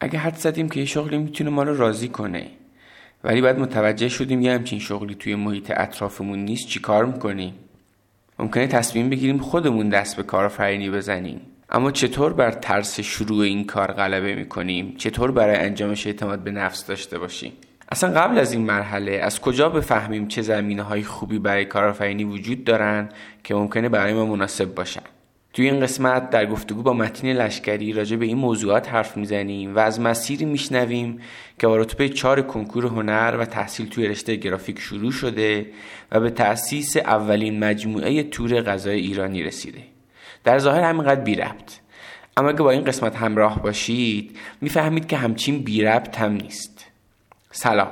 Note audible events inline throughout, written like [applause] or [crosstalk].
اگه حد زدیم که یه شغلی می‌تونه ما رو راضی کنه. ولی بعد متوجه شدیم یه همچین شغلی توی محیط اطرافمون نیست چی کار می‌کنیم؟ ممکنه تصمیم بگیریم خودمون دست به کارآفرینی بزنیم. اما چطور بر ترس شروع این کار غلبه می‌کنیم؟ چطور برای انجامش اعتماد به نفس داشته باشیم؟ اصلا قبل از این مرحله از کجا بفهمیم چه زمینه های خوبی برای کارآفرینی وجود دارن که ممکنه برای ما مناسب باشن؟ توی این قسمت در گفتگو با متین لشکری راجع به این موضوعات حرف می‌زنیم و از مسیری میشنویم که با رتبه چهار کنکور هنر و تحصیل توی رشته گرافیک شروع شده و به تأسیس اولین مجموعه تور غذای ایرانی رسیده. در ظاهر همینقدر بی ربط. اما اگه با این قسمت همراه باشید می‌فهمید که همچین بی ربط هم نیست. سلام.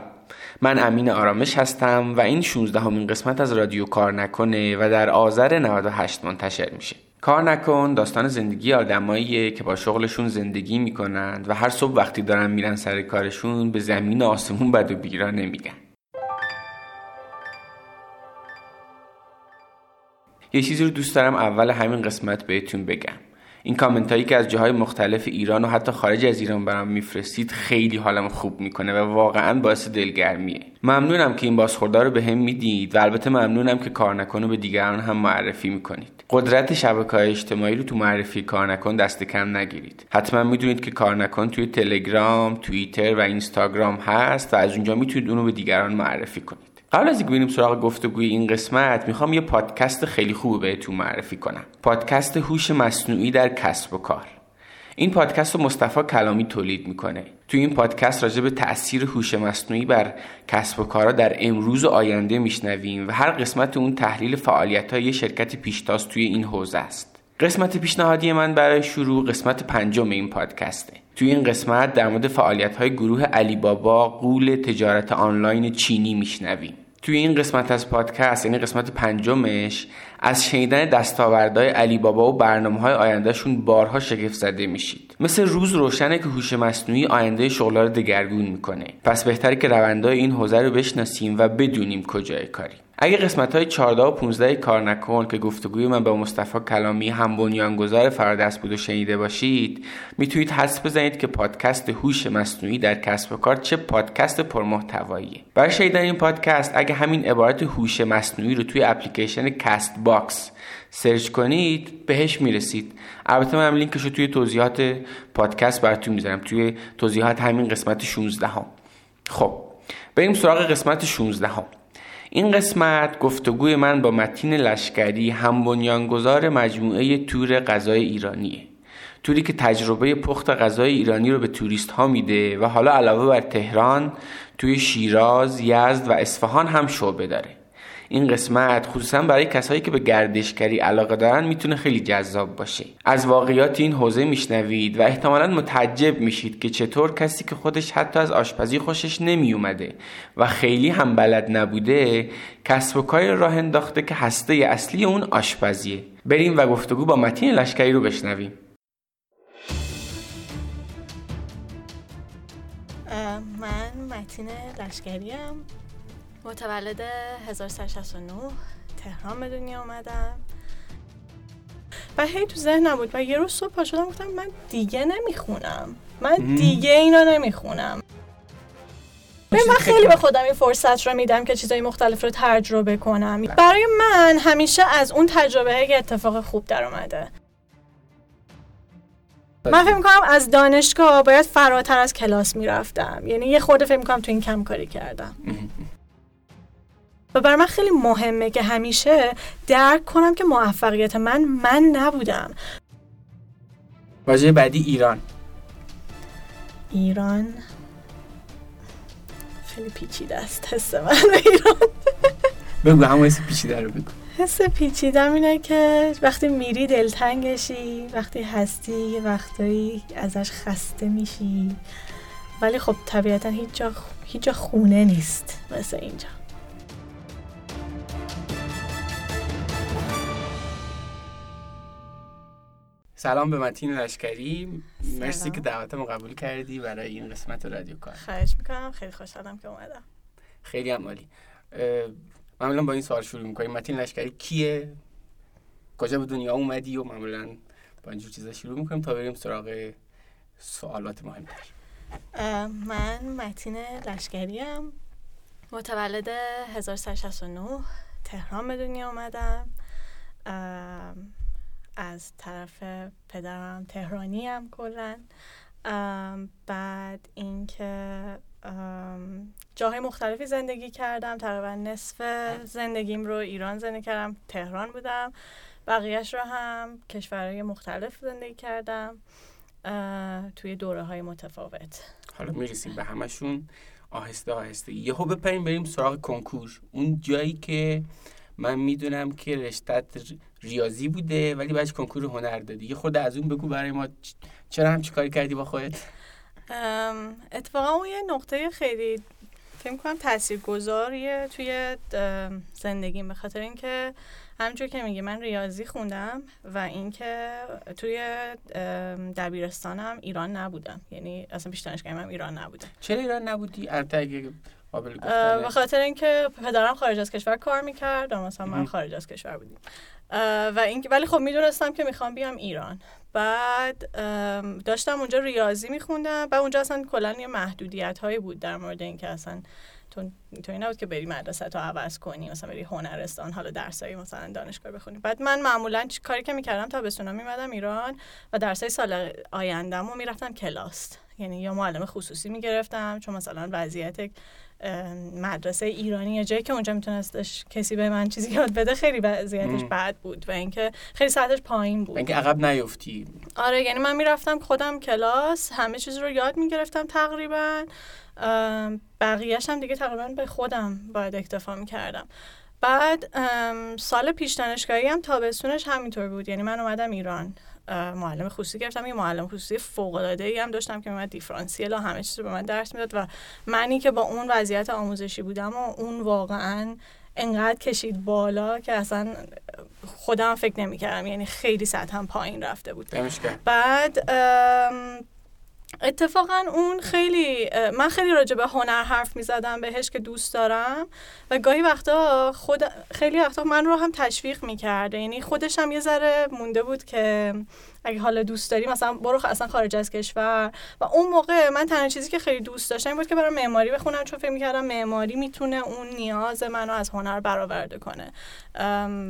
من امین آرامش هستم و این 16 همین قسمت از رادیو کار نکنه و در آذر 98 منتشر میشه. کار نکن داستان زندگی آدماییه که با شغلشون زندگی می‌کنند و هر صبح وقتی دارن میرن سر کارشون به زمین آسمون بد و بیرا نمیگن. یه چیزی رو دوست دارم اول همین قسمت بهتون بگم. این کامنت هایی که از جاهای مختلف ایران و حتی خارج از ایران برام میفرستید خیلی حالم خوب می‌کنه و واقعا باعث دلگرمیه. ممنونم که این بازخوردار رو به هم می‌دید و البته ممنونم که کار نکنه به دیگران هم معرفی می‌کنید. قدرت شبکه های اجتماعی رو تو معرفی کار نکن دست کم نگیرید. حتما می‌دونید که کار نکن توی تلگرام توییتر و اینستاگرام هست و از اونجا می‌تونید اونو به دیگران معرفی کنید. قبل از اینکه بریم سراغ گفتگوی این قسمت می‌خوام یه پادکست خیلی خوب بهتون معرفی کنم. پادکست هوش مصنوعی در کسب و کار. این پادکست رو مصطفی کلامی تولید می‌کنه. توی این پادکست راجع به تاثیر هوش مصنوعی بر کسب و کارها در امروز و آینده میشنویم و هر قسمت اون تحلیل فعالیت های شرکت پیشتاز توی این حوزه است. قسمت پیشنهادی من برای شروع قسمت پنجم این پادکسته. توی این قسمت در مورد فعالیت های گروه علی بابا قول تجارت آنلاین چینی میشنویم. توی این قسمت از پادکست یعنی قسمت پنجمش از شنیدن دستاوردهای علی بابا و برنامه های آیندهشون بارها شگفت زده میشید. مثل روز روشنه که هوش مصنوعی آینده شغلا رو دگرگون می‌کنه. پس بهتره که روندهای این حوزه رو بشناسیم و بدونیم کجای کاری اگه قسمت های 14 و 15 کار نکن که گفتگوی من با مصطفی کلامی هم بنیانگذار فرادست بود و شنیده باشید می‌تونید حدس بزنید که پادکست هوش مصنوعی در کسب و کار چه پادکست پرمحتواییه برای شنیدن این پادکست اگه همین عبارت هوش مصنوعی رو توی اپلیکیشن کست باکس سرچ کنید بهش می‌رسید البته من لینکش رو توی توضیحات پادکست براتون می‌ذارم توی توضیحات همین قسمت 16 هم. خب بریم سراغ قسمت 16 هم. این قسمت گفتگوی من با متین لشکری هم بنیانگذار مجموعه تور غذای ایرانیه. توری که تجربه پخت غذای ایرانی رو به توریست ها میده و حالا علاوه بر تهران توی شیراز، یزد و اصفهان هم شعبه داره. این قسمت خصوصا برای کسایی که به گردشگری علاقه دارن می‌تونه خیلی جذاب باشه. از واقعیات این حوزه میشنوید و احتمالا متعجب میشید که چطور کسی که خودش حتی از آشپزی خوشش نمیومده و خیلی هم بلد نبوده کسب و کاری راه انداخته که هسته اصلی اون آشپزیه. بریم و گفتگو با متین لشکری رو بشنویم. من متین لشکریم متولد 1369 تهران به دنیا آمدم و هی تو ذهنم بود و یه روز صبح پا شدم گفتم من دیگه نمی‌خونم. من دیگه اینا نمی‌خونم. من خیلی به خودم این فرصت رو میدم که چیزای مختلف رو تجربه کنم. برای من همیشه از اون تجربه یه اتفاق خوب در اومده. من فکر می‌کنم از دانشگاه باید فراتر از کلاس می‌رفتم. یعنی یه خورده فکر می‌کنم تو این کم کاری کردم و برای من خیلی مهمه که همیشه درک کنم که موفقیت من من نبودم. واژه بعدی ایران. ایران؟ خیلی پیچیده است حس من ایران. بگو همون حس پیچیده رو بگو. حس پیچیدم اینه که وقتی میری دلتنگشی وقتی هستی وقتایی ازش خسته میشی. ولی خب طبیعتا هیچ جا, هیچ جا خونه نیست مثل اینجا. سلام به متین لشکری. مرسی که دعوتمو قبول کردی برای این قسمت رادیو کار. خواهش می‌کنم. خیلی خوشحالم که اومدم. خیلی هم عالی. معمولا با این سوال شروع می‌کنیم. متین لشکری کیه؟ کجا به دنیا اومدی و معمولا با اینجور چیزا شروع می‌کنیم تا بریم سراغ سوالات مهمتر. من متین لشکریم. متولد 1369 تهران به دنیا آمدم از طرف پدرم تهرانی هم کلا. بعد اینکه جاهای مختلفی زندگی کردم. تقریبا نصف زندگیم رو ایران زندگی کردم تهران بودم. بقیهش رو هم کشورهای مختلف زندگی کردم. توی دوره های متفاوت. حالا می‌رسیم به همشون. آهسته آهسته. یهو بپریم بریم سراغ کنکور. اون جایی که من می‌دونم که رشتت ریاضی بوده ولی بعدش کنکور هنر دادی. یه خود از اون بگو برای ما چرا هم کاری کردی با خودت؟ اتفاقا اون یه نقطه خیلی فکر کنم تاثیرگذاریه توی زندگیم به خاطر اینکه همونجور که میگه من ریاضی خوندم و اینکه توی دبیرستانم ایران نبودم. یعنی اصلا پیش هم ایران نبودم. چرا ایران نبودی؟ البته به خاطر اینکه پدرم خارج از کشور کار می‌کرد و مثلا من خارج از کشور بودیم. و این ولی خب می‌دونستم که می‌خوام بیام ایران. بعد داشتم اونجا ریاضی میخوندم. و اونجا اصلا کلا یه محدودیت هایی بود در مورد اینکه اصلا تو این نبود که بری مدرسه تو عوض کنی مثلا بری هنرستان حالا درسایی مثلا دانشگاه بخونی. بعد من معمولا کاری که می‌کردم تا بسونا میمدم ایران و درسای سال آیندهم و می‌رفتم کلاس. یعنی یا معلم خصوصی می‌گرفتم چون مثلا وضعیت مدرسه ایرانی یا جایی که اونجا میتونستش کسی به من چیزی یاد بده خیلی وضعیتش بد بود و اینکه خیلی ساعتش پایین بود. اینکه عقب نیفتی. آره یعنی من می‌رفتم خودم کلاس همه چیز رو یاد می‌گرفتم تقریبا. بقیهش هم دیگه تقریبا به خودم باید اکتفا می‌کردم. بعد سال پیش دانشگاهی هم تابستونش همینطور بود. یعنی من اومدم ایران. معلم خصوصی گرفتم. یه معلم خصوصی فوق العاده ای هم داشتم که من دیفرانسیل و همه چیز رو به من درس می‌داد و منی که با اون وضعیت آموزشی بودم و اون واقعا انقدر کشید بالا که اصلا خودم فکر نمی‌کردم. یعنی خیلی سطحم پایین رفته بود. بعد اتفاقا اون خیلی من خیلی راجع به هنر حرف می زدم بهش که دوست دارم و گاهی وقتا خود خیلی وقتا من رو هم تشویق می کرده یعنی خودش هم یه ذره مونده بود که اگه حالا دوست داری مثلا برو اصلا خارج از کشور. و اون موقع من تنها چیزی که خیلی دوست داشتم این بود که برام معماری بخونم چون فکر می‌کردم معماری می‌تونه اون نیاز منو از هنر برآورده کنه.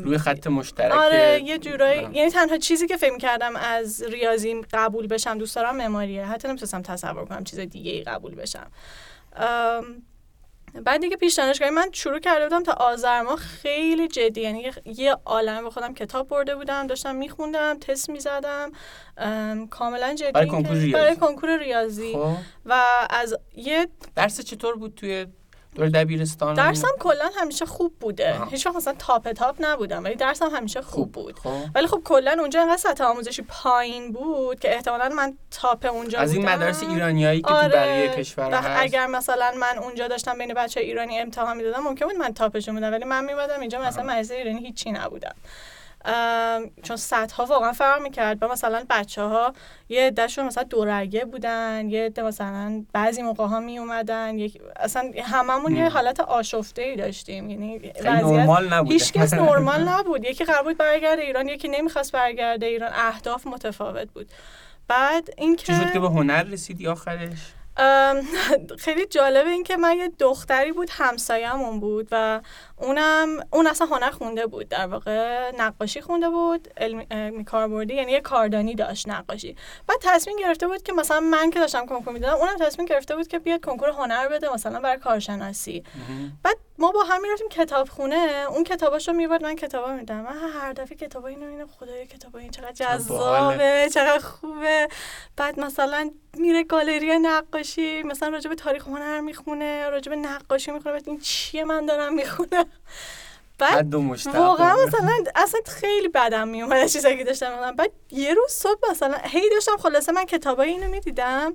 روی خط مشترک آره یه جورایی یعنی تنها چیزی که فکر می‌کردم از ریاضی قبول بشم دوست دارم معماریه. حتی نمی‌تونستم تصور کنم چیز دیگه ای قبول بشم. بعد دیگه پیش دانشگاهی من شروع کرده بودم تا آذر ماه خیلی جدی یعنی یه عالمه به خودم کتاب برده بودم داشتم میخوندم تست می‌زدم کاملا جدی برای کنکور ریاضی, برای کنکور ریاضی. خب. و از یه درس چطور بود توی دبیرستان درسم کلا همیشه خوب بوده. هیچ وقت مثلا تاپ تاپ نبودم ولی درسم همیشه خوب, بود. خب. ولی خب کلا اونجا انقدر سطح آموزشی پایین بود که احتمالا من تاپ اونجا از این مدارس ایرانیایی که آره. تو بقیه کشور هست. اگر مثلا من اونجا داشتم بین بچه ایرانی امتحان می‌دادم ممکن بود من تاپشون بودم ولی من میمدم اینجا مثلا مدرسه ایرانی هیچی نبودم. چون سطح ها واقعا فرق می‌کرد. با مثلا بچه ها یه عدهشون مثلا دورگه بودن یه عده مثلا بعضی موقع ها می اومدن یک اصلا هممون یه حالت آشفته ای داشتیم. یعنی نرمال نبود. هیچ کس [laughs] نرمال نبود. یکی قرار بود برگرده ایران یکی نمی‌خواست برگرده ایران. اهداف متفاوت بود. بعد اینکه چی شد که به هنر رسیدی آخرش؟ [laughs] خیلی جالبه این که من یه دختری بود همسایه‌مون بود و اونم اون اصلا هنر خونده بود در واقع نقاشی خونده بود علمی کاربردی یعنی یه کاردانی داشت نقاشی. بعد تصمیم گرفته بود که مثلا من که داشتم کنکور می‌دادم اونم تصمیم گرفته بود که بیاد کنکور هنر بده مثلا برای کارشناسی. بعد ما با هم می‌رفتیم کتابخونه اون کتاباشو می‌برد من کتابا میدم من هر دفعه کتابا اینو اینو خدای کتابا این چقدر جذابه چقدر خوبه. بعد مثلا میره گالری نقاشی مثلا راجع به تاریخ هنر می‌خونه راجع به نقاشی می‌خونه این چیه من دارم می‌خونم بعد واقعا مثلا اصلا خیلی بدم میومد چیزایی که داشتم بعد یه روز صبح مثلا هی داشتم خلاصه من کتابای اینو می‌دیدم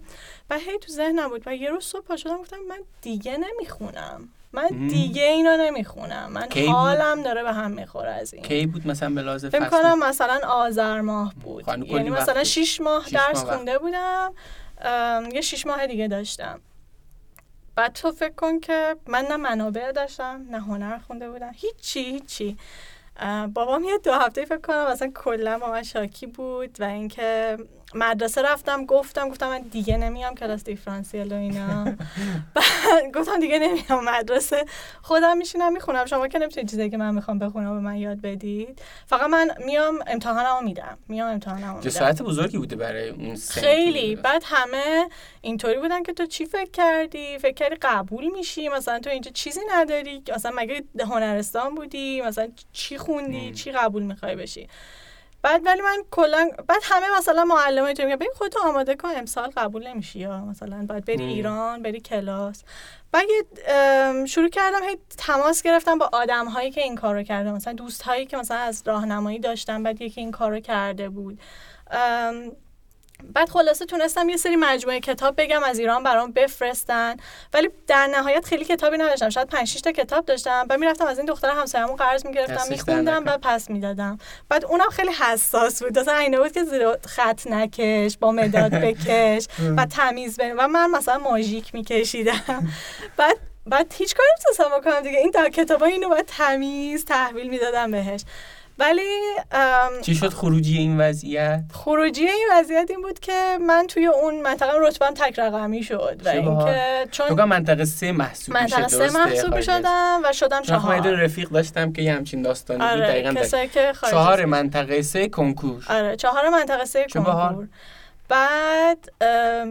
و هی تو ذهنم بود. و یه روز صبح پا شدم گفتم من دیگه نمی‌خونم. من دیگه اینو نمی‌خونم. من حالم داره به هم می‌خوره از این. کی بود مثلا به لحاظ فکر کنم مثلا آذر ماه بود. یعنی مثلا شیش ماه درس خونده بودم. یه شیش ماه دیگه داشتم. بعد تو فکر کن که من نه منابع داشتم نه هنر خونده بودم. هیچی هیچی. بابام یه دو هفته فکر کنم اصلا کلا با من شاکی بود و اینکه مدرسه رفتم گفتم گفتم من دیگه نمیام کلاس دیفرانسیل و اینا. [laughs] گفتم دیگه نمیام مدرسه. خودم میشینم می‌خونم. شما که نمی‌تونید چیزی که من می‌خوام بخونم به من یاد بدید. فقط من میام امتحانمو میدم. میام امتحانمو میدم. جسارت بزرگی بوده برای اون خیلی. بعد همه اینطوری بودن که تو چی فکر کردی؟ فکر کردی قبول میشی؟ مثلا تو اینجا چیزی نداری؟ مثلا مگه هنرستان بودی؟ مثلا چی خوندی؟ چی قبول می‌خوای بشی؟ بعد ولی من کلا بعد همه مثلا معلمای اینطوری میگن ببین خودتو آماده کن امسال قبول نمیشی یا مثلا باید بری ایران بری کلاس. بعد شروع کردم هی تماس گرفتم با آدم هایی که این کارو کرده مثلا دوست هایی که مثلا از راهنمایی داشتم بعد یکی این کارو کرده بود. بعد خلاصه تونستم یه سری مجموعه کتاب بگم از ایران برام بفرستن. ولی در نهایت خیلی کتابی نداشتم. شاید 5 تا کتاب داشتم بعد می‌رفتم از این دختر همسایه‌مون قرض می‌گرفتم میخوندم بعد پس می‌دادم. بعد اونم خیلی حساس بود. مثلا اینه بود که زیر خط نکش با مداد [laughs] بکش و تمیز بین و من مثلا ماژیک میکشیدم. بعد بعد هیچ کاری نمی‌تونستم بکنم دیگه. این کتابا اینو باید تمیز تحویل می‌دادم بهش. ولی چی شد خروجی این وضعیت؟ خروجی این وضعیت این بود که من توی اون منطقه رتبم تک رقمی شد و اینکه چون منطقه سه محسوب منطقه سه محسوب شدم و شدم چهار. من رفیق داشتم که یه همچین داستانی آره، بود دقیقاً. چهار منطقه سه کنکور. آره چهار منطقه سه کنکور. بعد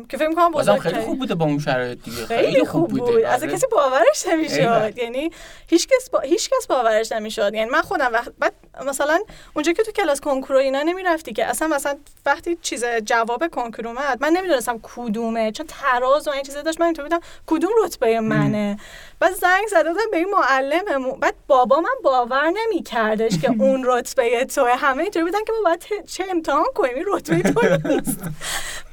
که فکر می‌کنم بازم خیلی خوب بوده با اون شرایط دیگه. خیلی, خوب, بود. آره. اصلا کسی باورش نمی‌شد. یعنی هیچ کس با... هیچ کس باورش نمی‌شد. یعنی من خودم وقت بعد مثلا اونجا که تو کلاس کنکور اینا نمی‌رفتی که اصلا مثلا وقتی چیز جواب کنکور اومد من نمی‌دونستم کدومه چون تراز و این چیزا داشت. من اینطور بودم کدوم رتبه منه؟ بعد زنگ زده بودم به این معلممون بعد بابا من باور نمیکردش که [laughs] اون رتبه تو همه اینطوری بودن که ما باید چه امتحان کنیم. این رتبه [laughs] تو نیست.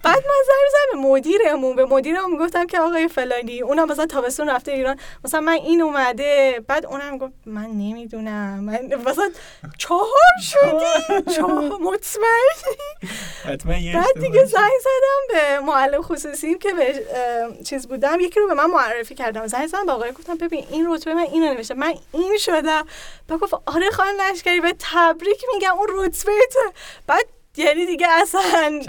بعد من زنگ زدم به مدیرمون. به مدیرمون گفتم که آقای فلانی اونم مثلا تابستون رفته ایران. مثلا من این اومده. بعد اونم گفت من نمی‌دونم. من مثلا چهار شدی. چهار. مطمئنی؟ بعد دیگه زنگ زدم به معلم خصوصی که به چیز بودم. یکی رو به من معرفی کردم. زنگ زدم به آقای گفتم ببین این رتبه من اینو نوشته من این شدم. بعد گفت آره خانم لشکری به تبریک میگم اون رتبه بعد یعنی دیگه اصلا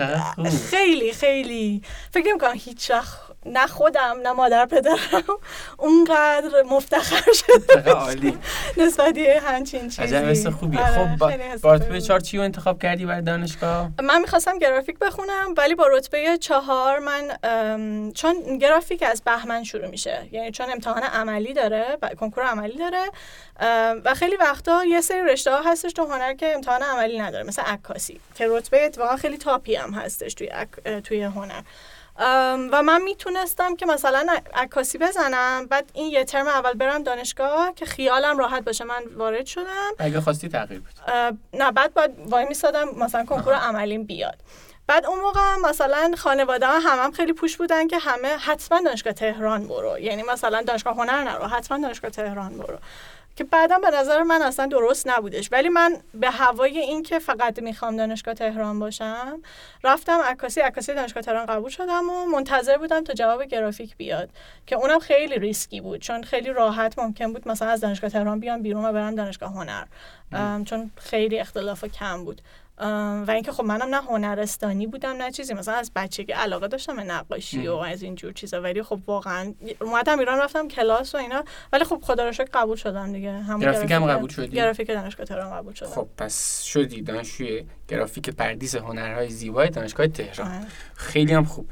خیلی خیلی فکر نمی کنم هیچ وقت نه خودم نه مادر پدرم. اونقدر مفتخر شده. عالی. نسبت یه همچین چیزی. عجب آره، خب با رتبه چهار چی رو انتخاب کردی برای دانشگاه؟ من می‌خواستم گرافیک بخونم ولی با رتبه چهار من چون گرافیک از بهمن شروع میشه. یعنی چون امتحان عملی داره کنکور عملی داره و خیلی وقتا یه سری رشته ها هستش تو هنر که امتحان عملی نداره مثل عکاسی که رتبه اتفاقا خیلی تاپی هم هستش توی توی هنر. و من می‌تونستم که مثلا عکاسی بزنم. بعد این یه ترم اول برم دانشگاه که خیالم راحت باشه من وارد شدم. اگه خواستی تغییر نه بعد باید وای میسادم مثلا کنکور عملیم بیاد. بعد اون موقع مثلا خانواده ها هم, هم خیلی پوش بودن که همه حتما دانشگاه تهران برو. یعنی مثلا دانشگاه هنر نرو حتما دانشگاه تهران برو. که بعدا به نظر من اصلا درست نبودش. ولی من به هوای این که فقط می‌خوام دانشگاه تهران باشم رفتم عکاسی. عکاسی دانشگاه تهران قبول شدم و منتظر بودم تا جواب گرافیک بیاد که اونم خیلی ریسکی بود. چون خیلی راحت ممکن بود مثلا از دانشگاه تهران بیام بیرون و برم دانشگاه هنر. چون خیلی اختلاف کم بود. و اینکه خب منم نه هنرستانی بودم نه چیزی. مثلا از بچگی علاقه داشتم به نقاشی و از این جور چیزا. ولی خب واقعا اومدم ایران رفتم کلاس و اینا. ولی خب خدا رو شکر قبول شدم دیگه. همون گرافیک هم قبول شدی؟ گرافیک دانشگاه تهران قبول شدم. خب پس شدی دانشجوی گرافیک پردیس هنرهای زیبای دانشگاه تهران. خیلی هم خوب.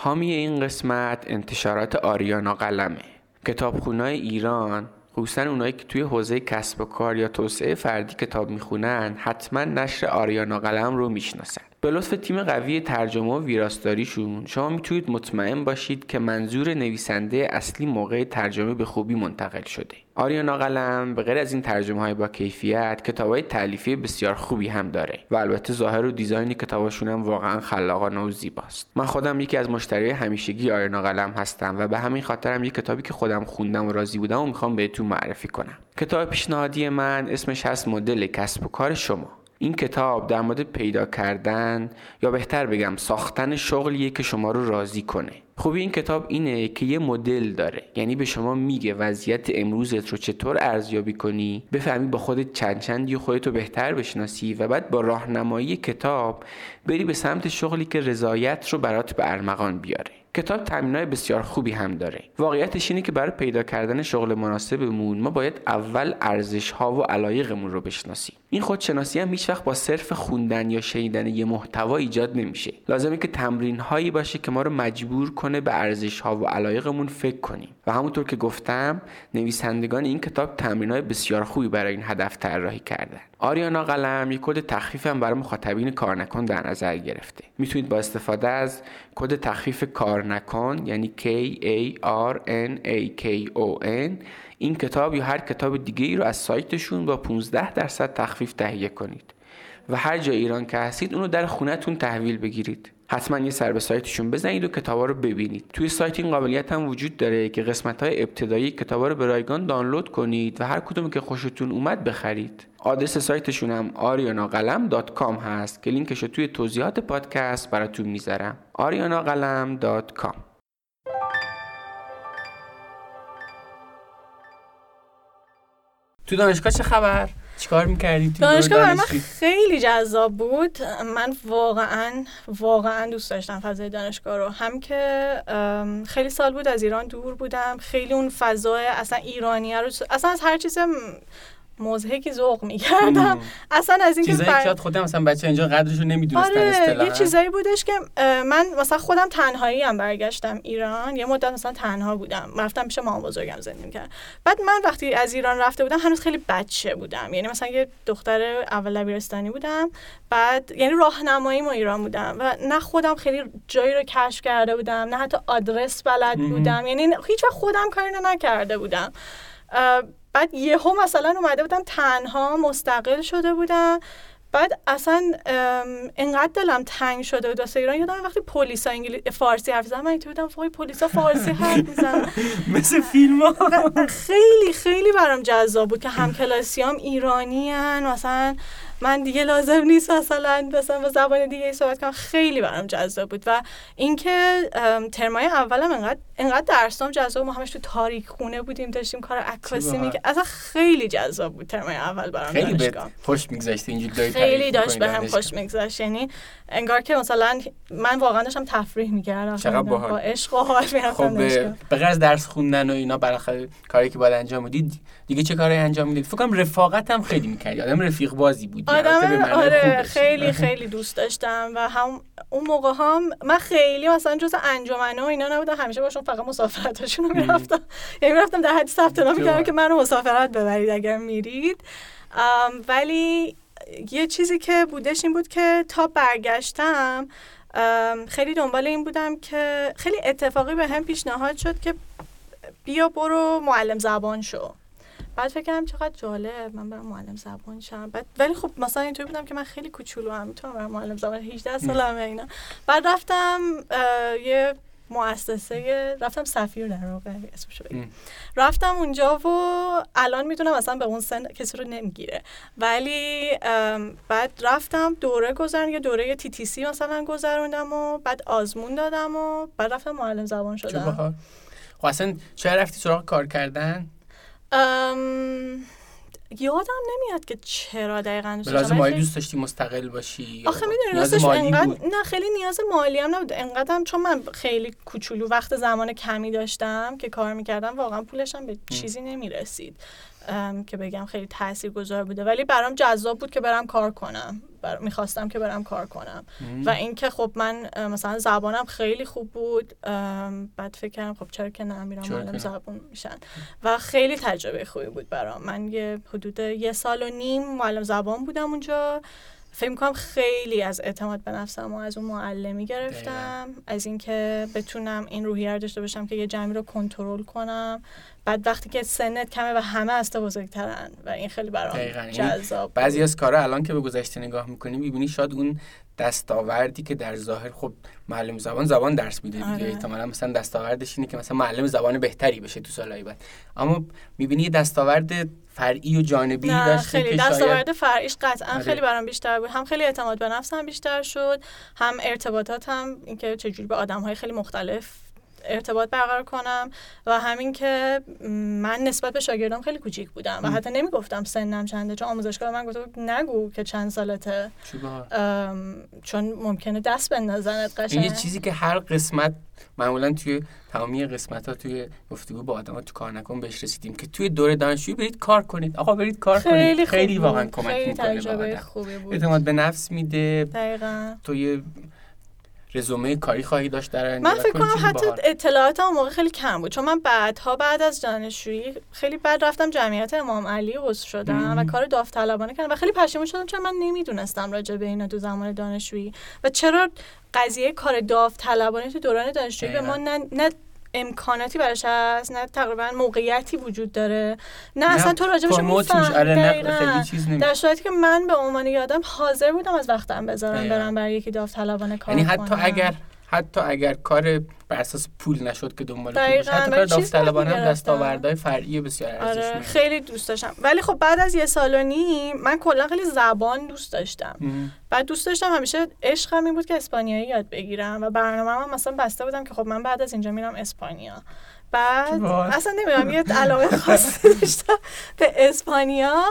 حامی این قسمت انتشارات آریانا قلمه کتابخونای ایران خصوصا اونایی که توی حوزه کسب و کار یا توسعه فردی کتاب می‌خونن حتما نشر آریانا قلم رو می‌شناسن. به لطف تیم قوی ترجمه و ویراستاریشون شما می‌تونید مطمئن باشید که منظور نویسنده اصلی موقع ترجمه به خوبی منتقل شده. آریانا قلم به غیر از این ترجمه های با کیفیت کتاب های تعلیفی بسیار خوبی هم داره و البته ظاهر و دیزاین کتابشون هم واقعا خلاقانه و زیباست. من خودم یکی از مشتری همیشگی آریانا قلم هستم و به همین خاطرم یک کتابی که خودم خوندم و راضی بودم و می‌خوام بهتون معرفی کنم. کتاب پیشنهادی من اسمش هست مدل کسب و کار شما. این کتاب در مورد پیدا کردن یا بهتر بگم ساختن شغلیه که شما رو راضی کنه. خوبی این کتاب اینه که یه مدل داره. یعنی به شما میگه وضعیت امروزت رو چطور ارزیابی کنی بفهمی با خودت چند چندی خودت رو بهتر بشناسی و بعد با راهنمایی کتاب بری به سمت شغلی که رضایت رو برات به ارمغان بیاره. کتاب تمرینای بسیار خوبی هم داره. واقعیتش اینه که برای پیدا کردن شغل مناسبمون ما باید اول ارزش ها و علایقمون رو بشناسیم. این خودشناسی هم هیچ وقت با صرف خوندن یا شنیدن یه محتوا ایجاد نمیشه. لازمه که تمرین هایی باشه که ما رو مجبور کنه به ارزش ها و علایقمون فکر کنیم. و همونطور که گفتم نویسندگان این کتاب تمرین های بسیار خوبی برای این هدف طراحی کردن. آریانا قلم یک کد تخفیف هم برای مخاطبین کار نکن در نظر گرفته. می‌تونید با استفاده از کد تخفیف کار نکن یعنی K A R N A K O N این کتاب یا هر کتاب دیگه ای رو از سایتشون با 15 درصد تخفیف تهیه کنید. و هر جای ایران که هستید اونو در خونتون تحویل بگیرید. حتما یه سر به سایتشون بزنید و کتابا رو ببینید. توی سایت این قابلیت هم وجود داره که قسمت های ابتدایی کتابا رو به رایگان دانلود کنید و هر کدوم که خوشتون اومد بخرید. آدرس سایتشون هم arianaqalam.com هست که لینکش رو توی توضیحات پادکست براتون می‌ذارم. arianaqalam.com تو دانشگاه چه خبر؟ چیکار می‌کردی تو دانشگاه برای من خیلی جذاب بود. من واقعا واقعا دوست داشتم فضای دانشگاه رو. هم که خیلی سال بود از ایران دور بودم. خیلی اون فضای اصلا ایرانی رو اصلا از هر چیز مزهکی ذوق می‌کردم. اصلا از اینکه چیزایی بر... خودم مثلا بچه اینجا قدرشو نمی‌دونستن آره یه چیزایی بودش که من مثلا خودم تنهایی هم برگشتم ایران. یه مدت مثلا تنها بودم. رفتم پیش مامان بزرگم زندگی کردم بعد من وقتی از ایران رفته بودم هنوز خیلی بچه بودم. یعنی مثلا یه دختر اول دبیرستانی بودم. بعد یعنی راهنمایی ما ایران بودم. و نه خودم خیلی جایی رو کشف کرده بودم نه حتی آدرس بلد بودم. یعنی هیچ وقت خودم کاری نکرده بودم. بعد یهو مثلا اومده بودم تنها مستقل شده بودم. بعد اصلا انقدر دلم تنگ شده بود. واسه ایران یادم وقتی پلیسا انگلیسی فارسی حرف زدن من اینطوری بودم وای پلیسا فارسی حرف [laughs] می‌زنن. مثل فیلم ها. خیلی خیلی برام جذاب بود که همکلاسیام ایرانی هن مثلا من دیگه لازم نیست مثلا مثلا با زبان دیگه صحبت کنم. خیلی برام جذاب بود و اینکه ترمای اولم انقدر انقدر درسام جذاب ما همش تو تاریک خونه بودیم داشتیم کار عکاسی میگه اصلا خیلی جذاب بود ترمای اول برام خیلی خوش میگذشت اینجوری خیلی داشت به هم خوش میگذشت. یعنی انگار که مثلا من واقعا داشتم تفریح می‌کردم. با عشق و حال خب به غیر درس خوندن و اینا بالاخره کاری که باید انجام بدید دیگه چه کاری انجام می‌دید فکر کنم رفاقت هم خیلی می‌کردی. آدم رفیق بازی بود آدم آره خیلی خیلی دوست داشتم و هم اون موقع هم من خیلی مثلا جز انجمنه و اینا نبودم. همیشه باشون فقط مسافرتاشون رو می‌رفتم. یعنی می‌رفتم در حد ثبت نام می‌کردم که منو مسافرت ببرید اگر میرید. ولی یه چیزی که بودش این بود که تا برگشتم خیلی دنبال این بودم که خیلی اتفاقی به هم پیشنهاد شد که بیا برو معلم زبان شو. بعد فکر کردم چقدر جالب من برم معلم زبان شم. بعد ولی خب مثلا اینطوری بودم که من خیلی کوچولو هم می‌تونم برم معلم زبان. 18 سالمه اینا. بعد رفتم یه مؤسسه رفتم سفیر در واقع اسمشو بگم. رفتم اونجا و الان می‌دونم اصلا به اون سن کسی رو نمی‌گیره. ولی بعد رفتم دوره گذرن یه دوره تی تی سی مثلا گذروندم و بعد آزمون دادم و بعد رفتم معلم زبان شدم. خب اصلا چه رفتی سراغ کار کردن؟ یادم نمیاد که چرا دقیقا دوست لازم مالی دوست داشتی مستقل باشی آخه می‌دونی راستش انقدر نه خیلی نیاز مالی هم نبود. انقدرم چون من خیلی کوچولو وقت زمان کمی داشتم که کار می‌کردم واقعا پولشم به چیزی نمی‌رسید. که بگم خیلی تاثیر گذار بوده. ولی برام جذاب بود که برم کار کنم. بر... می‌خواستم که برم کار کنم. و اینکه خب من مثلا زبانم خیلی خوب بود. بعد فکر کردم خب چرا که نه میرم معلم زبان میشن. و خیلی تجربه خوبی بود برام. من یه حدود یه سال و نیم معلم زبان بودم اونجا. فکر کنم خیلی از اعتماد به نفسم و از اون معلمی گرفتم. از اینکه بتونم این روحیه رو داشته باشم که یه جمعی رو کنترل کنم. بعد وقتی که سنت کمه و همه از تو بزرگترن و این خیلی برام یعنی جذاب. بعضی از کارا الان که به گذشته نگاه می‌کنی می‌بینی شاید اون دستاوردی که در ظاهر خب معلم زبان زبان درس میده دیگه. آره. احتمالاً مثلا دستاوردش اینه که مثلا معلم زبان بهتری بشه تو سالهای بعد. اما می‌بینی یه دستاورد فرعی و جانبی نه داشته خیلی. دستاورد فرعیش قطعا آره. خیلی برام بیشتر بود. هم خیلی اعتماد به نفسم بیشتر شد هم ارتباطاتم اینکه چجوری با آدم های خیلی مختلف ارتباط برقرار کنم و همین که من نسبت به شاگردام خیلی کوچیک بودم و. حتی نمی‌گفتم سنم چنده چون آموزشگاه من بود نگو که چند سالته. چون ممکنه دست بندازنت قشنگ. یه چیزی که هر قسمت معمولا توی تمامی قسمت ها توی گفتگو با آدم ها تو کار نکن بهش رسیدیم که توی دوره دانشجویی برید کار کنید. آقا برید کار خیلی کنید خیلی. واقعا کمک می‌کنه به تجربه آدم. خوبی بود. اعتماد به نفس میده. دقیقا. تو یه رزومه کاری خواهی داشت در آینده من فکر کنم حتی باحال. اطلاعاتم اون موقع خیلی کم بود چون من بعدها بعد از دانشجویی خیلی بعد رفتم جمعیت امام علی عضو شدم مم. و کار داوطلبانه کردم و خیلی پشیمون شدم چون من نمی‌دونستم راجع به اینا تو زمان دانشجویی و چرا قضیه کار داوطلبانه تو دوران دانشجویی به ما نه, نه امکاناتی براش هست نه تقریبا موقعیتی وجود داره نه, اصلا تو راجبش. آره نه در صورتی که من به عنوان یادم حاضر بودم از وقتم بذارم. برم برای یکی داوطلبانه کار یعنی حتی. اگر حتی اگر کار بر اساس پول نشد که دنبال پول. بشه حتی کار داوطلبانه هم. دستاوردهای فرعی بسیار آره ارزشمنده خیلی دوست داشتم ولی خب بعد از یه سال و نیم من کلا خیلی زبان دوست داشتم مم. بعد دوست داشتم همیشه عشقم این بود که اسپانیایی یاد بگیرم و برنامه هم مثلا بسته بودم که خب من بعد از اینجا میرم اسپانیا بعد. اصلا نمی‌دونم یه علاقه [laughs] خاصی داشتم به اسپانیا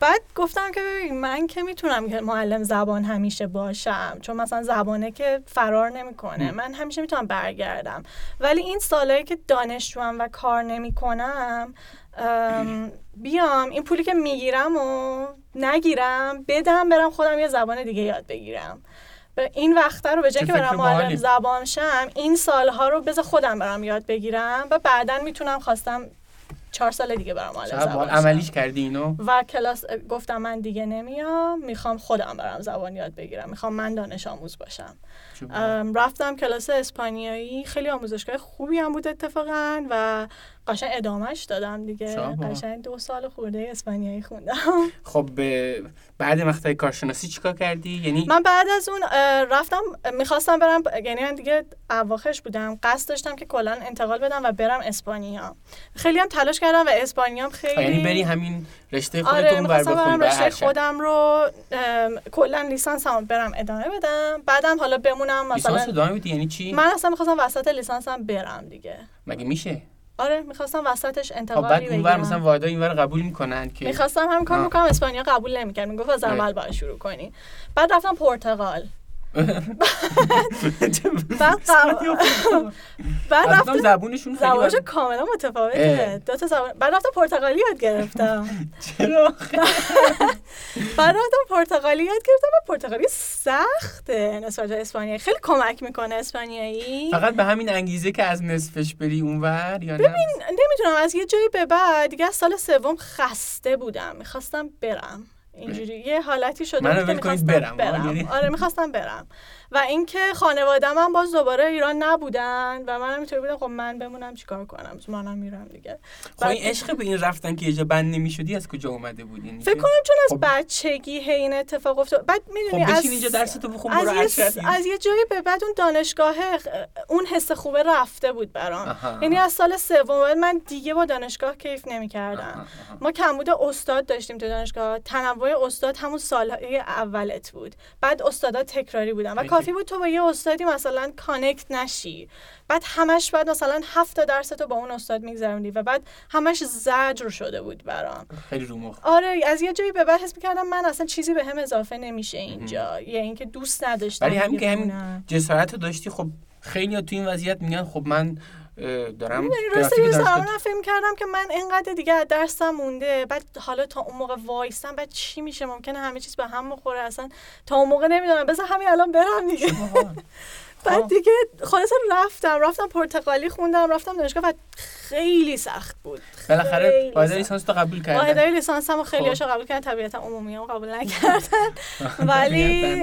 بعد گفتم که ببین من که می‌تونم که معلم زبان همیشه باشم چون مثلا زبانه که فرار نمی‌کنه. من همیشه می‌تونم برگردم ولی این سالهایی که دانشجوام و کار نمی‌کنم بیام این پولی که می‌گیرم و نگیرم بدم برم خودم یه زبان دیگه یاد بگیرم به این وقته رو به جای که برم معلم. زبان شم این سالها رو بذار خودم برم یاد بگیرم و بعدا می‌تونم خواستم چهار سال دیگه معلم چقدر زبان. عملیش کردی اینو؟ و کلاس گفتم من دیگه نمیام می‌خوام خودم برم زبان یاد بگیرم می‌خوام من دانش آموز باشم. رفتم کلاس اسپانیایی خیلی آموزشگاه خوبی هم بود اتفاقا و قشنگ ادامهش دادم دیگه. قشنگ دو سال خورده اسپانیایی خوندم. [laughs] خب به بعد مقطع کارشناسی چیکار کردی؟ یعنی من بعد از اون رفتم می‌خواستم برم یعنی من دیگه اواخرش بودم قصد داشتم که کلا انتقال بدم و برم اسپانیا. خیلی هم تلاش کردم و اسپانیا هم خیلی یعنی بری همین رشته آره خودتون بر می‌خواستم بخونی برم بر رشته. خودم رو کلا لیسانس هم برم ادامه بدم. بعدم حالا بمونم لیسانس مثلا ادامه بدی یعنی چی؟ من اصلا می‌خواستم وسط لیسانسم برم دیگه. مگه میشه؟ آره می‌خواستم وسطش انتقالی بعد اونور مثلا واحدای اینور قبول می‌کنن که می‌خواستم هم کار. می‌کنم اسپانیا قبول نمی‌کرد می‌گفت از آره. اول باید شروع کنی بعد رفتم پرتغال بعد بعد رفتم زبونشون بد- کاملا. متفاوته. دو تا زبان بعد رفتم پرتغالی یاد گرفتم. [laughs] چرا [laughs] بعد رفتم پرتغالی یاد گرفتم و پرتغالی سخته. نسبت به اسپانیایی. خیلی کمک می‌کنه اسپانیایی. فقط به همین انگیزه که از نصفش بری اونور یا نه؟ نمی‌دونم از یه جایی به بعد دیگه از سال سوم خسته بودم. می‌خواستم برم. اینجوری. یه حالتی شده ول کنید برم. آه، یعنی- آره می‌خواستم برم. و اینکه خانوادم هم باز دوباره ایران نبودن و منم اینطوری بودم خب من بمونم چیکار کنم؟ منم میرم دیگه. خب این عشق به این رفتن که یه جا بند نمی‌شدی از کجا اومده بود یعنی فکر کنم چون از خب- بچگی هی این اتفاق افتاد. بعد می‌دونی خب از اینجا درستو بخون از یه, ارشد از یه جایی به بعد اون دانشگاه اون حس خوبه رفته بود برام. یعنی از سال سوم من دیگه با دانشگاه کیف نمی‌کردم. ما کمبود استاد داشتیم تو دانشگاه. تنوع استاد همون سالهای اولت بود. بعد استادا تکراری بودن و. کافی بود تو با یه استادی مثلا کانکت نشی. بعد همش بعد مثلا هفت تا درس تو با اون استاد میگذروندی و بعد همش زجر شده بود برام. خیلی رو مخ. آره از یه جایی به بعد حس می‌کردم من اصلا چیزی به هم اضافه نمیشه اینجا. یا اینکه دوست نداشتم ولی همین که همین. جسارت داشتی خب خیلی تو این وضعیت میگن خب من دارم می‌دونی راست گرافیک یه دانشگاه- زمان فکر کردم که من اینقدر دیگه از درسم مونده. بعد حالا تا اون موقع وایستم بعد چی میشه؟ ممکنه همه چیز به هم بخوره. اصلا تا اون موقع نمی‌دونم. بذار همین الان برم دیگه. [laughs] بعد دیگه خلاص رفتم رفتم پرتغالی خوندم رفتم دانشگاه و خیلی سخت بود. بالاخره واحد لیسانس تو قبول کردن واحد لیسانس هم خیلی هاشو قبول کردن طبیعتا عمومی هم قبول نکردن. [laughs] ولی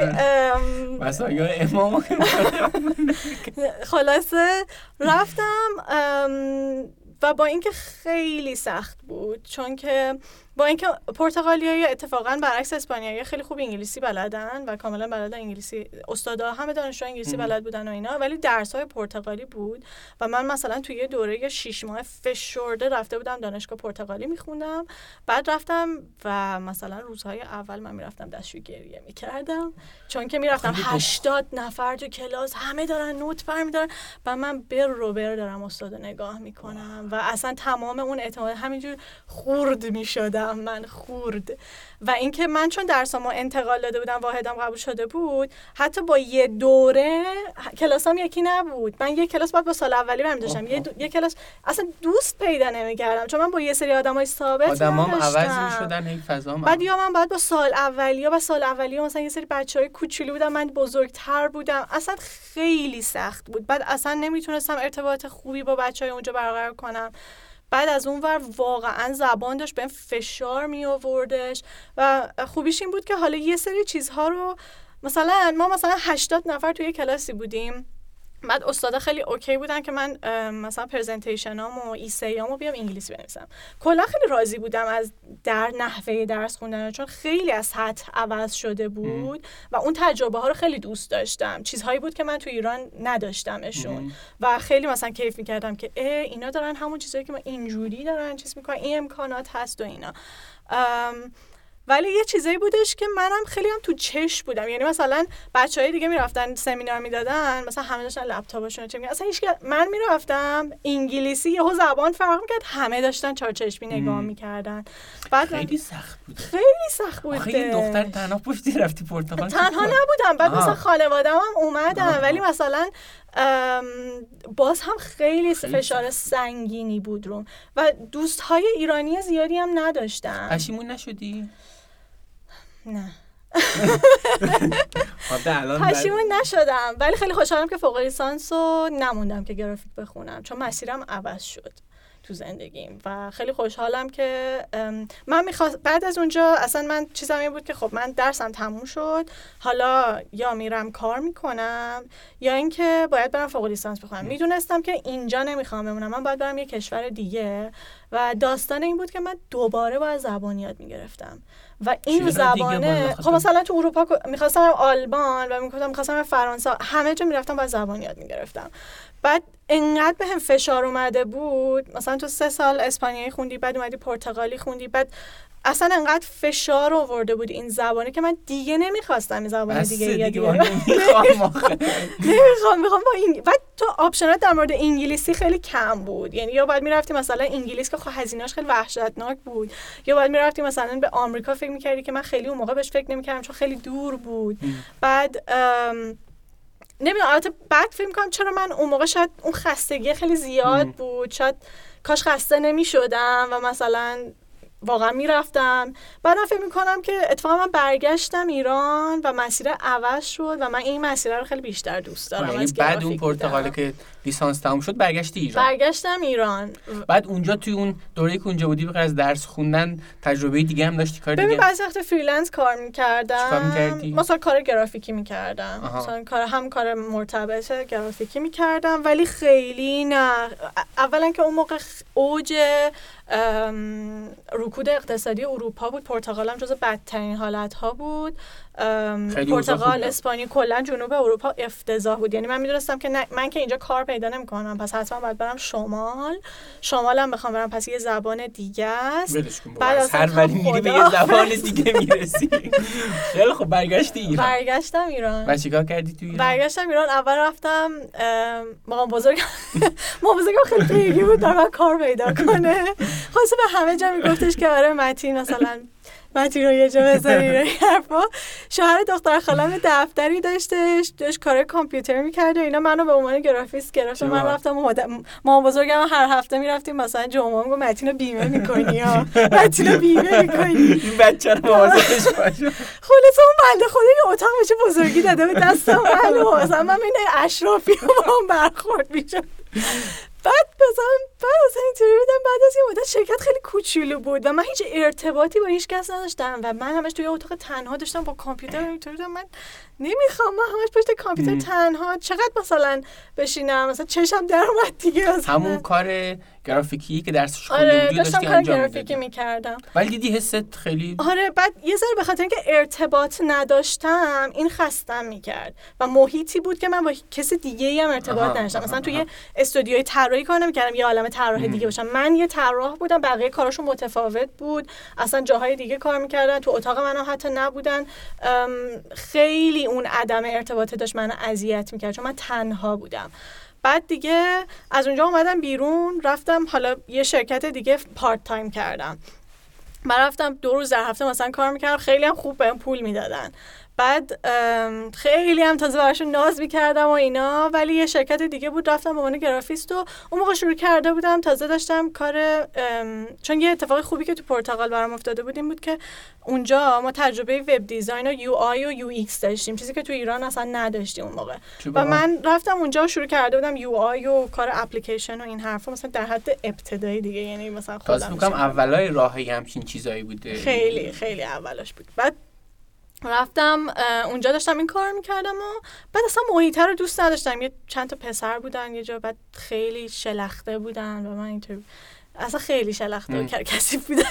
امام [laughs] خلاصه رفتم و با اینکه خیلی سخت بود چون که با اینکه پرتغالیایی اتفاقا برعکس اسپانیایی خیلی خوب انگلیسی بلدن و کاملا بلدن انگلیسی استادا همه دانشجو انگلیسی بلد بودن و اینا ولی درس های پرتغالی بود و من مثلا توی یه دوره 6 ماه فشرده رفته بودم دانشگاه پرتغالی میخوندم. بعد رفتم و مثلا روزهای اول من می‌رفتم دستشویی گریه می‌کردم. چون که می‌رفتم 80 نفر تو کلاس همه دارن نوت برمیدارن و من بر رو بر دارم استاد نگاه می‌کنم و اصلا تمام اون اعتماد همینجور خورد می‌شدم. من خورد. و اینکه من چون درسامو انتقال داده بودم واحدم قبول شده بود حتی با یه دوره کلاسام یکی نبود. من یه کلاس بعد با سال اولی برمی داشتم. یه, یه کلاس اصلا دوست پیدا نمی‌کردم. چون من با یه سری آدمای ثابت آدمام عوض می‌شدن این فضا بعد یا من بعد با سال اولی و سال اولی مثلا یه سری بچهای کوچولو بودم من بزرگتر بودم. اصلا خیلی سخت بود. بعد اصلا نمی‌تونستم ارتباط خوبی با بچهای اونجا برقرار کنم. بعد از اون ور واقعا زبان داشت به فشار می آوردش و خوبیش این بود که حالا یه سری چیزها رو مثلا ما مثلا 80 نفر توی کلاسی بودیم. بعد استادا خیلی اوکی بودن که من مثلا پرزنتیشنام و ایسیامو بیام انگلیسی بنویسم. کلا خیلی راضی بودم از در نحوه درس خوندن چون خیلی از سطح عوض شده بود و اون تجربه ها رو خیلی دوست داشتم. چیزهایی بود که من تو ایران نداشتمشون. و خیلی مثلا کیف می‌کردم که اه اینا دارن همون چیزهایی که ما اینجوری دارن چیز می‌کنن این امکانات هست و اینا. ولی یه چیزایی بودش که منم خیلی هم تو چش بودم. یعنی مثلا بچه های دیگه می‌رفتن سمینار می‌دادن مثلا همه داشتن لپتاپشون چه اصلا هیچ من می‌رفتم انگلیسی یهو زبان فرق می‌کرد همه داشتن چارچشمی نگاه می‌کردن. بعد خیلی سخت بود خیلی سخت بود خیلی دختر تنها پشتی رفتی پرتغال تنها نبودم. بعد مثلا خانوادم هم اومدن. ولی مثلا باز هم خیلی, فشار سنگینی بود رو و دوست های ایرانی زیادی هم نداشتم پشیمون نشدی؟ نه. [laughs] پشیمون نشدم. ولی خیلی خوشحالم که فوق لیسانس رو نموندم که گرافیک بخونم. چون مسیرم عوض شد تو زندگیم. و خیلی خوشحالم که من می‌خواست بعد از اونجا اصلا من چیزم این بود که خب من درسم تموم شد. حالا یا میرم کار می‌کنم یا اینکه باید برم فوق لیسانس بخونم. می‌دونستم که اینجا نمی‌خوام بمونم. من باید برم یه کشور دیگه. و داستان این بود که من دوباره باید زبان یاد می‌گرفتم. و این زبانه خب مثلا تو اروپا می‌خواستم آلمان و می‌گفتم می‌خواستم فرانسه. همه جا می‌رفتم باید زبان یاد می‌گرفتم. بعد انقدر به هم فشار اومده بود. مثلا تو سه سال اسپانیایی خوندی بعد اومدی پرتغالی خوندی بعد اصلا انقدر فشار آورده بود این زبانه که من دیگه نمی‌خواستم این زبان دیگه یاد نمی‌خوام [laughs] می‌خوام با این بعد تو آپشنات در مورد انگلیسی خیلی کم بود. یعنی یا باید می‌رفتی مثلا انگلیس که خب هزینه‌اش خیلی وحشتناک بود یا باید می‌رفتی مثلا به آمریکا فکر می‌کردی که من خیلی اون موقع بهش فکر نمی‌کردم چون خیلی دور بود. بعد نمی‌دونم البته بعد فکر کنم چرا من اون موقع شاید اون خستگی خیلی زیاد بود. شاید کاش خسته نمی شدم و مثلا واقعا می‌رفتم. بعدم فکر می‌کنم که اتفاقا من برگشتم ایران و مسیر عوض شد و من این مسیر رو خیلی بیشتر دوست دارم یعنی بعد اون پرتغاله که لیسانس تموم شد برگشتی ایران. برگشتم ایران. بعد اونجا توی اون دوره که اونجا بودی بغیر از درس خوندن تجربه دیگه هم داشتی کار دیگه؟ ببین بعضی وقت freelance کار می‌کردم. می‌کردی؟ مثلا کار گرافیکی می‌کردم. مثلا کار هم کار مرتبط گرافیکی می‌کردم ولی خیلی نه. اولا که اون موقع اوج رکود اقتصادی اروپا بود. پرتغال هم جز بدترین حالت ها بود پرتغال اسپانیا کلا جنوب اروپا افتضاح بود. یعنی من می‌دونستم که من که اینجا کار پیدا نمی‌کنم. پس حتما باید برم شمال. شمالم بخوام برم پس یه زبان دیگه است. بعد از هر ولی میری به یه زبان دیگه می‌رسی. خیلی خب برگشتی ایران. برگشتم ایران. و چیکار کردی تو ایران؟ برگشتم ایران. اول رفتم مامان بزرگ [laughs] مامان بزرگم خیلی پیگی بود. در کار پیدا کنه. خلاصه به همه جا میگفتش که آره متین مثلا متی رو یه جا بذاری [laughs] حرفا. شوهر دختر خالم دفتری داشتش داشت کار کامپیوتر می‌کرد و اینا منو به عنوان گرافیست گرفت. من رفتم ما بزرگم هر هفته می‌رفتیم مثلا جمعه گفت متینو بیمه می‌کنی یا؟ متینو بیمه می‌کنی. این بچه رو مواظبش باش. خلاص اون بنده خدا یه اتاق بشه بزرگی داده به دست من مثلا من این اشرافی هم برخورد می‌شد. بعد مثلا بعد مثلا اینطوری بودم بعد از یه مدت شرکت خیلی کوچولو بود و من هیچ ارتباطی با هیچ کس نداشتم و من همش توی اتاق تنها داشتم با کامپیوتر. اینطوری بودم من نمی‌خوام من همش پشت کامپیوتر تنها. چقدر مثلا بشینم؟ مثلا چشم در اومد دیگه همون کار گرافیکی که درسش خونده آره داشتی انجام گرافیکی می‌کردم. ولی دیدی حست خیلی آره بعد یه ذره به خاطر اینکه ارتباط نداشتم این خستم می‌کرد و محیطی بود که من با کس دیگه ای هم ارتباط نداشتم. مثلا توی. استودیوی طراحی کار نمی‌کردم یه عالم طراح دیگه باشم. من یه طراح بودم بقیه کاراشون متفاوت بود. اصلا جاهای دیگه کار می‌کردن تو اتاق منم حتی نبودن. خیلی اون عدم ارتباطه داشت من اذیت می‌کرد چون من تنها بودم. بعد دیگه از اونجا اومدم بیرون رفتم حالا یه شرکت دیگه پارت تایم کردم. من رفتم دو روز در هفته مثلا کار می‌کردم خیلی هم خوب بهم پول می‌دادن. بعد خیلی هم تازه براشون ناز می‌کردم و اینا ولی یه شرکت دیگه بود رفتم به عنوان گرافیست و اون موقع شروع کرده بودم. تازه داشتم کار چون یه اتفاق خوبی که تو پرتغال برام افتاده بود این بود که اونجا ما تجربه web design و UI و UX داشتیم چیزی که تو ایران اصلا نداشتیم اون موقع. و. من رفتم اونجا و شروع کرده بودم UI و کار اپلیکیشن و این حرفا مثلا در حد ابتدایی دیگه یعنی مثلا خودم اولای راهی همچین چیزایی بوده. خیلی خیلی اولش بود. بعد رفتم اونجا داشتم این کار می‌کردم و بعد اصلا محیطه رو دوست نداشتم. یه چند تا پسر بودن یه جا بعد خیلی شلخته بودن و من اینطور اصلا خیلی شلخته و. کرکسی بودن.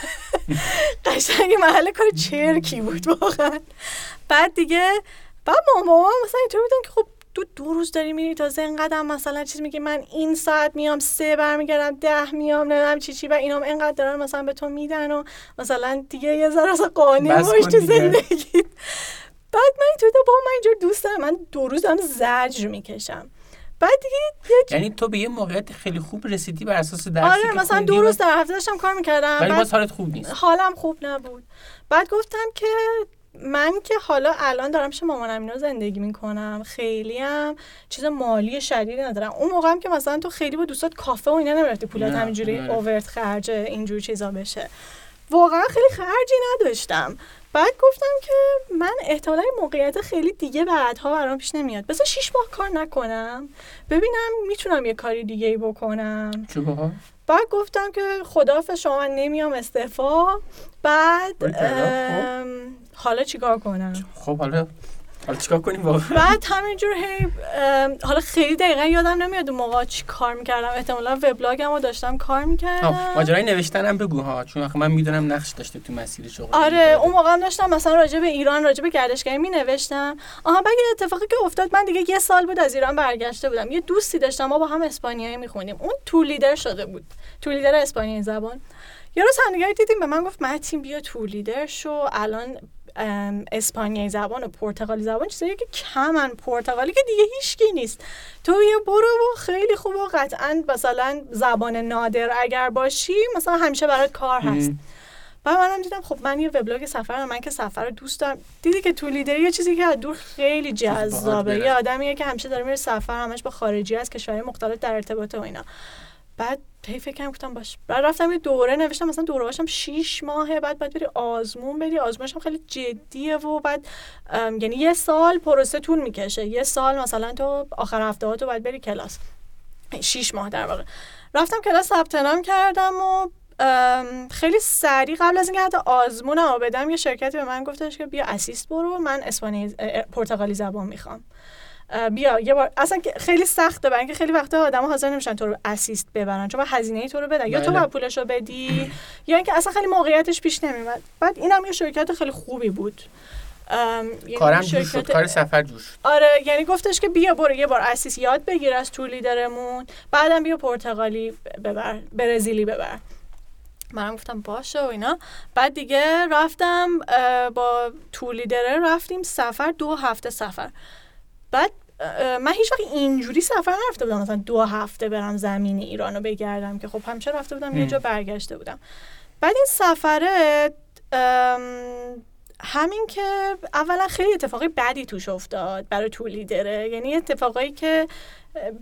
[laughs] قشنگ محل کار چرکی بود واقعا. بعد دیگه بعد ماما مثلا اینطور بودن که خب دو دو روز داری میری تازه اینقدر مثلا چیز میگی من این ساعت میام سه برمیگردم ده میام نمی‌دونم چی چی و اینام اینقدر دارن مثلا به تو میدن و مثلا دیگه یه ذره اصلا قانع بس باش تو. زندگی بعد من اینطور با من اینجور دوست دارم من دو روز هم زجر می‌کشم. بعد دیگه یعنی تو به یه موقعیت خیلی خوب رسیدی بر اساس درسی آره که مثلا دو روز در هفته داشتم کار می‌کردم ولی باز حالت خوب نیست. حالم خوب نبود. بعد گفتم که من که حالا الان دارم پیش مامانم اینا زندگی می‌کنم خیلی هم چیز مالی شدیدی ندارم. اون موقع هم که مثلا تو خیلی با دوستات کافه و اینا نمی‌رفتی پولات همینجوری. اوورت خرج اینجور چیزا بشه. واقعا خیلی خرجی نداشتم. بعد گفتم که من احتمالا موقعیت خیلی دیگه بعدها برام پیش نمیاد. بذار شیش ماه کار نکنم. ببینم می‌تونم یه کاری دیگه ای بکنم چه بعد گفتم که خداحافظ شما من نمیام استعفا بعد خب. ام، حالا چیکار کنم خب حالا حالا چیکار کنیم واقعا؟ بعد همینجور هی حالا خیلی دقیقا یادم نمیاد اون موقع چی کار می‌کردم. احتمالا وبلاگم رو داشتم کار می‌کردم. ماجرای نوشتنم بگو ها چون آخه من می‌دونم نقش داشته تو مسیر شغل. آره اون موقع هم داشتم مثلا راجع به ایران راجع به گردشگری می نوشتم آها بعد یه اتفاقی که افتاد من دیگه یه سال بود از ایران برگشته بودم. یه دوستی داشتم ما با هم اسپانیایی می‌خونیم اون تو لیدر شده بود. تو لیدر اسپانیایی زبان. یه روز همدیگه دیدیم به من گفت متین بیا تو لیدر شو. الان اسپانیایی زبان و پرتغالی زبان چیزایی که کمن پرتغالی که دیگه هیچکی نیست. تو یه برو و خیلی خوب و قطعا مثلا زبان نادر اگر باشی مثلا همیشه برات کار هست. مم. بعد منم دیدم خب من یه وبلاگ سفر من که سفر رو دوست دارم. دیدی که تو لیدری یه چیزی که از دور خیلی جذابه. باحال یه آدمیه که همیشه داره میره سفر همش با خارجی از کشورهای مختلف در ارتباطه و اینا. بعد هی فکر کردم گفتم باش. بعد رفتم یه دوره نوشتم مثلا دوره باشم 6 ماهه بعد بعد بری آزمون بری. آزمونش هم خیلی جدیه و بعد یعنی یه سال پروسه طول می‌کشه. یه سال مثلا تو آخر هفته ها تو باید بری کلاس. 6 ماه در واقع. رفتم کلاس ثبت نام کردم و خیلی سریع قبل از اینکه حتی آزمونم بدم یه شرکتی به من گفتش که بیا اسیست برو من اسپانیایی پرتغالی زبان می‌خوام. بیا یه بار اصلا که خیلی سخته برای اینکه خیلی وقتا آدم حاضر نمیشن تو رو اسیست ببرن چون هزینه تو رو بدن یا تو بله. باید پولش رو بدی یا اینکه اصلا خیلی موقعیتش پیش نمیومد بعد اینم یه شرکت خیلی خوبی بود. یعنی کارم جور شد شرکت- کار سفر جور شد. آره یعنی گفتش که بیا برو یه بار اسیس یاد بگیر از تو لیدرمون. بعدم بیا پرتغالی ببر برزیلی ببر. منم گفتم باشه و اینا. بعد دیگه رفتم با تو لیدره رفتیم سفر دو هفته سفر. بعد من هیچ وقت اینجوری سفر نرفته بودم. مثلا دو هفته برم زمین ایران رو بگردم که خب همیشه رفته بودم یه. جا برگشته بودم. بعد این سفره همین که اولا خیلی اتفاقی بدی توش افتاد برای تو لیدره یعنی اتفاقایی که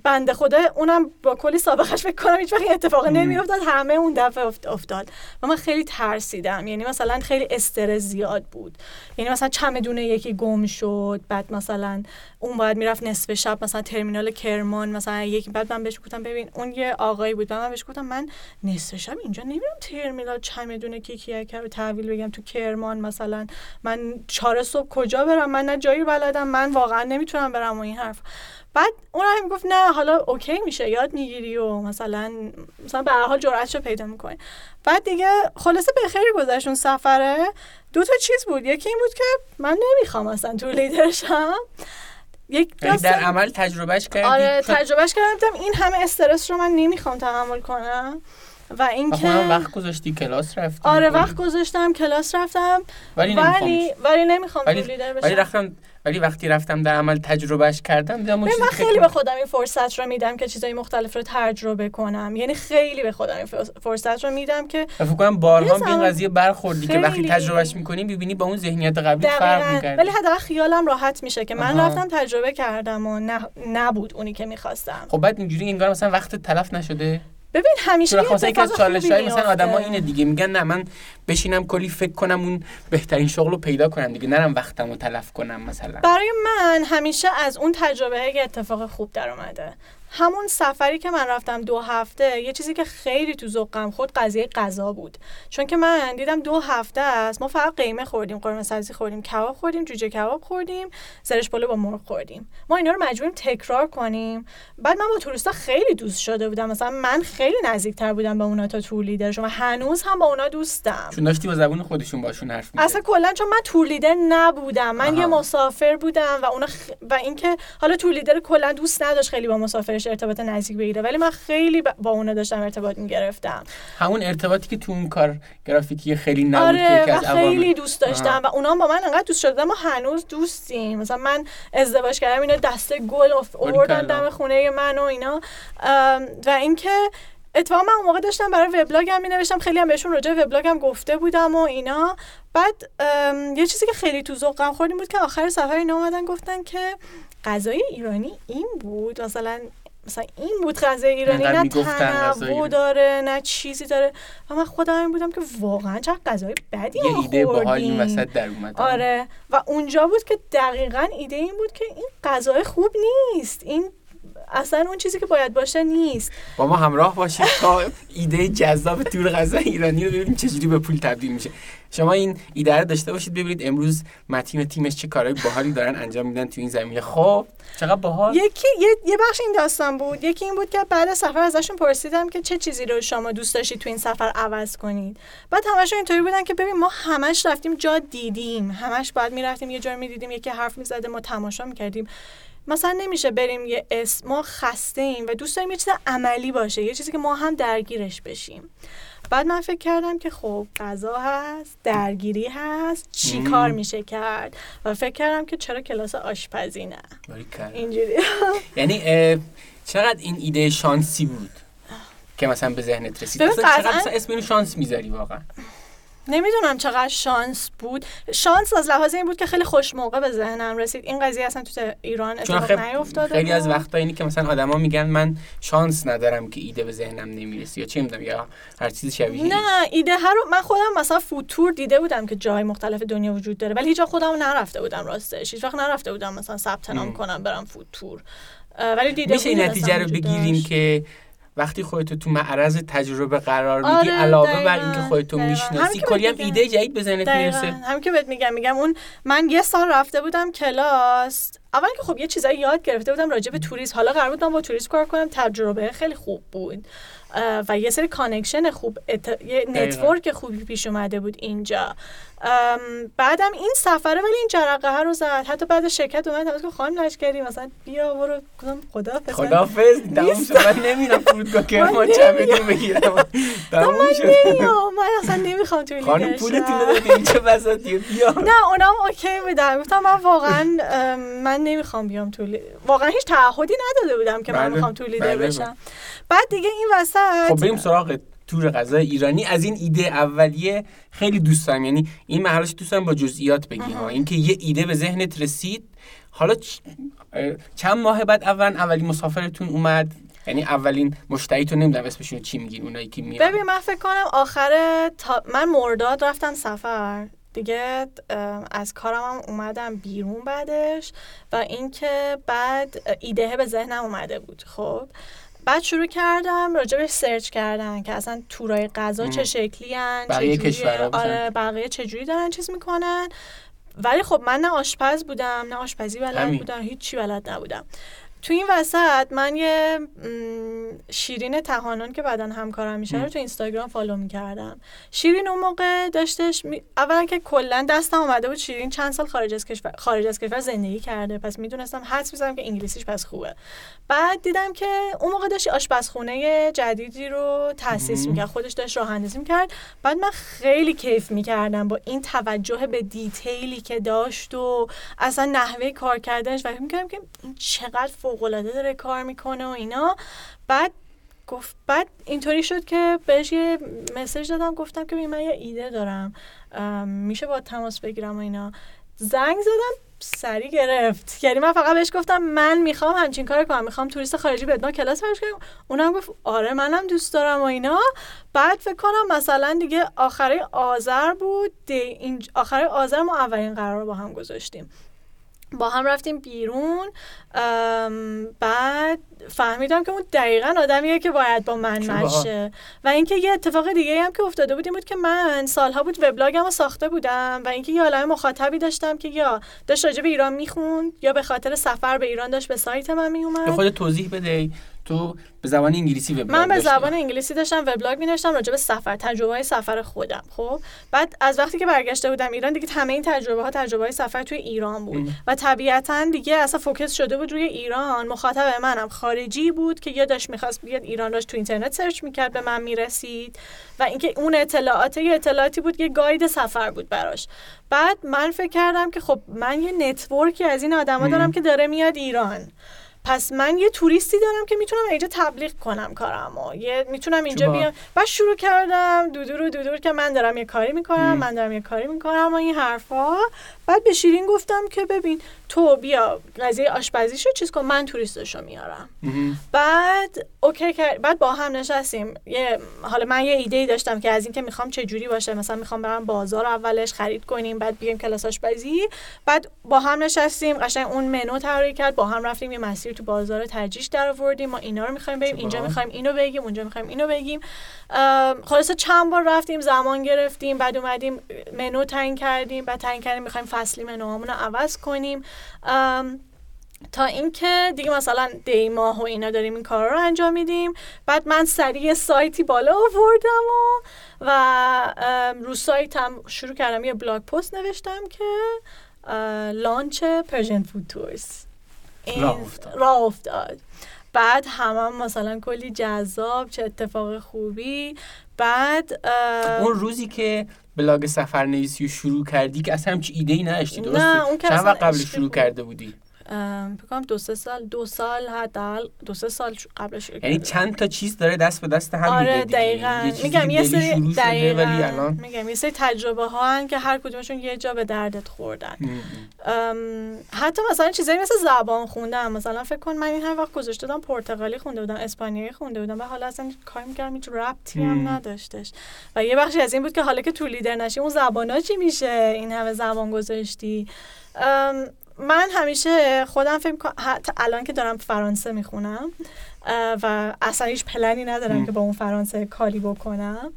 بنده خدا اونم با کلی سابقش فکر کنم هیچ وقت اتفاق نمیافتاد. همه اون دفعه افتاد. و من خیلی ترسیدم. یعنی مثلا خیلی استرس زیاد بود. یعنی مثلا چمدونه یکی گم شد. بعد مثلا اون باید می‌رفت نصف شب مثلا ترمینال کرمان مثلا یکی بعد من بهش گفتم ببین اون یه آقایی بود. من بهش گفتم من نصف شب اینجا نمیرم ترمینال چمدونه کی کی رو تحویل بگم تو کرمان مثلا. من چهار صبح کجا برم؟ من نه جایی بلدم. من واقعا نمی‌تونم برم. و این حرف. بعد اون هم گفت نه حالا اوکی میشه یاد می‌گیری و مثلا مثلا به هر حال جرأتشو پیدا می‌کنی. بعد دیگه خلاصه به خیلی گذشت اون سفره دو تا چیز بود. یکی این بود که من نمی‌خوام اصلا تو لیدرشم. یک یعنی در عمل تجربهش کردی؟ آره تجربهش کردم. این همه استرس رو من نمی‌خوام تحمل کنم. و اینکه وقت گذاشتی کلاس رفتی آره وقت گذاشتم کلاس رفتم ولی ولی, ولی نمی‌خوام ولی, لیدر بشم ولی رفتم ولی وقتی رفتم در عمل تجربهش کردم دیدم من خیلی به خودم این فرصت رو میدم که چیزای مختلف رو تجربه کنم. یعنی خیلی به خودم این فرصت رو میدم که فکر کنم بارها به این قضیه برخوردی که وقتی تجربهش می‌کنی ببینی با اون ذهنیت قبلی فرق می‌کنه ولی حداقل خیالم راحت میشه که من رفتم تجربه کردم و نبود اونی که می‌خواستم. خب بعد اینجوری انگار مثلا وقت تلف نشده؟ ببین همیشه یکی از چالش های مثلا آدما اینه دیگه میگن نه من بشینم کلی فکر کنم اون بهترین شغل رو پیدا کنم دیگه نرم وقتم رو تلف کنم مثلا. برای من همیشه از اون تجربه اتفاق خوب در اومده. همون سفری که من رفتم دو هفته یه چیزی که خیلی تو ذوقم خود قضیه غذا بود. چون که من دیدم دو هفته است ما فقط قیمه خوردیم قرمه سبزی خوردیم کباب خوردیم جوجه کباب خوردیم زرش پلو با مرغ خوردیم. ما اینا رو مجبوریم تکرار کنیم. بعد من با توریستا خیلی دوست شده بودم. مثلا من خیلی نزدیکتر بودم به اونا تا تور لیدرشون و هنوز هم با اونا دوستم. چون داشتی با زبون خودشون باشون حرف می‌زدی. اصلا کلا چون من تور لیدر نبودم. من یه مسافر بودم و اونا خ... و اینکه حالا تور لیدر کلا دوست نداشت خیلی با مسافر ارتباط نزدیک بگیره. ولی من خیلی با اونا داشتم ارتباط می‌گرفتم. همون ارتباطی که تو اون کار گرافیتی خیلی نبود آره که خیلی دوست داشتم و اونا با من انقدر دوست شدن ما هنوز دوستیم. مثلا من ازدواج کردم اینا دسته گل آوردن دم خونه من و اینا. و اینکه اتفاقا من اون موقع داشتم برای وبلاگم می نوشتم خیلی هم بهشون راجع وبلاگم گفته بودم و اینا. بعد یه چیزی که خیلی تو ذوقم خوردیم بود که آخر سفر اینا اومدن گفتن که غذای ایرانی این بود. مثلا مثلا این بود غذای ایرانی نه تنوع داره نه چیزی داره. و من خودم این بودم که واقعا چقدر غذای بدی یه ایده باحال این وسط در اومد. آره. و اونجا بود که دقیقا ایده این بود که این غذای خوب نیست. این اصلا اون چیزی که باید باشه نیست. با ما همراه باشید تا ایده جذاب تور غذا ایرانی رو ببینیم چجوری به پول تبدیل میشه. شما این ایده رو داشته باشید ببینید امروز متین تیمش چه کارهای باحالی دارن انجام میدن تو این زمینه. خب چقدر باحال؟ یکی یه, یه بخش این داستان بود. یکی این بود که بعد سفر ازشون پرسیدم که چه چیزی رو شما دوست داشتید تو این سفر عوض کنید. بعد همشون اینطوری بودن که ببین ما همش رفتیم جا دیدیم. همش باید می‌رفتیم یه جا می‌دیدیم یکی حرف می‌زده ما تماشا می‌کردیم. مثلا نمیشه بریم یه اسم ما خسته ایم و دوست داریم یه چیز عملی باشه یه چیزی که ما هم درگیرش بشیم. بعد من فکر کردم که خب غذا هست درگیری هست چی کار میشه کرد؟ و فکر کردم که چرا کلاس آشپزی نه اینجوری. [laughs] یعنی چقدر این ایده شانسی بود که مثلا به ذهنت رسید؟ چقدر اسم اینو شانس می‌ذاری واقعا؟ نمی‌دونم چقدر شانس بود. شانس از لحاظ این بود که خیلی خوش موقع به ذهنم رسید. این قضیه اصلا تو ایران اتفاق نیفتاده خیلی از وقتا اینی که مثلا آدما میگن من شانس ندارم که ایده به ذهنم نمی‌رسه یا چه می‌دونم یا هر چیز شبیه نه ایده هر من خودم مثلا فوتور دیده بودم که جای مختلف دنیا وجود داره ولی هیچ خودم نرفته بودم راستش. هیچ وقت نرفته بودم مثلا ثبت نام کنم برم فوتور. ولی دیده میشه نتیجه رو بگیریم که وقتی خودتو تو معرض تجربه قرار میدی آره علاوه بر اینکه خودتو می‌شناسی کلی هم ایده جدید به ذهنت می‌رسه همین که بهت میگم. میگم اون من یه سال رفته بودم کلاس. اول که خب یه چیزایی یاد گرفته بودم راجع به توریسم. حالا قرار بود با توریسم کار کنم. تجربه خیلی خوب بود. و یه سری connection خوب ات... یه network خوبی پیش اومده بود اینجا. بعدم این سفره ولی این جرقه ها رو زد. حتی بعد شرکت اومد که خانم لشکری مثلا بیا برو. کدوم خدا خدافظ تموم شد. من نمیرم فرودگاه [laughs] که ما چمدون بگیرم. [laughs] تموم شد. من اصلا نمی‌خوام توی خانم پولتون رو بدین چه بساطیه بیا. نه اونم اوکی بودن. گفتم من واقعا من نمی‌خوام بیام تو واقعا هیچ تعهدی نداده بودم که من بله. می‌خوام تو لیدر بله، بشم. بعد دیگه این وسط خب بریم سراغ تور غذای ایرانی. از این ایده اولیه خیلی دوست دارم. یعنی این مرحلهش دوست دارم با جزئیات بگیم ها. اینکه یه ایده به ذهنت رسید حالا چند ماه بعد اول اولین مسافرتون اومد. یعنی اولین مشتریتون نمی‌دونم اسمشون چی میگین اونایی که میان. ببین من فکر کنم آخر تا... من مرداد رفتم سفر. دیگه از کارم هم اومدم بیرون بعدش و اینکه بعد ایده به ذهنم اومده بود. خب؟ بعد شروع کردم راجبش سرچ کردن که اصلا تورای غذا چه شکلی هن بقیه کشورها آره بقیه چجوری دارن چیز می‌کنن. ولی خب من نه آشپز بودم نه آشپزی بلد بودم هیچی بلد نبودم. تو این وسط من یه شیرین تهانون که بعدا همکارم میشه رو تو اینستاگرام follow می‌کردم. شیرین اون موقع داشتش می... اولا که کلا دستم اومده بود شیرین چند سال خارج از کشور خارج از کشور زندگی کرده. پس می‌دونستم حدس می‌زنم که انگلیسیش پس خوبه. بعد دیدم که اون موقع داشت آشپزخونه جدیدی رو تاسیس می‌کرد خودش داشت راه اندازی می‌کرد. بعد من خیلی کیف می‌کردم با این توجه به detail ی که داشت و اصلا نحوه کار کردنش و می‌کردم که چقدر فوقالعاده داره کار می‌کنه و اینا. بعد گفت بعد اینطوری شد که بهش یه مسج دادم گفتم که من یه ایده دارم. میشه با تماس بگیرم و اینا. زنگ زدم سری گرفت. یعنی من فقط بهش گفتم من می‌خوام همچین کار کنم. می‌خوام توریست خارجی بدنا کلاس برش کنم اونم گفت آره منم دوست دارم و اینا. بعد فکر کنم مثلا دیگه آخره آذر بود. این آخره آذر ما اولین قرار با هم گذاشتیم. با هم رفتیم بیرون بعد فهمیدم که اون دقیقا آدمیه که باید با من مشه و اینکه یه اتفاق دیگه هم که افتاده بود این بود که من سالها بود وبلاگم رو ساخته بودم و اینکه یه عالم مخاطبی داشتم که یا داشت راجع به ایران می‌خوند یا به خاطر سفر به ایران داشت به سایت من میومد خود توضیح بده تو به زبان انگلیسی وبلاگ من به زبان انگلیسی داشتم وبلاگ می نوشتم راجع به سفر تجربه های سفر خودم خب؟ بعد از وقتی که برگشته بودم ایران دیگه همه این تجربه ها تجربه های سفر توی ایران بود. و طبیعتا دیگه اصلا focus شده بود روی ایران. مخاطب منم خارجی بود که یا داشت می‌خواست بیاد ایران داشت تو اینترنت search می‌کرد به من می‌رسید. و اینکه اون اطلاعات یه اطلاعاتی بود که guide سفر بود براش. بعد من فکر کردم که خب من یه network ی از این آدما دارم که داره میاد ایران. پس من یه توریستی دارم که می‌تونم اینجا تبلیغ کنم کارمو. یه می‌تونم اینجا بیام. بعد شروع کردم. دودور و دودور که من دارم یه کاری می‌کنم من دارم یه کاری می‌کنم و این حرفا. بعد به شیرین گفتم که ببین تو بیا قضیه آشپزیشو چیز کن من توریستشو میارم. بعد اوکی بعد با هم نشستیم. یه حالا من یه ایده ای داشتم که از اینکه می‌خوام چه جوری باشه مثلا می‌خوام برم بازار اولش خرید کنیم بعد بیایم کلاس آشپزی. بعد با هم نشستیم قشنگ اون منو طراحی کرد با هم رفتیم یه مسیر تو بازار ترجیش در آوردیم ما اینا رو می‌خوایم بریم اینجا می‌خوایم اینو بگیم اونجا می‌خوایم اینو بگیم. خلاصه چند بار رفتیم زمان گرفتیم بعد اومدیم منو تعیین کردیم بعد تعیین کردیم می‌خوایم فصلی منوهامون رو عوض کنیم. تا اینکه دیگه مثلا دی ماه و اینا داریم این کار رو انجام میدیم. بعد من سریع سایتی بالا آوردم و و رو سایتم شروع کردم. یه blog post نوشتم که launch Persian Food Tours راه افتاد بعد همه هم مثلا کلی جذاب چه اتفاق خوبی بعد اون روزی که بلاگ سفر نویسی رو شروع کردی که اصلا همچی ایده ای نداشتی درسته؟ نه اون چند وقت قبل شروع کرده بودی؟ بکنم دو سه سال دو سال حداقل دو سه سال قبلش یعنی چند تا چیز داره دست به دست هم آره دقیقاً. میگم یه سری دقیقاً ولی الان میگم یه سری تجربه ها هن که هر کدومشون یه جا به دردت خوردن. حتی مثلا چیزایی مثل زبان خوندم مثلا فکر کن من این هر وقت گذاشته بودم پرتغالی خونده بودم اسپانیایی خونده بودم. و حالا اصلا کار می‌کردم هیچ ربطی هم نداشتش. و یه بخشی از این بود که حالا که تو لیدر نشی اون زبانا چی میشه؟ این همه زبان گذاشتی. من همیشه خودم فکر کنم حتی الان که دارم فرانسه می‌خونم و اصلا هیچ پلنی ندارم که با اون فرانسه کالی بکنم.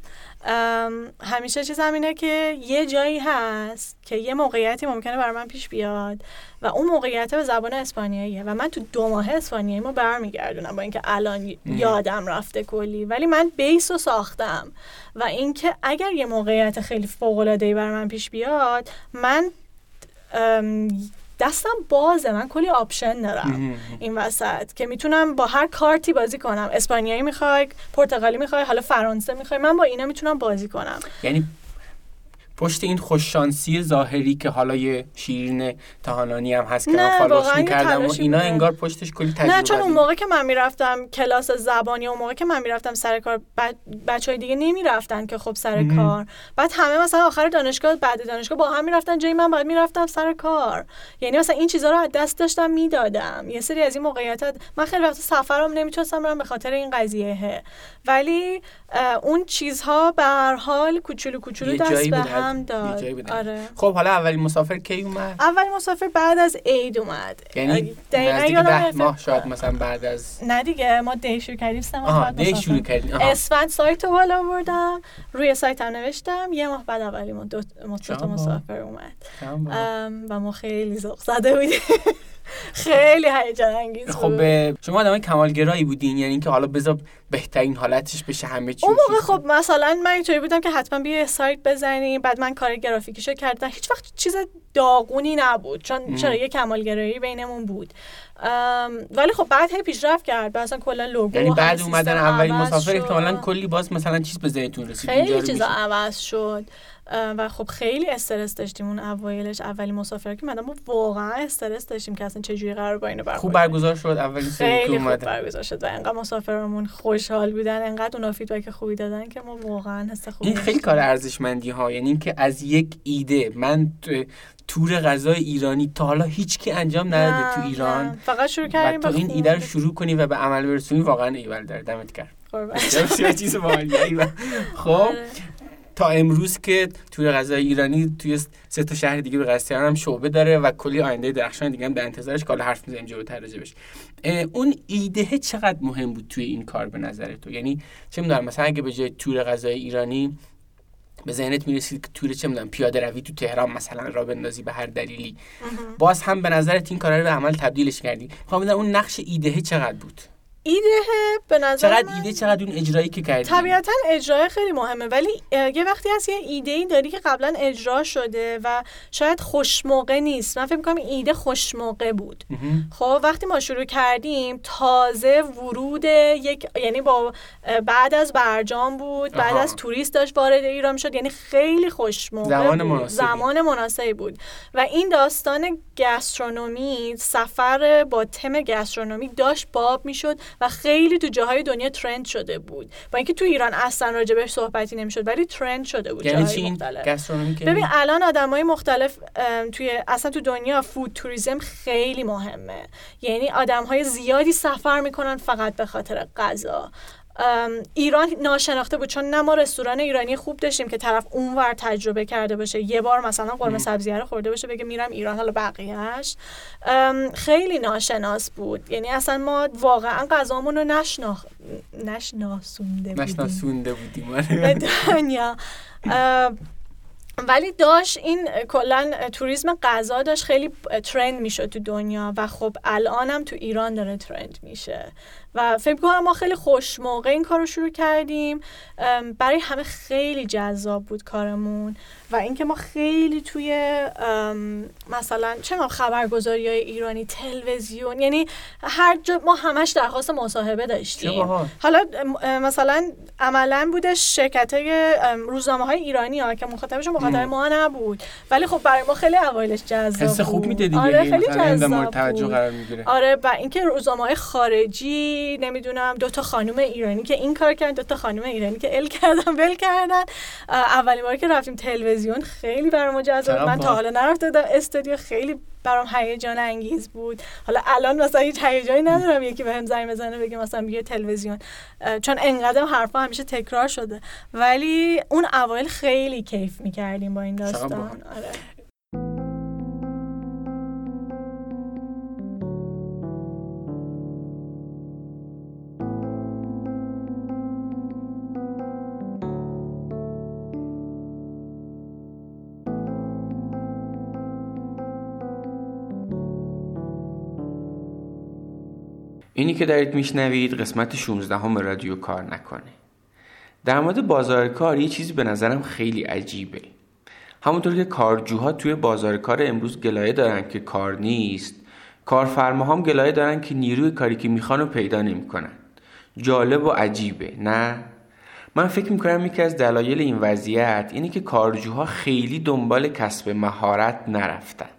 همیشه چیزم اینه که یه جایی هست که یه موقعیتی ممکنه برای من پیش بیاد و اون موقعیت به زبان اسپانیاییه و من تو دو ماه اسپانیایی ما برمیگردونم با اینکه الان یادم رفته کلی. ولی من بیس رو ساختم و اینکه اگر یه موقعیت خیلی فوق العاده برای من پیش بیاد من دستم بازه من کلی option دارم این وسط که می‌تونم با هر کارتی بازی کنم. اسپانیایی می‌خوای پرتغالی می‌خوای حالا فرانسه می‌خوای من با اینا می‌تونم بازی کنم. یعنی پشت این خوششانسی ظاهری که حالا یه شیرین تهانانی هم هست که من follow ش می‌کردم و اینا. انگار پشتش کلی تجربه نه چون اون. موقع که من می‌رفتم کلاس زبانی اون موقع که من می‌رفتم سر کار بچه های دیگه نمی‌رفتن که خب سر مهم. کار بعد همه مثلا آخر دانشگاه بعد دانشگاه با هم می‌رفتن جای من بعد می‌رفتم سر کار یعنی مثلا این چیزها رو از دست داشتم می‌دادم یه سری از این موقعیت من خیلی وقت سفرم نمی‌تونستم برم به خاطر این قضیه ولی اون چیزها به هر حال کوچولو کوچولو دست به هم داد. آره خب حالا اولین مسافر کی اومد اولین مسافر بعد از عید اومد یعنی دقیقاً یادم ده. ماه شاید مثلا بعد از نه دیگه ما دی شروع کردیم سه ماه آها بعد دی. شروع کردین آها. اسفند سایت رو بالا بردم روی سایت هم نوشتم یه ماه بعد اولی ما دو با. مسافر اومد و ما خیلی ذوق زده بودیم خیلی هیجان انگیز خب شما آدم کمالگرایی بودین یعنی اینکه حالا بذار بهترین حالتش بشه همه چی اون موقع خب مثلا من اینطوری بودم که حتما بیا سایت بزنیم بعد من کار گرافیکیشو کردم هیچ وقت چیز داغونی نبود چون. چرا یه کمالگرایی بینمون بود ولی خب بعد هی پیشرفت کرد بعد اصلا کلا لوگو یعنی بعد اومدن اولین مسافر. احتمالاً کلی باز مثلا چیز به ذهنتون رسید خیلی چیزا. عوض شد و خب خیلی استرس داشتیم اون اوایلش اولین مسافر که مدام واقعا استرس داشتیم که اصلا چجوری قرار با اینو برخورد خوب. برگزار شد اولین سری که خوب اومد برگزار شد و انقدر مسافرمون خوشحال بودن انقدر اونا فیدبک خوبی دادن که ما واقعا حس خوبی این خیلی کار ارزشمندی ها یعنی اینکه از یک ایده من تو- تور غذای ایرانی تا حالا هیچ کی انجام نداده تو ایران نه. فقط شروع و کردیم تو این. ایده رو شروع کنی و به عمل برسونی واقعا ایول داره دمت کرد. [laughs] [laughs] خب آره. تا امروز که تور غذای ایرانی توی سه تا شهر دیگه به قصدیان هم شعبه داره و کلی آینده درخشان دیگه هم در انتظارش که حالا حرف می‌زنیم جلوتر راجبش اه، اون ایده چقدر مهم بود توی این کار به نظر تو؟ یعنی چه می‌دونم مثلا اگه به جای تور غذای ایرانی به ذهنت می‌رسید که تور چه می‌دونم پیاده روی تو تهران مثلا را بندازی به هر دلیلی. باز هم به نظرت این کارا رو به عمل تبدیلش کردی. بدونم اون نقش ایده چقدر بود؟ ایده به نظر چقدر ایده چقدر اون اجرایی که کردی طبیعتا اجرای خیلی مهمه ولی یه وقتی هست یه ایده ای داری که قبلا اجرا شده و شاید خوشموقع نیست من فکر می‌کنم ایده خوشموقع بود. خب وقتی ما شروع کردیم تازه ورود یک یعنی با بعد از برجام بود بعد آها. از توریست داشت وارد ایران شد یعنی خیلی خوش موقع زمان بود. مناسبی. زمان مناسبی بود و این داستان گسترونومی سفر با تم گسترونومی داشت باب می‌شد و خیلی تو جاهای دنیا ترند شده بود. با اینکه تو ایران اصلا راجبش صحبتی نمی‌شد ولی ترند شده بود یعنی جاهای چی مختلف. ببین الان آدم های مختلف توی اصلا تو دنیا فود توریزم خیلی مهمه. یعنی آدم های زیادی سفر می‌کنن فقط به خاطر غذا. ایران ناشناخته بود چون نه ما رستوران ایرانی خوب داشتیم که طرف اونور تجربه کرده باشه. یه بار مثلا قرمه سبزیه رو خورده باشه بگه میرم ایران حالا بقیهش خیلی ناشناس بود. یعنی اصلا ما واقعا غذامون رو نشناخ نشناسونده بودیم. نشناسونده بودیم. [laughs] دنیا. ولی داشت این کلا توریسم غذا داشت خیلی ترند می‌شد تو دنیا و خب الان هم تو ایران داره ترند میشه. و فکر کنم ما خیلی خوش موقع این کار رو شروع کردیم برای همه خیلی جذاب بود کارمون و اینکه ما خیلی توی مثلا چه ما خبرگزاری های ایرانی تلویزیون یعنی هر جا ما همش درخواست مصاحبه داشتیم. حالا مثلا عملا بودش شرکت های روزنامه های ایرانی ها که مخاطبشون مخاطب. ما نبود ولی خب برای ما خیلی اوایلش جذاب حس خوب بود. میده دیگه آره خیلی جذاب توجه بود. قرار آره و اینکه روزنامه های خارجی نمی‌دونم دو تا خانم ایرانی که این کار کردن دو تا خانم ایرانی که ال کردن ول کردن. اولین باری که رفتیم تلویزیون خیلی برام جذاب من تا. حالا نرفته بودم استودیو خیلی برام هیجان انگیز بود. حالا الان مثلا هیچ هیجانی ندارم یکی بهم زنگ بزنه بگه مثلا بیا تلویزیون. چون انقدر حرفا همیشه تکرار شده. ولی اون اوایل خیلی کیف می‌کردیم با این داستان. آره. اینی که دارید میشنوید قسمت 16 هم رادیو کار نکنه. در مورد بازار کار یه چیزی به نظرم خیلی عجیبه. همونطور که کارجوها توی بازار کار امروز گلایه دارن که کار نیست کارفرماها هم گلایه دارن که نیروی کاری که می‌خوان رو پیدا نمی‌کنن. جالب و عجیبه نه؟ من فکر می‌کنم یکی از دلایل این وضعیت اینه که کارجوها خیلی دنبال کسب مهارت نرفتن.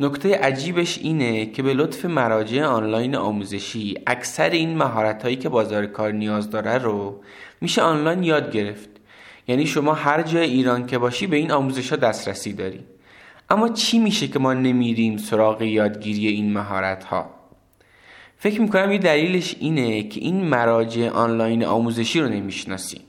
نکته عجیبش اینه که به لطف مراجع آنلاین آموزشی اکثر این مهارت هایی که بازار کار نیاز داره رو میشه آنلاین یاد گرفت. یعنی شما هر جای ایران که باشی به این آموزش ها دسترسی داری. اما چی میشه که ما نمیریم سراغ یادگیری این مهارت ها فکر می‌کنم یه دلیلش اینه که این مراجع آنلاین آموزشی رو نمی‌شناسیم.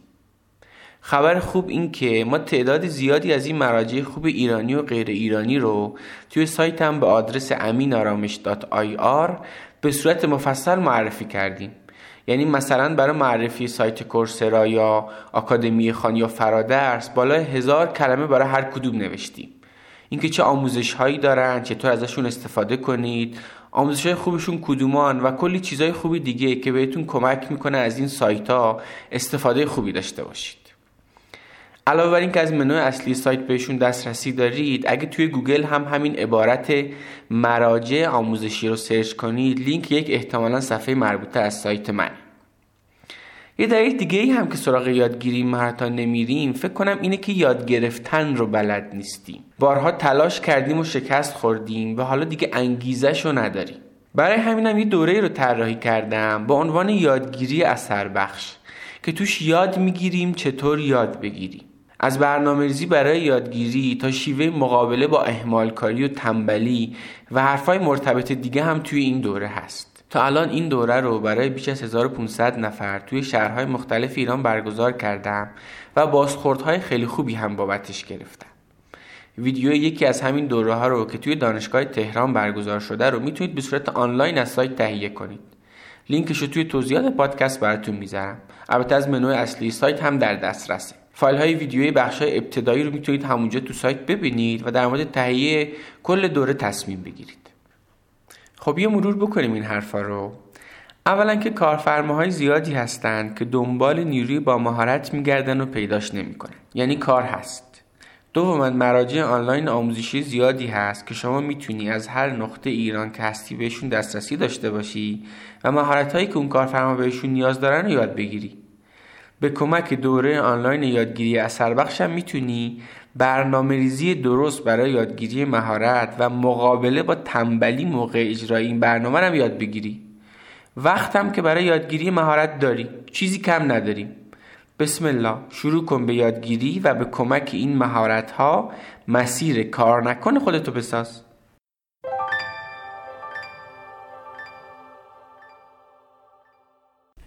خبر خوب این که ما تعداد زیادی از این مراجع خوب ایرانی و غیر ایرانی رو توی سایتم به آدرس امینارامش.ir به صورت مفصل معرفی کردیم. یعنی مثلا برای معرفی سایت کورسرا یا آکادمی خان یا فرادرس بالای هزار کلمه برای هر کدوم نوشتیم. اینکه چه آموزش هایی دارن چطور ازشون استفاده کنید آموزش های خوبشون کدومان و کلی چیزهای خوبی دیگه که بهتون کمک می‌کنه از این سایت ها استفاده خوبی داشته باشید. علاوه بر اینکه از منوی اصلی سایت بهشون دسترسی دارید اگه توی گوگل هم همین عبارت مراجع آموزشی رو search کنید لینک یک احتمالا صفحه مربوطه از سایت من. یه دلیل دیگه ای هم که سراغ یادگیری مهارت‌ها نمیریم فکر کنم اینه که یاد گرفتن رو بلد نیستیم. بارها تلاش کردیم و شکست خوردیم و حالا دیگه انگیزش رو نداریم. برای همینم یه دوره رو طراحی کردم با عنوان یادگیری اثر بخش که توش یاد می‌گیریم چطور یاد بگیریم. از برنامه ریزی برای یادگیری تا شیوه مقابله با اهمالکاری و تنبلی و حرفای مرتبط دیگه هم توی این دوره هست. تا الان این دوره رو برای بیش از 1500 نفر توی شهرهای مختلف ایران برگزار کردم و بازخوردهای خیلی خوبی هم بابتش گرفتم. ویدیو یکی از همین دوره ها رو که توی دانشگاه تهران برگزار شده رو می‌تونید به صورت آنلاین از سایت تهیه کنید. لینکش رو توی توضیحات پادکست براتون می‌ذارم. البته از منوی اصلی سایت هم در دسترسه. فایل های ویدیویی بخش های ابتدایی رو می‌تونید همونجا تو سایت ببینید و در مورد تهیه کل دوره تصمیم بگیرید. خب یه مرور بکنیم این حرفا رو. اولا که کارفرماهای زیادی هستند که دنبال نیروی با مهارت میگردن و پیداش نمی‌کنن. یعنی کار هست. دوما مراجع آنلاین آموزشی زیادی هست که شما می‌تونی از هر نقطه ایران که هستی بهشون دسترسی داشته باشی و مهارت هایی که اون کارفرما بهشون نیاز دارن رو یاد بگیری. به کمک دوره آنلاین یادگیری اثر بخشم می‌تونی برنامه ریزی درست برای یادگیری مهارت و مقابله با تنبلی موقع اجرای این برنامه هم یاد بگیری. وقتم که برای یادگیری مهارت داری چیزی کم نداریم بسم الله شروع کن به یادگیری و به کمک این مهارت ها مسیر کار نکن خودتو بساز.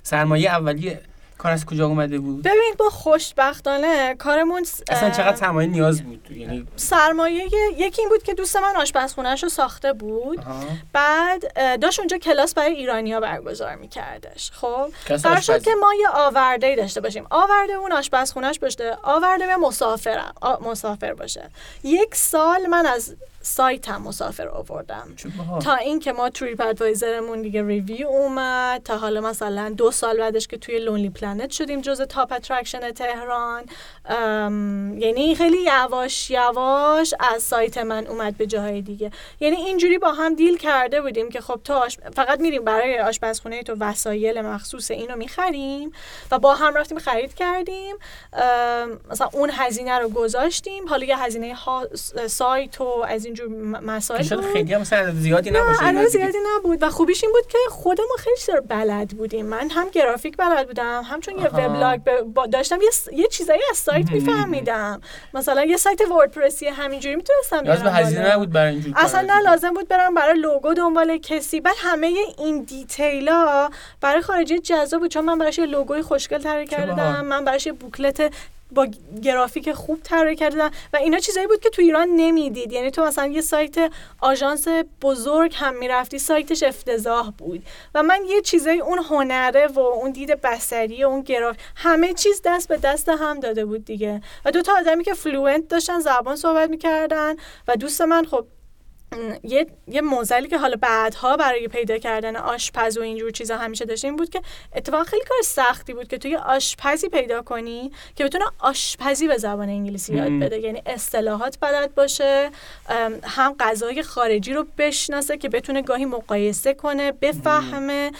سرمایه اولیه کار از کجا اومده بود؟ ببین با خوشبختانه کارمون اصلا چقدر سرمایه نیاز بود؟ یعنی سرمایه یکی این بود که دوست من آشپزخونهش رو ساخته بود. بعد داشت اونجا کلاس برای ایرانیا برگزار میکردش. خب؟ قرار شد که ما یه آورده داشته باشیم. آورده اون آشپزخونهش باشه. آورده به مسافرم. مسافر باشه. یک سال من از سایت هم مسافر آوردم تا اینکه ما TripAdvisor مون دیگه review اومد تا حالا مثلا دو سال بعدش که توی Lonely Planet شدیم جز top attraction تهران. یعنی خیلی یواش یواش از سایت من اومد به جاهای دیگه. یعنی اینجوری با هم deal کرده بودیم که خب تو فقط میریم برای آشپزخونه تو وسایل مخصوص اینو می‌خریم و با هم رفتیم خرید کردیم. مثلا اون هزینه رو گذاشتیم. حالا یه هزینه سایت و از اینجور مسائل خیلی هم مثلا زیادی نباشه نه زیادی نبود. و خوبیش این بود که خودمون خیلی سر بلد بودیم. من هم گرافیک بلد بودم همچون یه وبلاگ داشتم یه, یه چیزایی از سایت میفهمیدم. مثلا یه سایت وردپرسی همینجوری می‌تونستم لازم هزینه نبود برای اینجور اصلا نه لازم بود برم برای لوگو دنبال کسی. بعد همه این دیتیلا برای خارجی جذاب بود. چون من براش یه لوگوی خوشگل طراحی کردم من براش یه بوکلت با گرافیک خوب طراحی کردن و اینا چیزایی بود که تو ایران نمی‌دید. یعنی تو مثلا یه سایت آژانس بزرگ هم می‌رفتی سایتش افتضاح بود. و من یه چیزایی اون هنره و اون دید بصری اون گراف همه چیز دست به دست هم داده بود دیگه. و دو تا آدمی که fluent داشتن زبان صحبت می‌کردن و دوست من خب یه یه معضلی که حالا بعدها برای پیدا کردن آشپز و اینجور چیزا همیشه داشتیم بود که اتفاقا خیلی کار سختی بود که توی آشپزی پیدا کنی که بتونه آشپزی به زبان انگلیسی یاد بده. یعنی اصطلاحات بلد باشه هم غذای خارجی رو بشناسه که بتونه گاهی مقایسه کنه بفهمه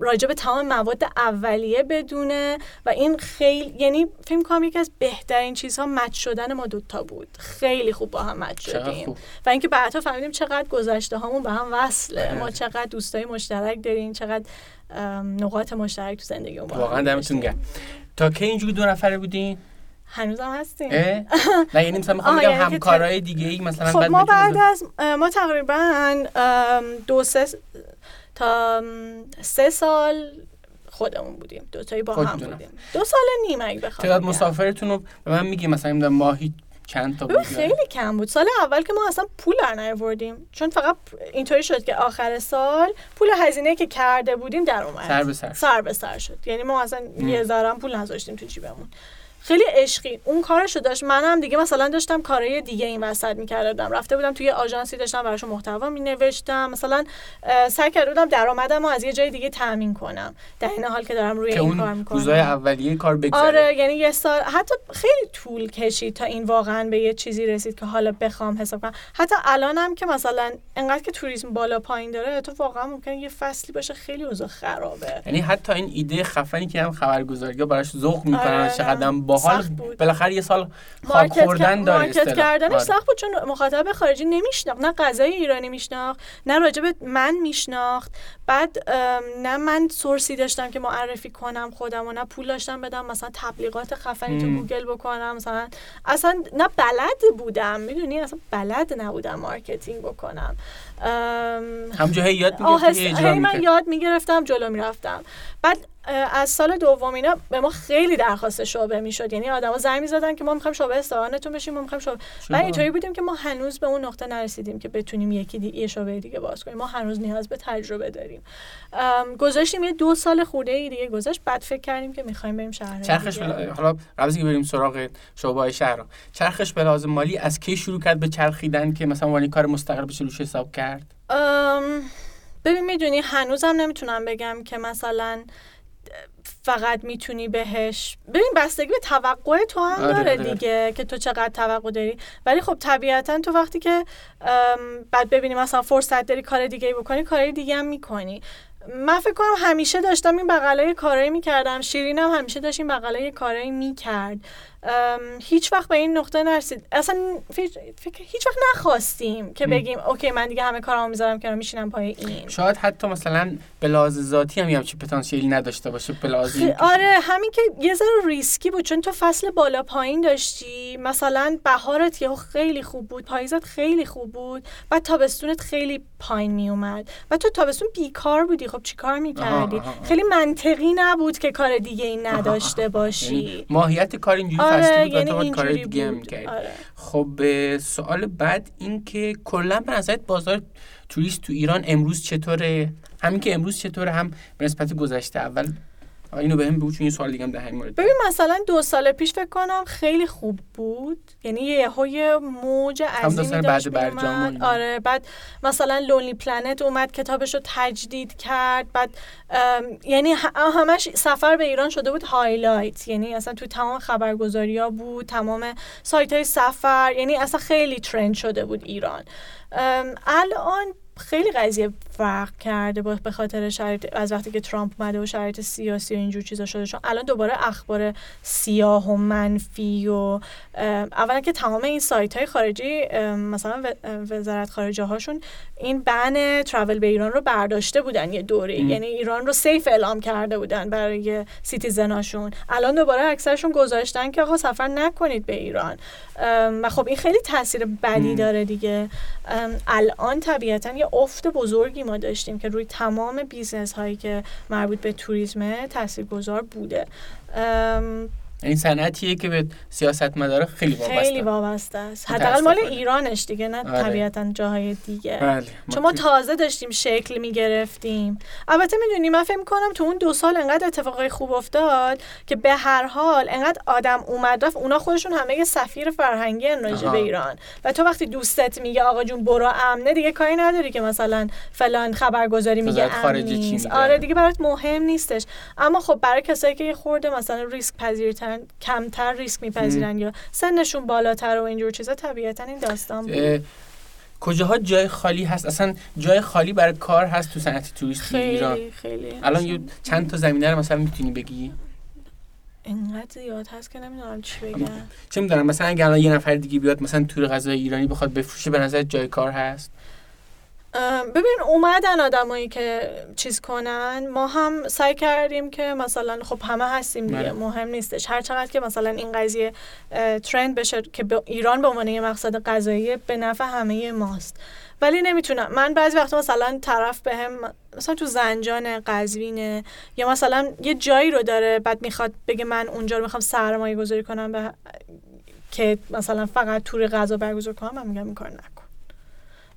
راجع به تمام مواد اولیه بدونه و این خیلی یعنی فیلم کنم یکی از بهترین چیزها مچ شدن ما دوتا بود. خیلی خوب با هم مچ شدیم. و اینکه بعدها فهمیدیم چقدر گذشته هامون به هم وصله. ما چقدر دوستای مشترک داریم چقدر نقاط مشترک تو زندگی واقعا دمتون گرم. تا کی اینجوری دو نفره بودین؟ هنوزم هستیم. نه یعنی مثلا می‌خوام بگم یعنی همکارای دیگه ای مثلا خب ما بعد از ما تقریبا دو سه تا سه سال خودمون بودیم. دو تایی با هم بودیم. دو سال نیم اگه بخوام تعداد مسافرتون رو به من میگی مثلا ماهی چند تا بود خیلی کم بود. سال اول که ما اصلا پول در نیاوردیم. چون فقط اینطوری شد که آخر سال پول هزینه که کرده بودیم در اومد. سر به سر. سر به سر شد. یعنی ما اصلا یه ذره پول نذاشتیم تو جیبمون. خیلی عشقی. اون کارشو داشت. منم دیگه مثلا داشتم کارهای دیگه این وسط می‌کردم. رفته بودم توی آژانسی داشتم براشون محتوا مینوشتم. مثلا سعی کرده بودم درآمدم از یه جای دیگه تامین کنم. در این حال که دارم روی این کار می‌کنم. روزای اولیه کار بگذره. آره یعنی یه سال حتی خیلی طول کشید تا این واقعا به یه چیزی رسید که حالا بخوام حساب کنم. حتی الانم که مثلا انقدر که توریسم بالا پایین داره تو واقعا ممکنه یه فصلی باشه خیلی اوضاع خرابه. یعنی حتی این ایده خفنی که هم خبرگزاری براش ذوق می‌کنن آره. چقدر باحال بالاخره یه سال خواب خوردن داره market کردنش آره. سخت بود چون مخاطب خارجی نمیشناخت نه غذای ایرانی میشناخت نه راجب من میشناخت. بعد نه من source ی داشتم که معرفی کنم خودم و نه پول داشتم بدم مثلا تبلیغات خفنی تو گوگل بکنم مثلا اصلا نه بلد بودم می‌دونی؟ اصلا بلد نبودم marketing بکنم. همجا یاد می‌گرفتی من یاد می‌گرفتم جلو می‌رفتم. بعد از سال دوم اینا به ما خیلی درخواست شعبه می‌شد. یعنی آدما زنگ می‌زدن که ما می‌خوایم شعبه استوانتون بشیم ما می‌خوایم شعبه و اینطوری بودیم که ما هنوز به اون نقطه نرسیدیم که بتونیم یکی دیگه یه شعبه دیگه باز کنیم. ما هنوز نیاز به تجربه داریم. گذاشتیم یه دو سال خورده دیگه گذاشت. بعد فکر کردیم که می‌خوایم بریم شهر چرخش. حالا قبل که بریم سراغ شعبه های شهر چرخش به لازم مالی از کی شروع کرد به چرخیدن که مثلا ولی کار مستقل بشه روش حساب کرد؟ ببین می‌دونی هنوزم نمی‌تونم بگم که مثلا فقط می‌تونی بهش ببین بستگی به توقع تو هم آره، داره آره. دیگه که تو چقدر توقع داری. ولی خب طبیعتا تو وقتی که بعد ببینی مثلا فرصت داری کار دیگه بکنی کار دیگه هم می‌کنی. من فکر کنم همیشه داشتم این بغلای کارایی می‌کردم. شیرینم همیشه داشت این بغلای کارایی می‌کرد. هیچ وقت به این نقطه نرسید. اصلا فکر هیچ وقت نخواستیم که بگیم OK من دیگه همه کارامو می‌ذارم کنار میشینم پای این. شاید حتی مثلا به لحاظ ذاتی هم همچین پتانسیلی نداشته باشه به آره همین که یه ذره ریسکی بود چون تو فصل بالا پایین داشتی. مثلا بهارت یهو خیلی خوب بود پاییزت خیلی خوب بود بعد تابستونت خیلی پایین میومد و تو تابستون بیکار بودی. خب چیکار می‌کردی؟ خیلی منطقی نبود که کار دیگه ای [laughs] نداشته باشی. یعنی ماهیت کار اینجوری آره یعنی کار دیگه هم آره. خب سوال بعد این که کلا به نظرت بازار توریست تو ایران امروز چطوره؟ همین که امروز چطوره؟ هم به نسبت گذشته اول اینو بهم بگو چون این سوال دیگه هم در همین مورد ببین مثلا دو سال پیش فکر کنم خیلی خوب بود. یعنی یه های موج عظیمی داشت بعد آره بعد مثلا لونلی پلنت اومد کتابش رو تجدید کرد. بعد یعنی همش سفر به ایران شده بود highlight یعنی اصلا تو تمام خبرگزاری ها بود تمام سایت های سفر. یعنی اصلا خیلی trend شده بود ایران. الان خیلی قضیه فرق کرده با به خاطر شرایط از وقتی که ترامپ اومده و شرایط سیاسی و اینجور چیزا شده. چون الان دوباره اخبار سیاه و منفی و اولا که تمام این سایت های خارجی مثلا وزارت خارجه هاشون این ban travel به ایران رو برداشته بودن یه دوره. یعنی ایران رو safe اعلام کرده بودن برای citizen اشون. الان دوباره اکثرشون گذاشتن که آقا سفر نکنید به ایران. و خب این خیلی تاثیر بدی داره دیگه. الان طبیعتا یه افت بزرگی ما داشتیم که روی تمام business هایی که مربوط به توریسم تاثیرگذار بوده. این صنعتیه که به سیاستمدارا خیلی وابسته. خیلی وابسته است. حداقل مال ایرانش دیگه نه آره. طبیعتا جاهای دیگه. بله چون ما تازه داشتیم شکل می‌گرفتیم. البته می‌دونی من فکر کنم تو اون دو سال انقدر اتفاقای خوب افتاد که به هر حال انقدر آدم اومد رفت اونا خودشون همه سفیر فرهنگی راجع آها. به ایران. و تو وقتی دوستت میگه آقا جون برو امنه. دیگه کاری نداری که مثلا فلان خبرگزاری میگه امن خارجه چی نیست. میگه؟ آره دیگه برات مهم نیستش. اما خب برای کسایی که خورده مثلا ریسک پذیرترن کمتر ریسک میپذیرن یا سنشون بالاتر و اینجور چیزا طبیعتا این داستان بود. اه، کجاها جای خالی هست؟ اصلا جای خالی برای کار هست تو صنعت توریستی ایران؟ خیلی. خیلی الان یه چند تا زمینه رو مثلا می‌تونی بگی؟ اینقدر زیاد هست که نمی‌دونم چی بگم. چه می‌دونم مثلا اگه الان یه نفر دیگه بیاد مثلا تور غذای ایرانی بخواد بفروشه به نظر جای کار هست؟ ببین اومدن آدمایی که چیز کنن. ما هم سعی کردیم که مثلا خب همه هستیم دیگه بله. مهم نیستش. هر چقدر که مثلا این قضیه ترند بشه که به ایران به عنوان یه مقصد غذایی به نفع همه ماست. ولی نمی‌تونم. من بعضی وقتا مثلا طرف بهم مثلا تو زنجان قزوینه یا مثلا یه جایی رو داره بعد می‌خواد بگه من اونجا رو می‌خوام سرمایه گذاری کنم به که مثلا فقط تور غذا برگزار کنم من میگم این کار نکن.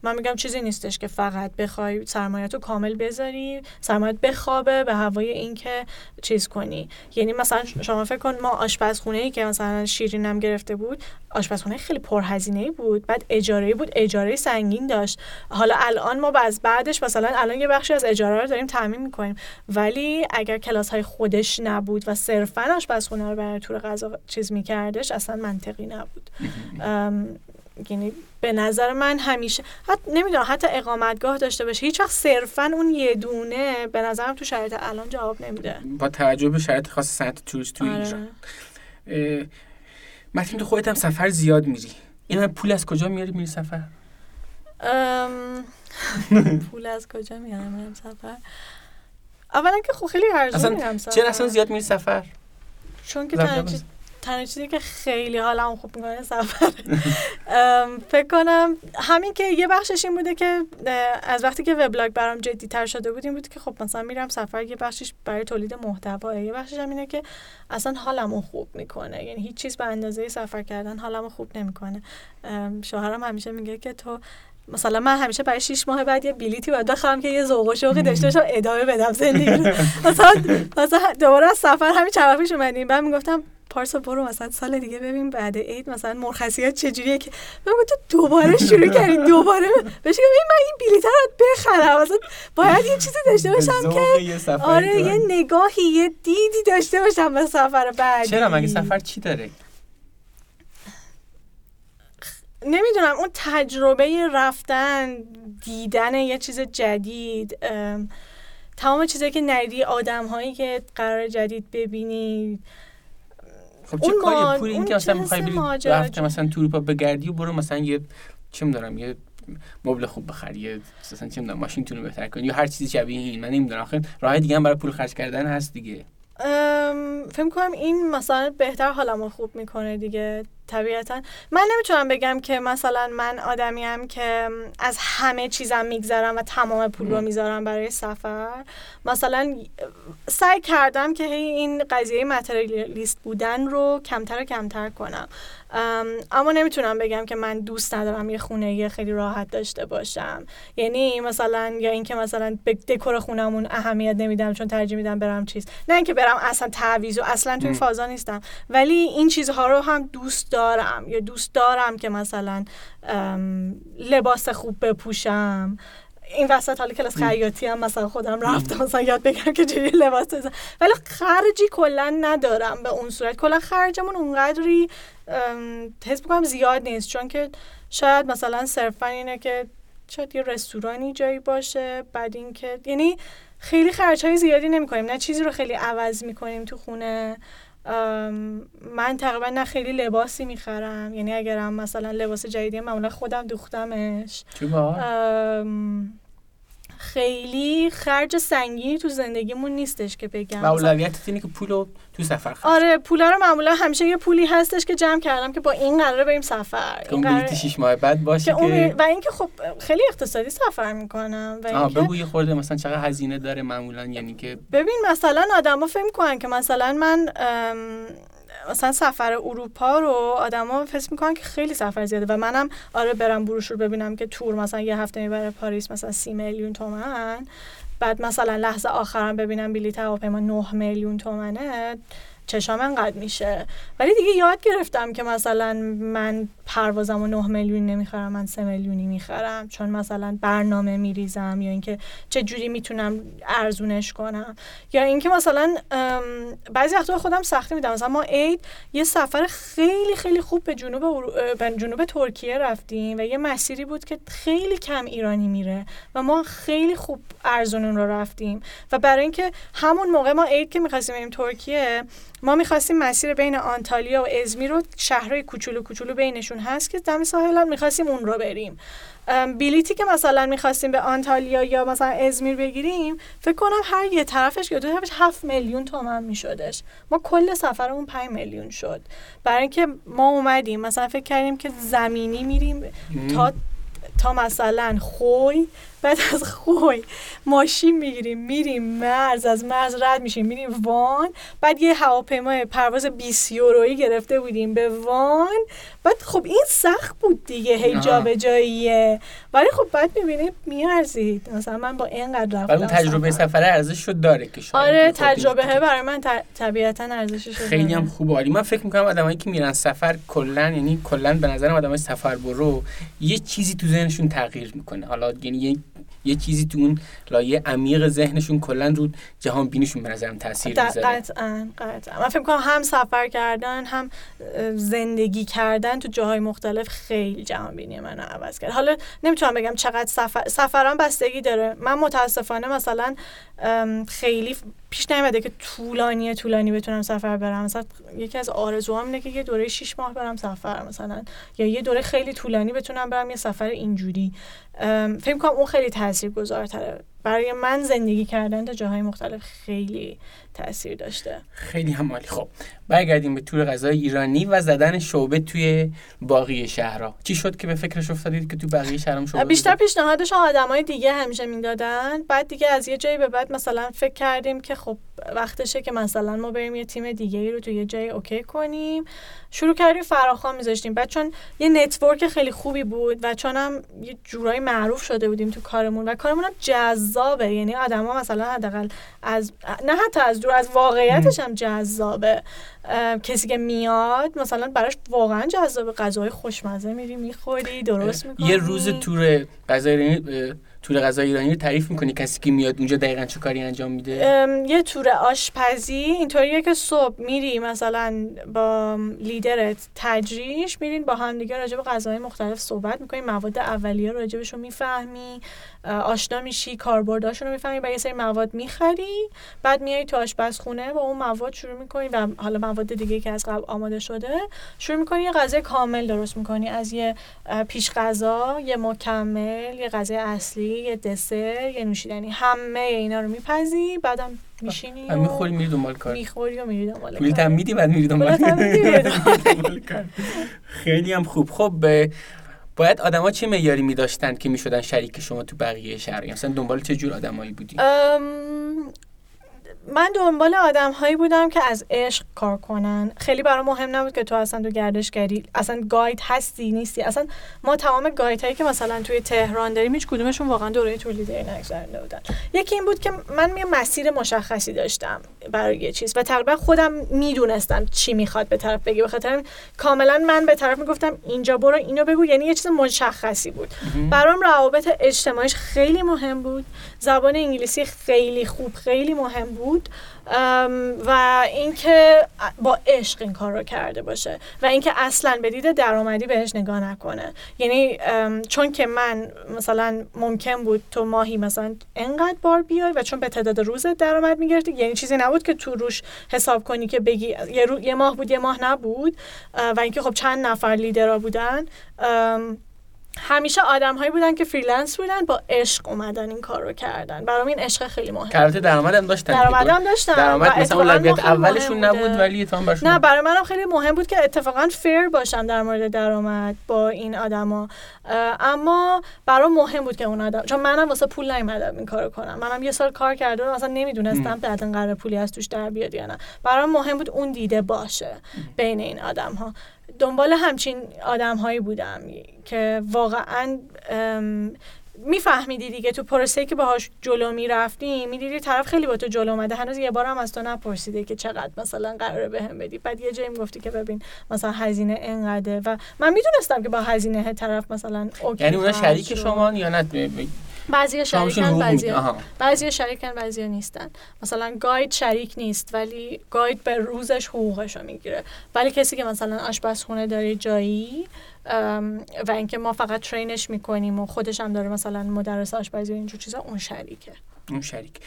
من میگم چیزی نیستش که فقط بخوای سرمایه تو کامل بذاری سرمایت بخوابه به هوای اینکه چیز کنی. یعنی مثلا شما فکر کن ما آشپزخونه ای که مثلا شیرینم گرفته بود آشپزخونه خیلی پرهزینه ای بود بعد اجاره بود اجاره سنگین داشت. حالا الان ما از بعدش مثلا الان یه بخشی از اجاره رو داریم تعمین می‌کنیم. ولی اگر کلاس های خودش نبود و صرفا آشپزخونه رو برای تور غذا چیز میکردش اصلا منطقی نبود. [laughs] یعنی به نظر من همیشه حتی نمی‌دونم حتی اقامتگاه داشته باشه. هیچ وقت صرفا اون یه دونه به نظرم تو شرایط الان جواب نمیده. با توجه به شرایط خاص صنعت توریست ایران آره. اه، متین تو خودت هم سفر زیاد میری. این پول از کجا میاری میری سفر؟ پول از کجا میارم میرم سفر؟ اولا که خب خیلی ارزون میرم سفر. چرا اصلا زیاد میری سفر؟ چون که تنها تنها چیزی که خیلی حالم خوب می‌کنه سفر. فکر کنم همین که یه بخشش این بوده که از وقتی که وبلاگ برام جدی تر شده بود این بود که خب مثلا میرم سفر یه بخشش برای تولید محتوا یه بخشش هم اینه که اصلا حالمو خوب می‌کنه. یعنی هیچ چیز به اندازه سفر کردن حالمو خوب نمی‌کنه. شوهرم همیشه میگه که تو مثلا من همیشه برای شیش ماه بعد یه بلیتی باید بخرم که یه ذوق و شوقی داشته باشم ادامه بدم زندگی رو. [laughs] مثلا مثلا دوباره از سفر همین چند پیش اومدیم. بعد می‌گفتم پارسا برو مثلا سال دیگه ببین بعد عید مثلا مرخصیات چجوریه که من تو دوباره شروع کردی دوباره بهش ببین من این بلیط رو بخرم مثلا باید یه چیزی داشته باشم که آره یه نگاهی یه دیدی داشته باشم به سفر بعدی. چرا؟ مگه سفر چی داره؟ نمی‌دونم اون تجربه رفتن دیدن یه چیز جدید ام، تمام چیزایی که ندیدی آدم هایی که قرار جدید ببینی خب چه کاری؟ پول این که مثلا چه می‌خوای بری. رفته مثلا تو اروپا بگردی و برو مثلا یه چه می‌دونم یه مبل خوب بخری یه مثلا چه می‌دونم ماشین تونو بهتر کنی یا هر چیزی شبیه این. من نمی‌دونم آخه راه دیگه هم برای پول خرج کردن هست دیگه. فکر کنم این مثلا بهتر حالمو خوب می‌کنه دیگه. طبیعتا. من نمی‌تونم بگم که مثلا من آدمیم که از همه چیزم میگذرم و تمام پول رو. می‌ذارم برای سفر. مثلا سعی کردم که هی این قضیه متریالیست بودن رو کمتر و کمتر کنم. ام، اما نمی‌تونم بگم که من دوست ندارم یه خونه یه خیلی راحت داشته باشم. یعنی مثلا یا اینکه مثلا به دکور خونمون اهمیت نمیدم چون ترجیح میدم برم چیز. نه اینکه برم اصلا تعویض و اصلا تو این م. فازا نیستم. ولی این چیزها رو هم دوست دارم یا دوست دارم که مثلا لباس خوب بپوشم. این وسط حالا کلاس خیاطی هم مثلا خودم رفتم مثلا یاد بگیرم که چجوری لباس بزنم. ولی خرجی کلا ندارم به اون صورت. کلا خرجمون اونقدری حس می‌کنم زیاد نیست. چون که شاید مثلا صرفا اینه که شاید یه رستورانی جایی باشه. بعد اینکه یعنی خیلی خرج های زیادی نمی کنیم نه چیزی رو خیلی عوض می کنیم تو خونه. من تقریبا نه خیلی لباسی می‌خرم. یعنی اگرم مثلا لباس جدیدی معمولا خودم دوختمش. خیلی خرج سنگینی تو زندگیمون نیستش که بگم. اولویتت اینه که پولو تو سفر خرج آره پولا رو معمولا همیشه یه پولی هستش که جمع کردم که با این قراره بریم سفر. اون قراره- بلیت شیش ماه بعد باشه که که و اینکه خب خیلی اقتصادی سفر می‌کنم و اینکه بگو یه خورده مثلا چقدر هزینه داره معمولا یعنی که ببین مثلا آدما فکر می‌کنن که مثلا من ام، مثلا سفر اروپا رو آدما فکر می‌کنن که خیلی سفر زیاده و منم آره برم بروشور ببینم که تور مثلا یه هفته می‌بره پاریس مثلا سی میلیون تومن. بعد مثلا لحظه آخرم ببینم بلیط هواپیما 9 میلیون تومنه چشام انقدر میشه. ولی دیگه یاد گرفتم که مثلا من پروازم و 9 میلیون نمی‌خرم من 3 میلیونی می‌خرم. چون مثلا برنامه میریزم یا اینکه چه جوری می‌تونم ارزونش کنم. یا اینکه مثلا بعضی وقتا خودم سختی میدم. مثلا ما عید یه سفر خیلی خیلی خوب به جنوب جنوب ترکیه رفتیم و یه مسیری بود که خیلی کم ایرانی میره و ما خیلی خوب ارزون رو رفتیم. و برای اینکه همون موقع ما عید که می‌خواستیم بریم ترکیه ما می‌خواستیم مسیر بین آنتالیا و ازمیر رو شهرهای کوچولو کوچولو بینشون هست که دم ساحل می‌خواستیم اون رو بریم. بلیتی که مثلا می‌خواستیم به آنتالیا یا مثلا ازمیر بگیریم فکر کنم هر یه طرفش یا دو طرفش هفت میلیون تومن میشدش. ما کل سفرمون 5 میلیون شد. برای اینکه ما اومدیم مثلا فکر کردیم که زمینی میریم تا تا مثلا خوی بعد از خوی ماشین می‌گیریم میریم مرز از مرز رد میشیم میریم وان. بعد یه هواپیمای پرواز 20 یورویی گرفته بودیم به وان. بعد خب این سخت بود دیگه هی جاییه ولی خب بعد می‌بینیم میارزید. مثلا من با اینقدر رفتم اون تجربه سفر ارزش شد داره که آره تجربه برای من طبیعتا ارزشش خیلی هم خوبه عالی. من فکر می‌کنم آدمایی که میرن سفر کلا یعنی کلا به نظرم آدمای سفر برو یه چیزی تو ذهنشون تغییر می‌کنه. حالا یعنی یه چیزی تو اون لایه عمیق ذهنشون کلا رو جهان بینیشون به نظرم تاثیر می‌ذاره. قطعا. قطعا من فکر کنم هم سفر کردن هم زندگی کردن تو جاهای مختلف خیلی جهان بینی من عوض کرد. حالا نمی‌تونم بگم چقدر سفر سفران بستگی داره. من متاسفانه مثلا خیلی پیش نیومده که طولانی طولانی بتونم سفر برم. مثلا یکی از آرزوام اینه که یه دوره 6 ماه برم سفر مثلا. یا یه دوره خیلی طولانی بتونم برم یه سفر اینجوری. فکر کنم اون خیلی تاثیرگذارتره. برای من زندگی کردن تا جاهای مختلف خیلی تاثیر داشته. خیلی هم خب برگردیم به تور غذای ایرانی و زدن شعبه توی باقی شهرها. چی شد که به فکرش افتادید که تو بقیه شهرام شعبه بیشتر پیشنهادش آدمای دیگه همیشه می‌دادن. بعد دیگه از یه جایی به بعد مثلا فکر کردیم که خب وقتشه که مثلا ما بریم یه تیم دیگه ای رو تو یه جایی اوکی کنیم. شروع کردیم فراخوان میذاشتیم. بعد چون یه network خیلی خوبی بود و چون هم یه جورایی معروف شده بودیم تو کارمون و کارمون هم جذابه. یعنی آدما مثلا حداقل از نه حتی از دور از واقعیتش هم جذابه. کسی که میاد مثلا براش واقعا جذاب غذای خوشمزه میری می‌خوری درست می‌کنی. یه روز تور غذای تور غذای ایرانی رو تعریف می‌کنی کسی که میاد اونجا دقیقا چه کاری انجام میده؟ یه تور آشپزی اینطوریه که صبح میری مثلا با لیدرت تجریش میرین با هم دیگه راجع به غذاهای مختلف صحبت می‌کنی مواد اولیه راجبش رو می‌فهمی. آشنا میشی کاربرداشون رو می‌فهمی و یه سری مواد می‌خری بعد میای تو آشپزخونه با اون مواد شروع می‌کنی و حالا مواد دیگه که از قبل آماده شده شروع می‌کنی یه غذای کامل درست می‌کنی. از یه پیش غذا یه مکمل یه غذای اصلی یه دسر یه نوشیدنی همه اینا رو میپزی بعدم میشینی و می‌خوری میری دنبال کار. می‌خوری و میری دنبال کار. پولت هم میدی بعد میری دنبال [laughs] کار. خیلی هم خوب. خب باید آدما چه معیاری میداشتن که می‌شدن شریک شما تو بقیه شهر؟ مثلا دنبال چه جور آدمایی بودی من دنبال آدم هایی بودم که از عشق کار کنن. خیلی برای مهم نبود که تو اصلا تو گردشگری اصلا گاید هستی نیستی. اصلا ما تمام گاید هایی که مثلا توی تهران داریم هیچ کدومشون واقعا دوره تولیدی نگذرنده بودن. یکی این بود که من یه مسیر مشخصی داشتم برای یه چیز. و تقریبا خودم می‌دونستم چی می‌خواد به طرف بگی بخاطر کاملا من به طرف می‌گفتم اینجا برو اینو بگو. یعنی یه چیز مشخصی بود. برام روابط اجتماعیش خیلی مهم بود. زبان انگلیسی خیلی خوب خیلی مهم بود و اینکه با عشق این کار رو کرده باشه و اینکه اصلا به دید درآمدی بهش نگاه نکنه. یعنی چون که من مثلا ممکن بود تو ماهی مثلا انقدر بار بیای و چون به تعداد روز درآمد می‌گرفتی یعنی چیزی نبود که تو روش حساب کنی که بگی یه, یه ماه بود یه ماه نبود و اینکه خب چند نفر لیدرها بودن همیشه آدم هایی بودن که freelance بودن با عشق اومدن این کار رو کردن. برام این عشق خیلی مهمه. البته درآمد هم داشتن درآمد هم داشتن درآمد مثلا اولویت اولشون نبود. ولی اتفاقا براشون نه برای منم خیلی مهم بود که اتفاقا فیر باشم در مورد درآمد با این آدما. اما برام مهم بود که اون آدم چون منم واسه پول نیومدم این کارو کنم. منم یه سال کار کردم اصلا نمی‌دونستم بعدا قرار پولی از توش در بیاد یا نه. برام مهم بود اون دیده باشه بین این آدم ها دنبال همچین آدم هایی بودم که واقعا میفهمیدی دیگه تو پروسه که باهاش جلو می‌رفتی می‌دیدی طرف خیلی با تو جلو اومده هنوز یه بارم از تو نپرسیده که چقدر مثلا قراره بهم بدی بعد یه جایی می‌گفتی که ببین مثلا هزینه انقدره و من می‌دونستم که با هزینه طرف مثلا اوکی یعنی اونا شریک. شما یا نه بعضی شریکن بعضی. بعضی شریکن بعضی نیستن. مثلا گاید شریک نیست ولی گاید به روزش حقوقش رو می‌گیره. ولی کسی که مثلا آشپزخونه داره جایی و اینکه ما فقط ترینش می‌کنیم و خودش هم داره مثلا مدرس آشپزی و اینجور چیزا اون شریکه. اون شریک.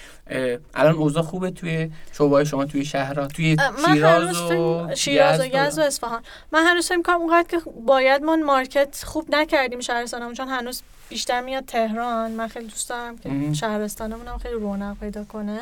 الان اوضاع خوبه توی شعبه شما توی شهرها توی شیراز و شیراز و یزد و اصفهان. من هنوز فکر می‌کنم اونقدر که باید ما مارکت خوب نکردیم شهرستانمون چون هنوز بیشتر میاد تهران. من خیلی دوست دارم که. شهرستانمون هم خیلی رونق پیدا کنه.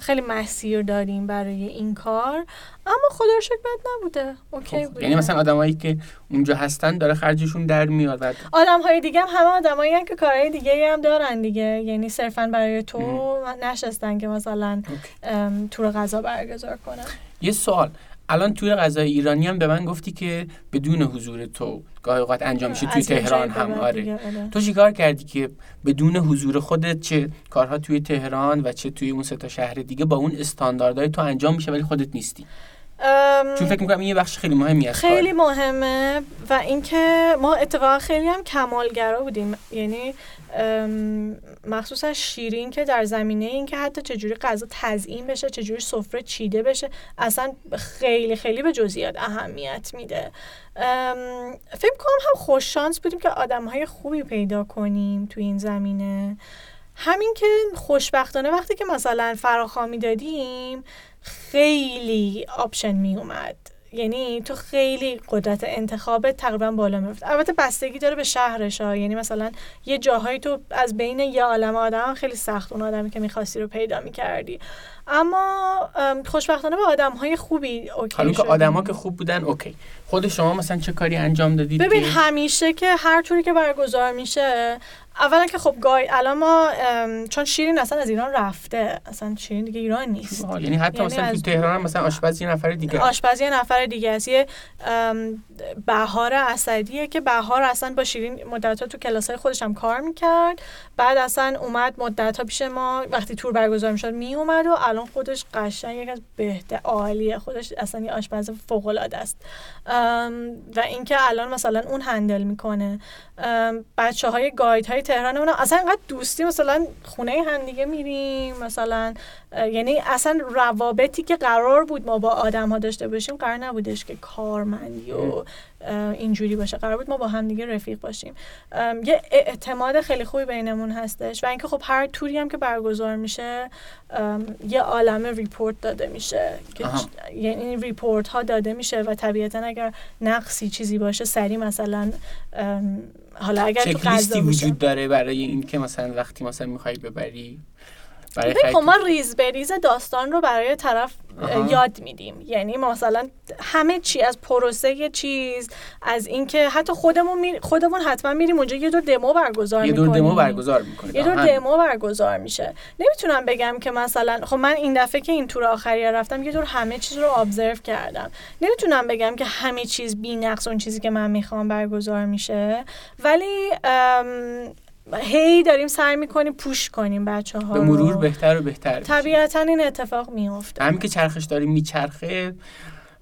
خیلی مسیر داریم برای این کار اما خدا رو شکر بد نبوده. اوکی خب، بوده یعنی مثلا آدمایی که اونجا هستن داره خرجشون در میاد و آدم های دیگه هم همه آدمایی که کارهای دیگه هم دارن دیگه. یعنی صرفا برای تو نشستن که مثلا ام، تور غذا برگزار کنن. یه سوال. الان توی غذای ایرانی هم به من گفتی که بدون حضور تو گاهی اوقات انجام میشه توی تهران هم آره آره. تو چیکار کردی که بدون حضور خودت چه کارها توی تهران و چه توی اون سه تا شهر دیگه با اون استانداردهای تو انجام میشه ولی خودت نیستی چون فکر می‌کنم این یه بخش خیلی مهمی از خیلی. مهمه و اینکه ما اتفاقا خیلی هم کمالگرا بودیم. یعنی ام، مخصوصا شیرین که در زمینه این که حتی چجوری غذا تزیین بشه چجوری سفره چیده بشه اصلا خیلی خیلی به جزئیات اهمیت میده. ام، فکر کنم هم خوش شانس بودیم که آدم های خوبی پیدا کنیم تو این زمینه. همین که خوشبختانه وقتی که مثلا فراخوانی دادیم خیلی option می اومد. یعنی تو خیلی قدرت انتخابت تقریبا بالا می‌رفت البته بستگی داره به شهرش ها یعنی مثلا یه جاهایی تو از بین یه عالم آدم خیلی سخت اون آدمی که می‌خواستی رو پیدا می‌کردی. اما ام، خوشبختانه به آدم های خوبی okay حالا که. آدما که خوب بودن okay. خود شما مثلا چه کاری انجام دادید ببین همیشه که هر توری که برگزار میشه اولا که خب guide الان ما چون شیرین اصلا از ایران رفته اصلا شیرین دیگه ایران نیست. باحال. یعنی حتی یعنی مثلا تو تهران هم مثلا آشپز یه نفر دیگه آشپزی یه نفر دیگه است. یه بهار اسدیه که بهار اصلا با شیرین مدت تو کلاس های خودش هم کار می‌کرد. بعد اصلا اومد مدت ها پیش ما وقتی تور برگزار می‌شد می اومد و الان خودش قشنگ یک از بهتر عالیه خودش اصلا یه آشپز فوق العاده است و اینکه الان مثلا اون هندل می‌کنه. بچه های گاید های تهران اون اصلا اینقدر دوستی مثلا خونه هم دیگه میریم مثلا یعنی اصلا روابطی که قرار بود ما با آدم ها داشته باشیم قرار نبودش که کارمندی و اینجوری باشه. قرار بود ما با هم دیگه رفیق باشیم. یه اعتماد خیلی خوبی بینمون هستش و اینکه خب هر توری هم که برگزار میشه یه عالمه report داده میشه که یعنی report ها داده میشه و طبیعتا اگر نقصی چیزی باشه سری مثلا حالا اگر تو غذا وجود داره برای این که مثلا وقتی مثلا می‌خوای ببری؟ برای خب ما ریز به ریز داستان رو برای طرف آها. یاد میدیم. یعنی مثلا همه چی از پروسه یه چیز از اینکه حتی خودمون می... خودمون حتما میریم اونجا یه دور دمو برگزار یه دور می‌کنیم. دمو برگزار می‌کنید یه دور دمو برگزار میشه. نمی‌تونم بگم که مثلا خب من این دفعه که این تور آخری رفتم یه دور همه چیز رو ابزرو کردم. نمی‌تونم بگم که همه چیز بی نقص اون چیزی که من می‌خوام برگزار میشه. ولی ام، هی داریم سعی می‌کنیم پوش کنیم بچه ها به مرور بهتر و بهتر. طبیعتا این اتفاق میفته همین که چرخش داره میچرخه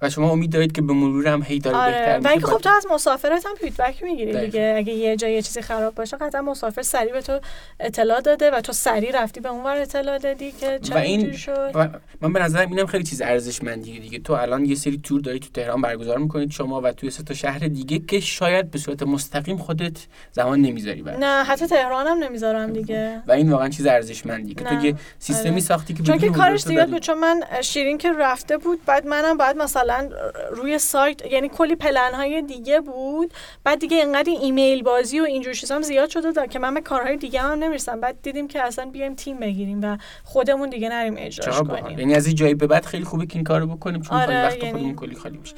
و شما امید دارید که به مرور هم هی داره بهتر آره و میشه خب تو از مسافرت هم فیدبک می‌گیری. دیگه اگه یه جای یه چیزی خراب باشه قطعا مسافر سریع به تو اطلاع داده و تو سریع رفتی به اونور اطلاع دادی که و این- شد و من به نظرم اینم خیلی چیز ارزشمندیه دیگه تو الان یه سری تور داری تو تهران برگزار می‌کنید شما و توی سه تا شهر دیگه که شاید به صورت مستقیم خودت زمان نمی‌ذاری برای نه حتی تهرانم نمی‌ذارم دیگه و این واقعا چیز ارزشمندیه که تو. یه سیستمی آره. ساختی که چون که کارش زیاد. بود چون من شیرین که رفته بود بعد منم باید مثلا مثلا روی سایت یعنی کلی پلن های دیگه بود. بعد دیگه اینقدر ایمیل بازی و اینجور چیزا هم زیاد شده داد که من به کارهای دیگه هم نمی‌رسم. بعد دیدیم که اصلا بیایم تیم بگیریم و خودمون دیگه نریم اجراش کنیم. یعنی از این جایی به بعد خیلی خوبه که این کارو بکنیم چون آره وقت یعنی... خودمون کلی خالی میشه.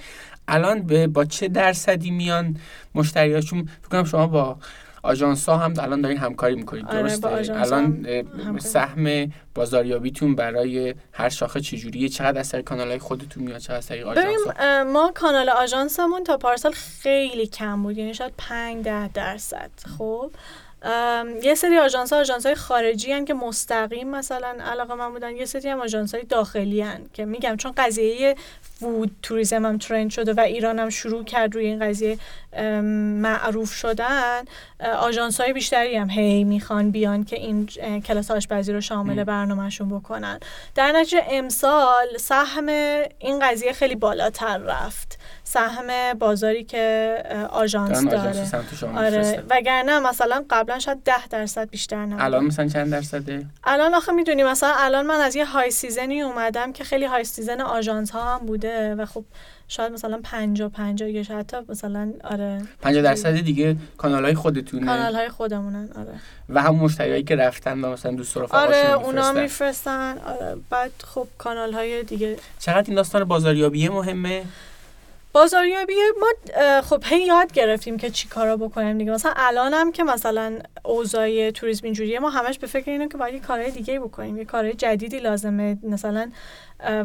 الان به با چه درصدی میان مشتریاشون؟ فکر کنم شما با آژانس ها هم الان دارین همکاری می‌کنید آره درسته؟ الان سهم بازاریابیتون برای هر شاخه چجوریه؟ چقدر از طریق کانال های خودتون میاد؟ چقدر از طریق آژانس ما کانال آژانسمون تا پارسال خیلی کم بود یعنی شاید 5 10 درصد خب؟ یه سری آژانس ها آژانس های خارجی هن که مستقیم مثلا علاقه من بودن یه سری هم آژانس های داخلی هن که میگم چون قضیه فود توریسم هم ترند شده و ایران هم شروع کرد روی این قضیه معروف شدن آژانس های بیشتری هم هی می‌خوان بیان که این کلاس آشپزی رو شامل برنامهشون بکنن. در نتیجه امسال سهم این قضیه خیلی بالاتر رفت. سهم بازاری که آژانس داره. آره. وگرنه مثلا قبلا شاید ده درصد بیشتر نبود الان مثلا چند درصده؟ الان آخه می‌دونی مثلا الان من از یه high season ی اومدم که خیلی high season آژانس ها هم بوده و خب شاید مثلا 50 50 یا شاید حتی مثلا آره. 50 درصد دیگه کانال های خودتونه. کانال های خودمونن آره. و هم مشتریایی که رفتن و مثلا دوست آره اونا میفرستن. آره بعد خب کانال های دیگه. چقدر این داستان بازاریابی مهمه؟ بازاریابی ما خب هی یاد گرفتیم که چی کارا بکنیم دیگه. مثلا الانم که مثلا اوضاع توریسم اینجوریه ما همش به فکر اینیم که باید یه کارهای دیگه بکنیم یه کارهای جدیدی لازمه. مثلا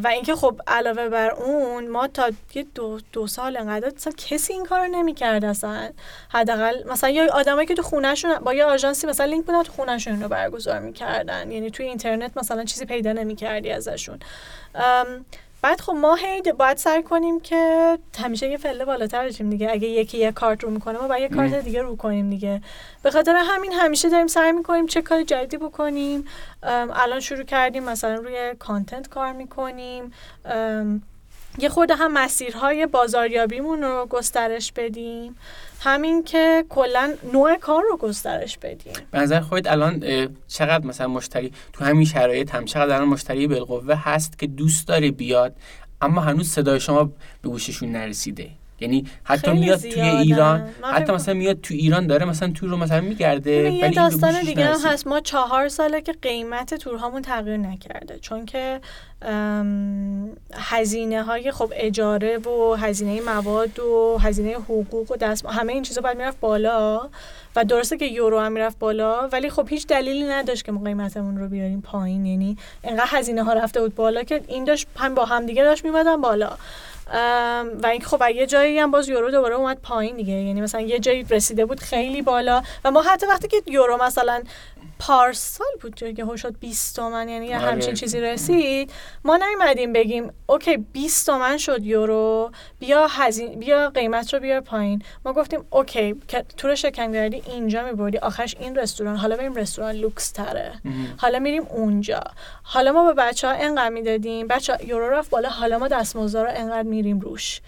و اینکه خب علاوه بر اون ما تا یه دو, دو سال انقدر مثلا کسی این کارو نمی‌کرد اصلا. حداقل مثلا یه آدمایی که تو خونهشون با یه آژانسی مثلا لینک بودن تو خونهشون رو برگزار می‌کردن. یعنی توی اینترنت مثلا چیزی پیدا نمی‌کردی ازشون. بعد خب ما هی باید سعی کنیم که همیشه یه فله بالاتر بشیم دیگه. اگه یکی یه کارت رو می‌کنه ما باید یه کارت دیگه رو کنیم دیگه. به خاطر همین همیشه داریم سعی می‌کنیم چه کار جدیدی بکنیم. الان شروع کردیم مثلا روی کانتنت کار می‌کنیم. یه خورده هم مسیرهای بازاریابیمون رو گسترش بدیم. همین که کلا نوع کار رو گسترش بدیم. به نظر خودت الان چقدر مثلا مشتری تو همین شرایط هم چقدر الان مشتری بالقوه هست که دوست داره بیاد اما هنوز صدای شما به گوششون نرسیده؟ یعنی حتی میاد توی ایران حتی مثلا میاد تو ایران داره مثلا تور رو مثلا میگرده یه داستان دیگه هم هست. ما چهار ساله که قیمت تورهامون تغییر نکرده. چون که هزینه های خب اجاره و هزینه مواد و هزینه حقوق و دست همه این چیزا باید می‌رفت بالا و درسته که یورو هم می‌رفت بالا ولی خب هیچ دلیلی نداشت که ما قیمتمون رو بیاریم پایین. یعنی انقدر هزینه ها رفته بود بالا که این داشت هم با هم دیگه داشت میمدن بالا. و اینکه خب یه جایی هم باز یورو دوباره اومد پایین دیگه. یعنی مثلا یه جایی رسیده بود خیلی بالا. و ما حتی وقتی که یورو مثلا پارسال بود که شد 20 تومن یعنی آره. همچین چیزی رسید ما نیومدیم بگیم okay 20 تومن شد یورو بیا هزین بیا قیمت رو بیار پایین. ما گفتیم okay که تور شکم‌گردی اینجا میبردی آخرش این رستوران حالا بریم رستوران لوکس تره. حالا میریم اونجا. حالا ما به بچه ها انقدر می‌دادیم بچه یورو رفت بالا حالا ما دستمزد رو انقدر میریم روش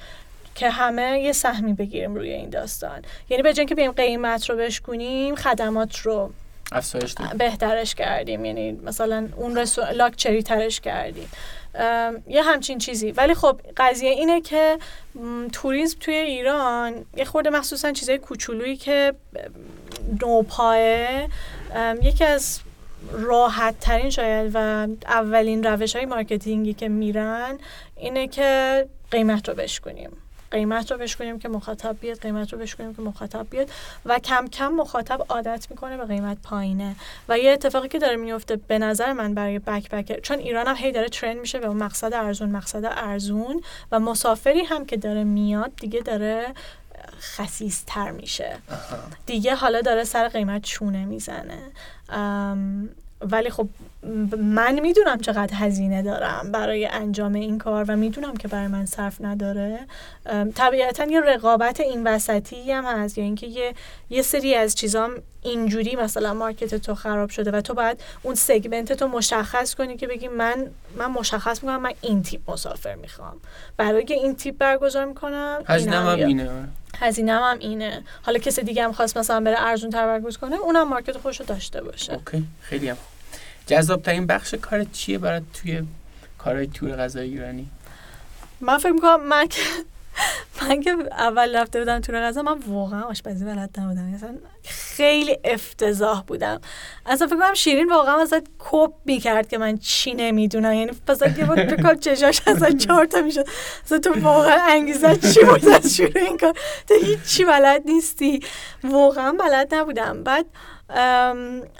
که همه یه سهمی بگیریم روی این داستان. یعنی به که بریم قیمت رو بشکنیم خدمات رو افزایش بهترش کردیم یعنی مثلا اون رستوران لاکچری ترش کردیم یه همچین چیزی. ولی خب قضیه اینه که توریسم توی ایران یه خورده مخصوصا چیزای کوچولویی که نوپایه. یکی از راحت ترین شاید و اولین روش های مارکتینگی که میرن اینه که قیمت رو بشکنیم. قیمت رو بشکنیم که مخاطب بیاد قیمت رو بشکنیم که مخاطب بیاد و کم کم مخاطب عادت می‌کنه به قیمت پایینه. و یه اتفاقی که داره میفته به نظر من برای بک بکر چون ایران هم هی داره ترند میشه به مقصد ارزون مقصد ارزون و مسافری هم که داره میاد دیگه داره خسیس تر میشه دیگه حالا داره سر قیمت چونه می‌زنه. ولی خب من می‌دونم چقدر هزینه دارم برای انجام این کار و می‌دونم که برای من صرف نداره. طبیعتا یه رقابت این وسطی هم هست یا اینکه یه یه سری از چیزام اینجوری مثلا market تو خراب شده و تو باید اون segment تو مشخص کنی که بگی من من مشخص می‌کنم من این تیپ مسافر می‌خوام. برای این تیپ برگزار می‌کنم هزینه هم اینه. هزینه هم اینه. حالا کسی دیگه هم خواست مثلا بره ارزون تر برگزار کنه اونم market خودشو داشته باشه. اوکی خیلی هم جذاب ترین بخش کار چیه برای توی کارهای تور غذای ایرانی؟ من فکر می‌کنم من من که اول رفته بودم تو غذا من واقعا آشپزی بلد نبودم. مثلا خیلی افتضاح بودم. اصلا فکر کنم شیرین واقعا ازت کپ می‌کرد که من چی نمی‌دونم. یعنی مثلا یه بود فکر چشاش ازت [laughs] چهار تا می‌شد. اصلا تو واقعا انگیزه چی بود از شروع این کار؟ تو هیچی بلد نیستی. واقعا بلد نبودم. بعد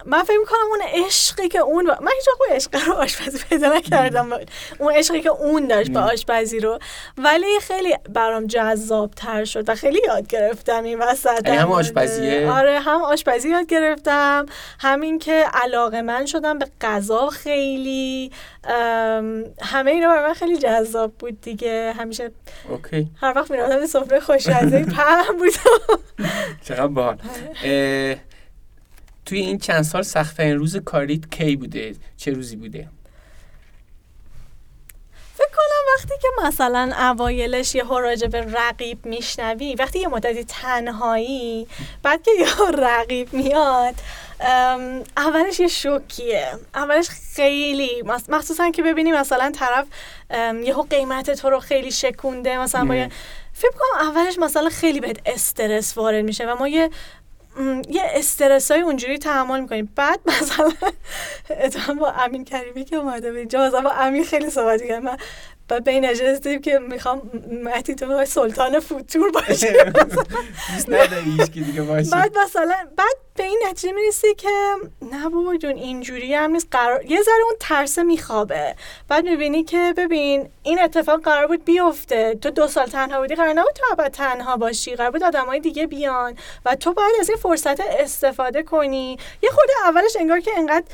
من فکر می‌کنم اون عشقی که اون با... من هیچ وقت عشق رو آشپزی پیدا نکردم. اون عشقی که اون داشت به آشپزی رو. ولی خیلی برام جذاب تر شد و خیلی یاد گرفتم این وسط یعنی هم آشپزیه؟ آره هم آشپزی یاد گرفتم. همین که علاقه من شدم به غذا خیلی همه اینا برای من خیلی جذاب بود دیگه. همیشه اوکی. هر وقت می‌رفتم به سفره خوشمزه پهن بودم چقدر باحال. توی این چند سال سختترین روز کاریت کی بوده؟ چه روزی بوده فکر کنم وقتی که مثلا اوایلش یه راجع به رقیب میشنوی وقتی یه مدتی تنهایی بعد که یه رقیب میاد اولش یه شوکیه. اولش خیلی مخصوصا که ببینی مثلا طرف یهو قیمت تو رو خیلی شکونده. مثلا با فکر کنم اولش مثلا خیلی بهت استرس وارد میشه و ما یه یه استرس های اونجوری تحمل می‌کنیم. بعد مثلا [laughs] اتفاقا با امین کریمی که اومده به اینجا مثلا با امین خیلی صحبت کردم من بعد به این نشستیم که می‌خوام مهدی تو سلطان فوتور باشی [laughs] بعد مثلا بعد به این نتیجه می‌رسی که نه بابا جون اینجوری هم نیست. قرار یه ذره اون ترسه میخوابه. بعد می‌بینی که ببین این اتفاق قرار بود بیفته. تو دو سال تنها بودی قرار نبود تو ابد تنها باشی. قرار بود آدمای دیگه بیان و تو باید از این فرصت استفاده کنی. یه خورده اولش انگار که انقدر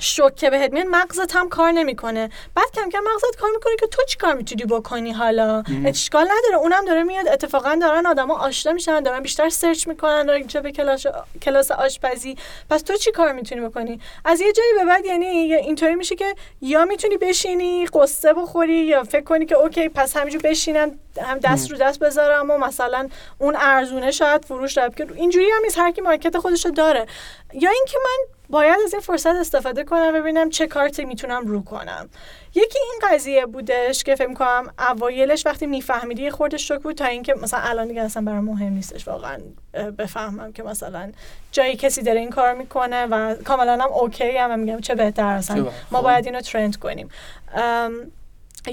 شوکه بهت میاد مغزت هم کار نمی‌کنه. بعد کم کم مغزت کار می‌کنه که تو چی کار می‌تونی بکنی حالا؟ اشکال نداره. اونم داره میاد. اتفاقا دارن آدما آشنا میشن دارن بیشتر سرچ می‌کنن دارن چه به کلاس کلاس آشپزی. پس تو چی کار می‌تونی بکنی؟ از یه جایی به بعد یعنی اینطوری میشه که یا می‌تونی بشینی قصه بخوری یا فکر کنی که اوکی پس همینجور بشینم هم دست رو دست بذارم و مثلا اون ارزونه شاید فروش داره که اینجوری هم نیست. هر کی مارکت خودشو داره. یا اینکه من باید از این فرصت استفاده کنم ببینم چه کارتی می‌تونم رو کنم. یکی این قضیه بودش که فکر کنم اوایلش وقتی میفهمیدی یه خورده شک بود تا اینکه مثلا الان دیگه اصلا برام مهم نیستش واقعا بفهمم که مثلا جایی کسی داره این کار می‌کنه و کاملا هم اوکی هم میگم چه بهتر اصلا. ما باید اینو ترند کنیم.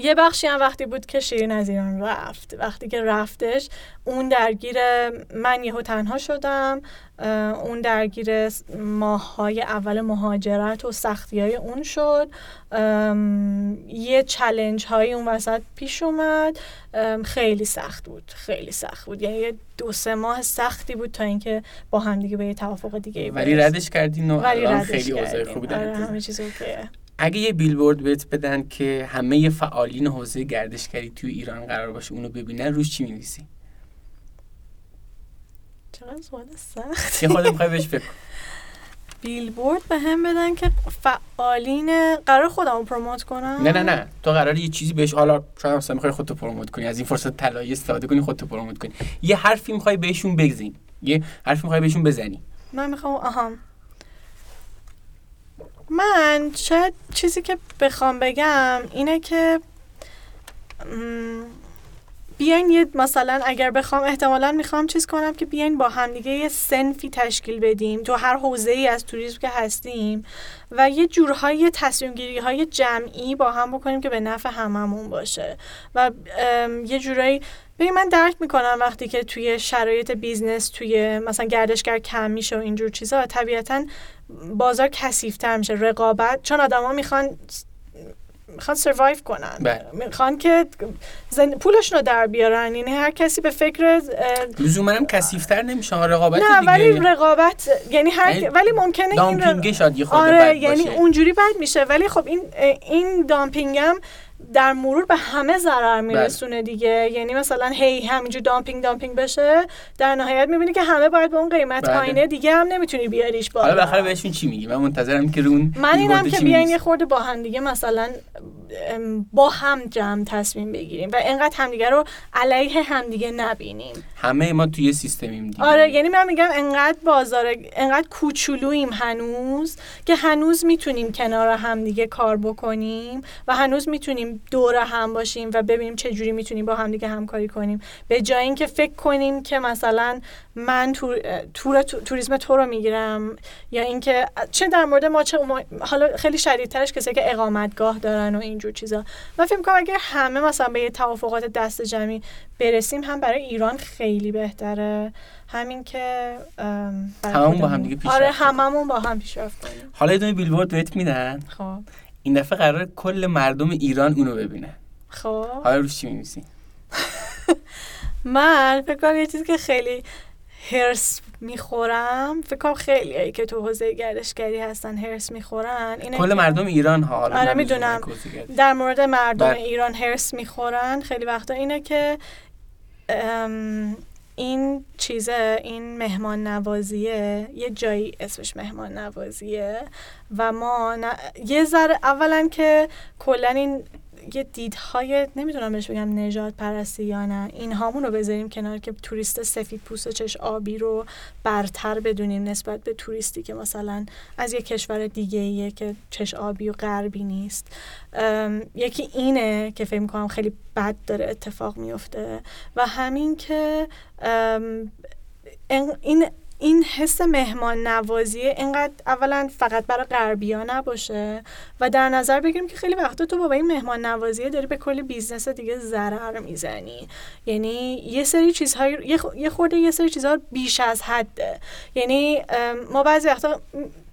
یه بخشی هم وقتی بود که شیرین از ایران رفت. وقتی که رفتش اون درگیر من یهو تنها شدم. اون درگیر ماهای اول مهاجرت و سختی های اون شد. یه چلنج های اون وسط پیش اومد. خیلی سخت بود. خیلی سخت بود. یعنی یه دو سه ماه سختی بود تا اینکه با هم دیگه به یه توافق دیگه ولی ردش کردین و ولی ردش خیلی اوضاع خوبی آره همه چیز اوکیه. اگه یه بیلبورد بهت بدن که همه فعالین حوزه گردشگری توی ایران قرار باشه اونو ببینن روش چی می‌نویسی؟ چقدر سوال سخت. یه خودت می‌خوای بهش فکر بیلبورد به هم بدن که فعالین قرار خودمو پروموت کنم نه نه نه. تو قرار یه چیزی بهش حالا شاید مثلا می‌خوای خودتو پروموت کنی از این فرصت طلایی استفاده کنی خودتو پروموت کنی. یه حرفی می‌خوای بهشون بگزین یه حرفی می‌خوای بهشون بزنی. من می‌خوام آها. من شاید چیزی که بخوام بگم اینه که بیاین یه مثلا اگر بخوام احتمالا می‌خوام چیز کنم که بیاین با همدیگه یه سنفی تشکیل بدیم تو هر حوزه ای از توریسم که هستیم و یه جورهای تصمیم گیری های جمعی با هم بکنیم که به نفع هممون باشه. و یه جورایی ببین من درک می‌کنم وقتی که توی شرایط business توی مثلا گردشگر کم میشه و اینجور چیزا طبیعتا بازار کثیفتر میشه رقابت. چون آدما می‌خوان می‌خوان survive کنن. بله. می‌خوان که زن... پولشون رو در بیارن. یعنی هر کسی به فکر لزوما هم کثیفتر نمیشه رقابت نه دیگه. ولی رقابت یعنی هر یعنی ولی ممکنه این یه خورده آره یعنی. اونجوری بد میشه. ولی خب این این دامپینگ هم در مرور به همه ضرر میرسونه دیگه. یعنی مثلا هی همینجور دامپینگ دامپینگ بشه در نهایت می‌بینی که همه باید به اون قیمت بله. پایینه. دیگه هم نمی‌تونی بیاریش بالا. حالا بالاخره بهشون چی میگی؟ من منتظرم که رون من اینم که بیاین. یه خورده با هم دیگه مثلا با هم جمع تصمیم بگیریم و اینقدر همدیگه رو علیه همدیگه نبینیم. همه ما توی سیستمیم دیگه. آره یعنی من میگم انقدر بازار انقدر کوچولوییم هنوز که هنوز می‌تونیم کنار هم دیگه کار بکنیم و هنوز می‌تونیم دور هم باشیم و ببینیم چه جوری می‌تونیم با هم دیگه همکاری کنیم. به جای اینکه فکر کنیم که مثلا من تور... تور... توریسم تو رو می‌گیرم یا اینکه چه در مورد ما چه حالا خیلی شدیدترش کسی که اقامتگاه دارن و اینجور چیزا. من فکر می‌کنم اگر همه مثلا به یه توافقات دست جمعی برسیم هم برای ایران خیلی بهتره. همین که هممون با هم دیگه پیش آره هممون با هم پیشرفت کنیم. حالا یه بیلبورد بهت میدن. خب. این دفعه قرار کل مردم ایران اونو ببینه. خب. حالا روش چی میمیسی [laughs] من فکر کنم یه چیزی که خیلی هرس می‌خورم فکر کنم خیلی که تو حوزه گردشگری هستن هرس می‌خورن اینه کل مردم ایران ها حالا آره می‌دونم. در مورد مردم بله. ایران هرس می‌خورن خیلی وقتا اینه که این چیزه این مهمان نوازیه یه جایی اسمش مهمان نوازیه و ما یه ذره اولا که کلا این یه دیدهای نمی‌دونم بهش بگم نجات پرستی یا نه این هامون رو بذاریم کنار که توریست سفید پوست چش آبی رو برتر بدونیم نسبت به توریستی که مثلا از یه کشور دیگه ایه که چش آبی و غربی نیست. یکی اینه که فکر می‌کنم خیلی بد داره اتفاق میفته و همین که این این حس مهمان نوازیه اینقدر اولا فقط برای غربیا نباشه و در نظر بگیریم که خیلی وقتا تو با این مهمان نوازیه داری به کل business دیگه ضرر می‌زنی. یعنی یه سری چیزهای یه خورده یه سری چیزها بیش از حده. یعنی ما بعضی وقتا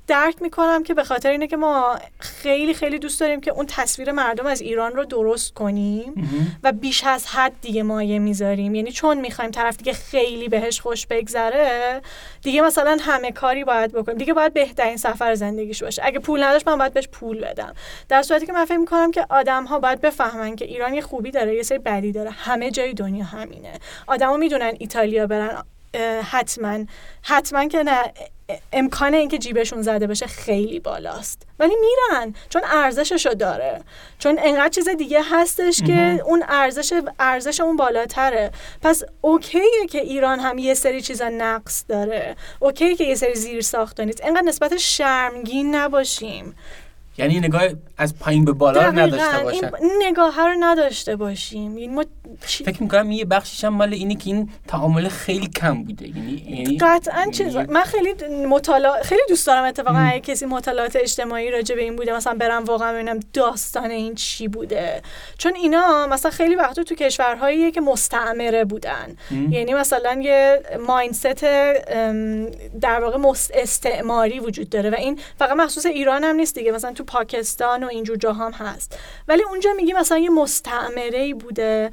درک می‌کنم که به خاطر اینه که ما خیلی خیلی دوست داریم که اون تصویر مردم از ایران رو درست کنیم و بیش از حد دیگه مایه می‌ذاریم. یعنی چون می‌خوایم طرف دیگه خیلی بهش خوش بگذره دیگه مثلا همه کاری باید بکنیم. دیگه باید بهترین سفر زندگیش باشه. اگه پول نداشت من باید بهش پول بدم. در صورتی که من فکر می‌کنم که آدم ها باید بفهمن که ایران یه خوبی داره یه سری بدی داره. همه جای دنیا همینه. آدما می‌دونن ایتالیا برن. حتما. حتما که نه امکان اینکه جیبشون زده بشه خیلی بالاست. ولی میرن چون ارزششو داره. چون انقدر چیز دیگه هستش که اون ارزش ارزش اون بالاتره. پس اوکیه که ایران هم یه سری چیزا نقص داره. اوکیه که یه سری زیر ساخت نیست. انقدر نسبت شرمگین نباشیم. یعنی نگاه از پایین به بالا رو نداشته باشن. این نگاه رو نداشته باشیم. این ما فکر می‌کنم یه بخشش هم مال اینه که این تعامل خیلی کم بوده. یعنی, یعنی قطعا چیز من خیلی مطالعه خیلی دوست دارم اتفاقا اگه کسی مطالعات اجتماعی راجع به این بوده مثلا برم واقعا ببینم داستان این چی بوده. چون اینا مثلا خیلی وقتا تو کشورهایی که مستعمره بودن. یعنی مثلا یه مایندست در واقع استعماری وجود داره و این فقط مخصوص ایران هم نیست دیگه. مثلا تو پاکستان و اینجور هم هست. ولی اونجا میگی مثلا یه مستعمره ای بوده.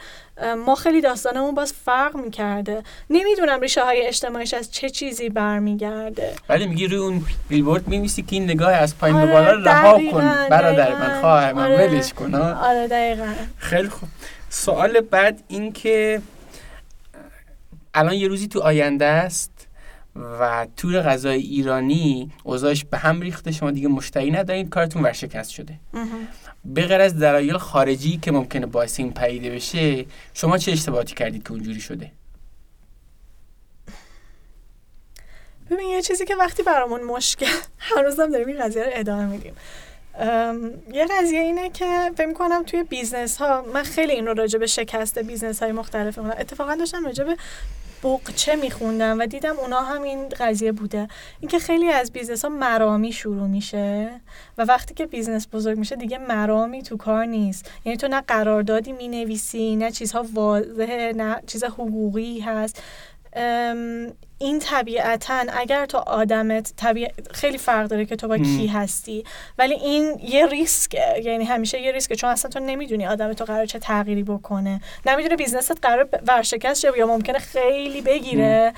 ما خیلی داستانمون باز فرق می‌کرده. نمی‌دونم ریشه های اجتماعیش از چه چیزی برمیگرده. ولی میگی روی اون بیلبورد میمیسی که این نگاه از پایین به بالا رها کن. برادر من خواهر من آره. ولش کن آره دقیقا. خیلی خوب. سوال بعد این که الان یه روزی تو آینده است. و تور غذای ایرانی اوضاعش به هم ریخته شما دیگه مشتری ندارید کارتون ورشکست شده. به غیر از دلایل خارجی که ممکنه باعث این پدیده بشه شما چه اشتباهاتی کردید که اونجوری شده؟ ببین یه چیزی که وقتی برامون مشکل هنوزم داریم این قضیه رو ادامه میدیم. یه قضیه اینه که فکر کنم توی business ها من خیلی این رو راجع به شکست business های مختلف اتفاقا داشتم راجع به بقچه میخوندم و دیدم اونا هم این قضیه بوده. اینکه خیلی از business ها مرامی شروع میشه و وقتی که business بزرگ میشه دیگه مرامی تو کار نیست. یعنی تو نه قراردادی می‌نویسی نه چیزها واضحه نه چیز حقوقی هست. این طبیعتا اگر تو آدمت طبیع... خیلی فرق داره که تو با کی هستی ولی این یه ریسکه. یعنی همیشه یه ریسکه چون اصلا تو نمی‌دونی آدم تو قرار چه تغییری بکنه. نمی‌دونی business ت قرار ورشکست شه یا ممکنه خیلی بگیره.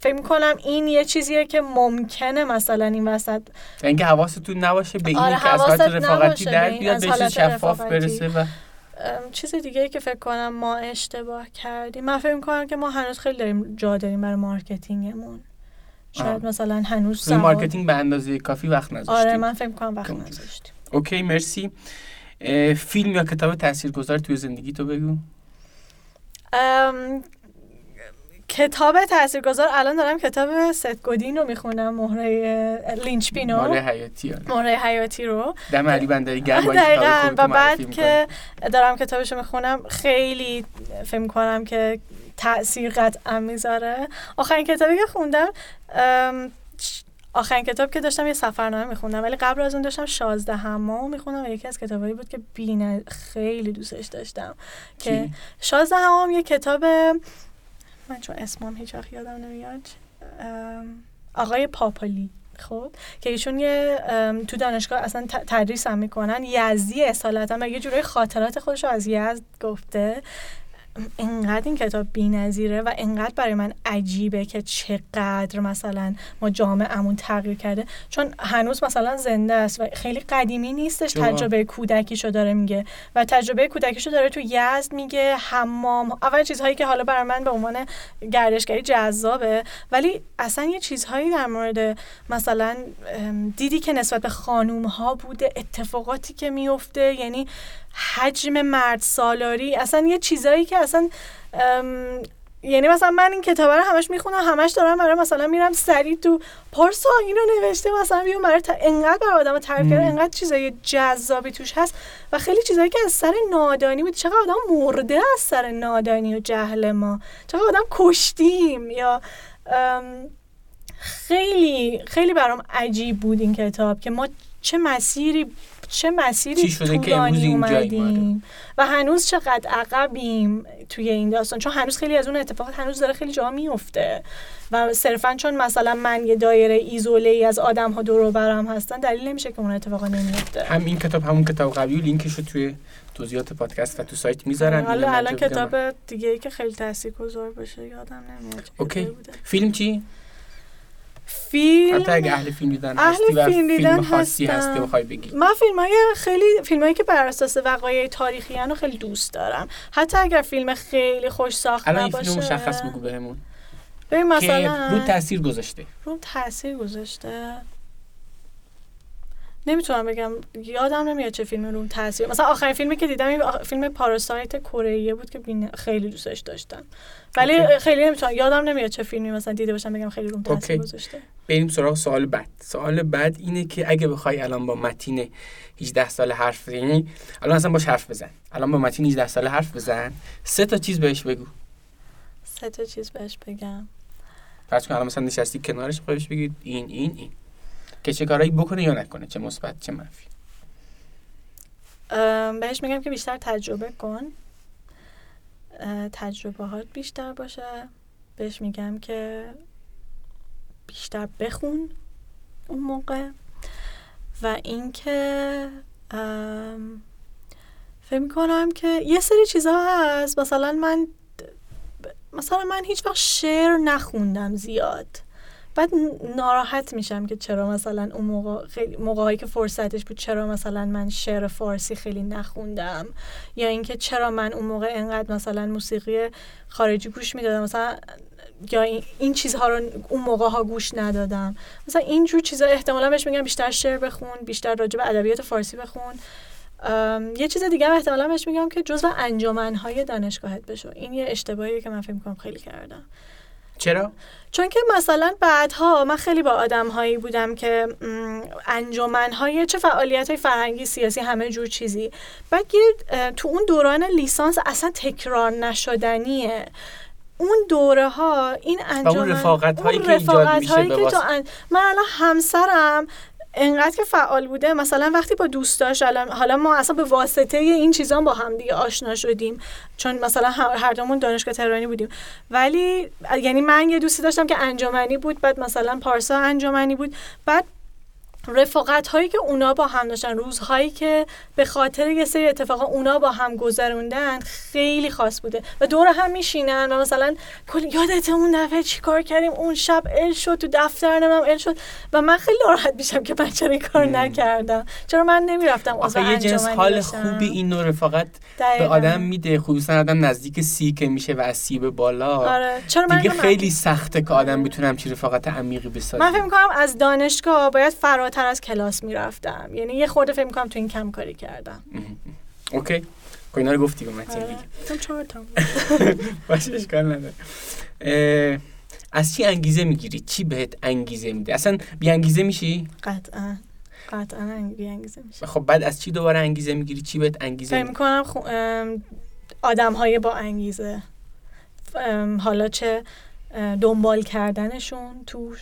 فکر می‌کنم این یه چیزیه که ممکنه مثلا این وسط اینکه حواستون نباشه به اینه آره که از حالت رفاقتی در بیاد به شفاف برسه و چیز دیگه که فکر کنم ما اشتباه کردیم. من فکر کنم که ما هنوز خیلی داریم جا داریم برای marketing مون. شاید مثلا هنوز سوال... مارکتینگ به اندازه کافی وقت نذاشتیم. آره من فکر کنم وقت نذاشتیم. okay مرسی. فیلم یا کتاب تاثیرگذار توی زندگی تو بگو. کتاب تاثیرگذار الان دارم کتاب ست گودین رو می‌خونم مهره لینچ پینو مهره حیاتی. مهره حیاتی رو. دم علی بندری گرم دقیقاً. و بعد که دارم کتابش رو می‌خونم خیلی فکر کنم که تاثیر قطعا می‌ذاره. آخرین کتابی که خوندم آخرین کتاب که داشتم یه سفرنامه میخوندم ولی قبل از اون داشتم شازده حمام میخوندم و یکی از کتابایی بود که بین خیلی دوستش داشتم. که کی؟ شازده حمام یه کتاب من چون اسمم هیچ وقت یادم نمیاد آقای پاپالی خب که ایشون یه تو دانشگاه اصلا تدریس هم می‌کنن. یزدی اصالتا و یه جورای خاطرات خودش رو از یزد گفته. انقدر این کتاب بی‌نظیره و انقدر برای من عجیبه که چقدر مثلا ما جامعهمون تغییر کرده. چون هنوز مثلا زنده است و خیلی قدیمی نیستش؟ تجربه کودکیشو داره میگه. و تجربه کودکیشو داره تو یزد میگه حمام اول چیزهایی که حالا برای من به عنوان گردشگری جذابه. ولی اصلا یه چیزهایی در مورد مثلا دیدی که نسبت به خانوم ها بوده اتفاقاتی که میفته یعنی حجم مرد سالاری اصلا یه چیزایی که اصلا یعنی مثلا من این کتابه رو همش می‌خونم همش دارم برای مثلا میرم سریع تو پارسا اینو نوشته مثلا بیام برای ت- انقدر برای آدم تعریف کرده. انقدر چیزای جذابی توش هست و خیلی چیزایی که از سر نادانی بود چقدر آدم مرده از سر نادانی و جهل ما چقدر آدم کشتیم یا خیلی خیلی برام عجیب بود این کتاب که ما چه مسیری چه مسیری طولانی اومدیم؟ و هنوز چقدر عقبیم توی این داستان؟ چون هنوز خیلی از اون اتفاقات هنوز داره خیلی جا میفته. و صرفا چون مثلا من یه دایره ایزوله ای از آدم ها دور و برم هستن دلیل نمیشه که اون اتفاقا نمیفته. هم این کتاب همون کتاب قبلی لینکش رو توی توضیحات پادکست و تو سایت می‌ذارم. حالا الان کتاب دیگه ای که خیلی تاثیرگذار باشه یادم نمیاد اوکی. فیلم چی؟ فیلم البته اگه اهل فیلم دیدن اهل هستی و فیلم دیدن فیلم خاصی. هستی بخوای بگی. من فیلم های خیلی فیلم هایی که بر اساس وقایع تاریخی رو خیلی دوست دارم. حتی اگر فیلم خیلی خوش ساخت الان نباشه فیلم مشخص بگو بهمون. ببین مثلا رو تاثیر گذاشته. روم تاثیر گذاشته. نمی‌تونم بگم یادم نمیاد چه فیلمی روم تاثیر مثلا آخرین فیلمی که دیدم این فیلم Parasite کره بود که بین- خیلی دوستش داشتم ولی okay. خیلی نمی‌تونم یادم نمیاد چه فیلمی مثلا دیده باشم بگم خیلی روم تاثیر okay. گذاشته. بریم سراغ سوال بعد. سوال بعد اینه که اگه بخوای الان با متین 18 سال حرف بزنی الان اصلا باش حرف بزن. الان با متین 18 سال حرف بزن. سه تا چیز بهش بگو. سه تا چیز بهش بگم. فرض کن الان مثلا نشستی کنارش بخوایش بگید این این این. که چه کارایی بکنه یا نکنه چه مثبت چه منفی. بهش میگم که بیشتر تجربه کن. تجربه هات بیشتر باشه. بهش میگم که بیشتر بخون اون موقع. و اینکه فکر می‌کنم که یه سری چیزها هست. مثلا من مثلا من هیچ وقت شعر نخوندم زیاد. بعد ناراحت میشم که چرا مثلا اون موقع خیلی موقعی که فرصتش بود چرا مثلا من شعر فارسی خیلی نخوندم. یا اینکه چرا من اون موقع انقدر مثلا موسیقی خارجی گوش می‌دادم. مثلا یا این, چیزها رو اون موقع ها گوش ندادم. مثلا اینجور چیزا احتمالا بهش میگم بیشتر شعر بخون بیشتر راجع به ادبیات فارسی بخون. یه چیز دیگه هم احتمالا بهش میگم که جزو انجمنهای دانشگاهت بشو. این یه اشتباهیه که من فکر می‌کنم خیلی کردم. چرا؟ چون که مثلا بعدها من خیلی با آدم هایی بودم که انجمن های چه فعالیت های فرهنگی سیاسی همه جور چیزی. بعد تو اون دوران لیسانس اصلا تکرار نشدنیه. اون دوره ها این انجمن رفاقت هایی اون که هایی که تو ان- من الان همسرم انقدر که فعال بوده مثلا وقتی با دوستاش حالا ما اصلا به واسطه این چیزا با هم دیگه آشنا شدیم چون مثلا هر دومون دانشگاه تهرانی بودیم. ولی یعنی من یه دوستی داشتم که انجمنی بود بعد مثلا پارسا انجمنی بود بعد رفاقت هایی که اونا با هم داشتن روزهایی که به خاطر یه سری اتفاقا اونا با هم گذروندن خیلی خاص بوده و دور هم میشینن و مثلا کل یادت اون دفعه چی کار کردیم؟ اون شب ال شد تو دفتر نمیم ال شد و من خیلی ناراحت میشم که من چرا این کار. نکردم. چرا من نمی‌رفتم؟ آخه یه جنس حال خوبی این نوع رفاقت به آدم میده. خصوصا آدم نزدیک سی که میشه و از سی به بالا. آره. چرا من دیگه خیلی سخته که آدم بتونه همچین رفاقت عمیقی بسازه. من فکر می‌کنم از دانشگاه باید فراتر از کلاس می‌رفتم. یعنی یه خورده فکر می‌کنم تو این کم کاری کردم. [laughs] اوکی. خب اینا رو گفتی به متین آره. دیگه گفتم چهار تا [laughs] باشه اشکال نداره. از چی انگیزه می‌گیری؟ چی بهت انگیزه میده؟ اصلا بی انگیزه میشی؟ قطعا. قطعا انگ- انگیزه میشه خب بعد از چی دوباره انگیزه می‌گیری؟ چی بهت انگیزه فکر میده؟ می‌کنم خو... آدم های با انگیزه. حالا چه دنبال کردنشون تو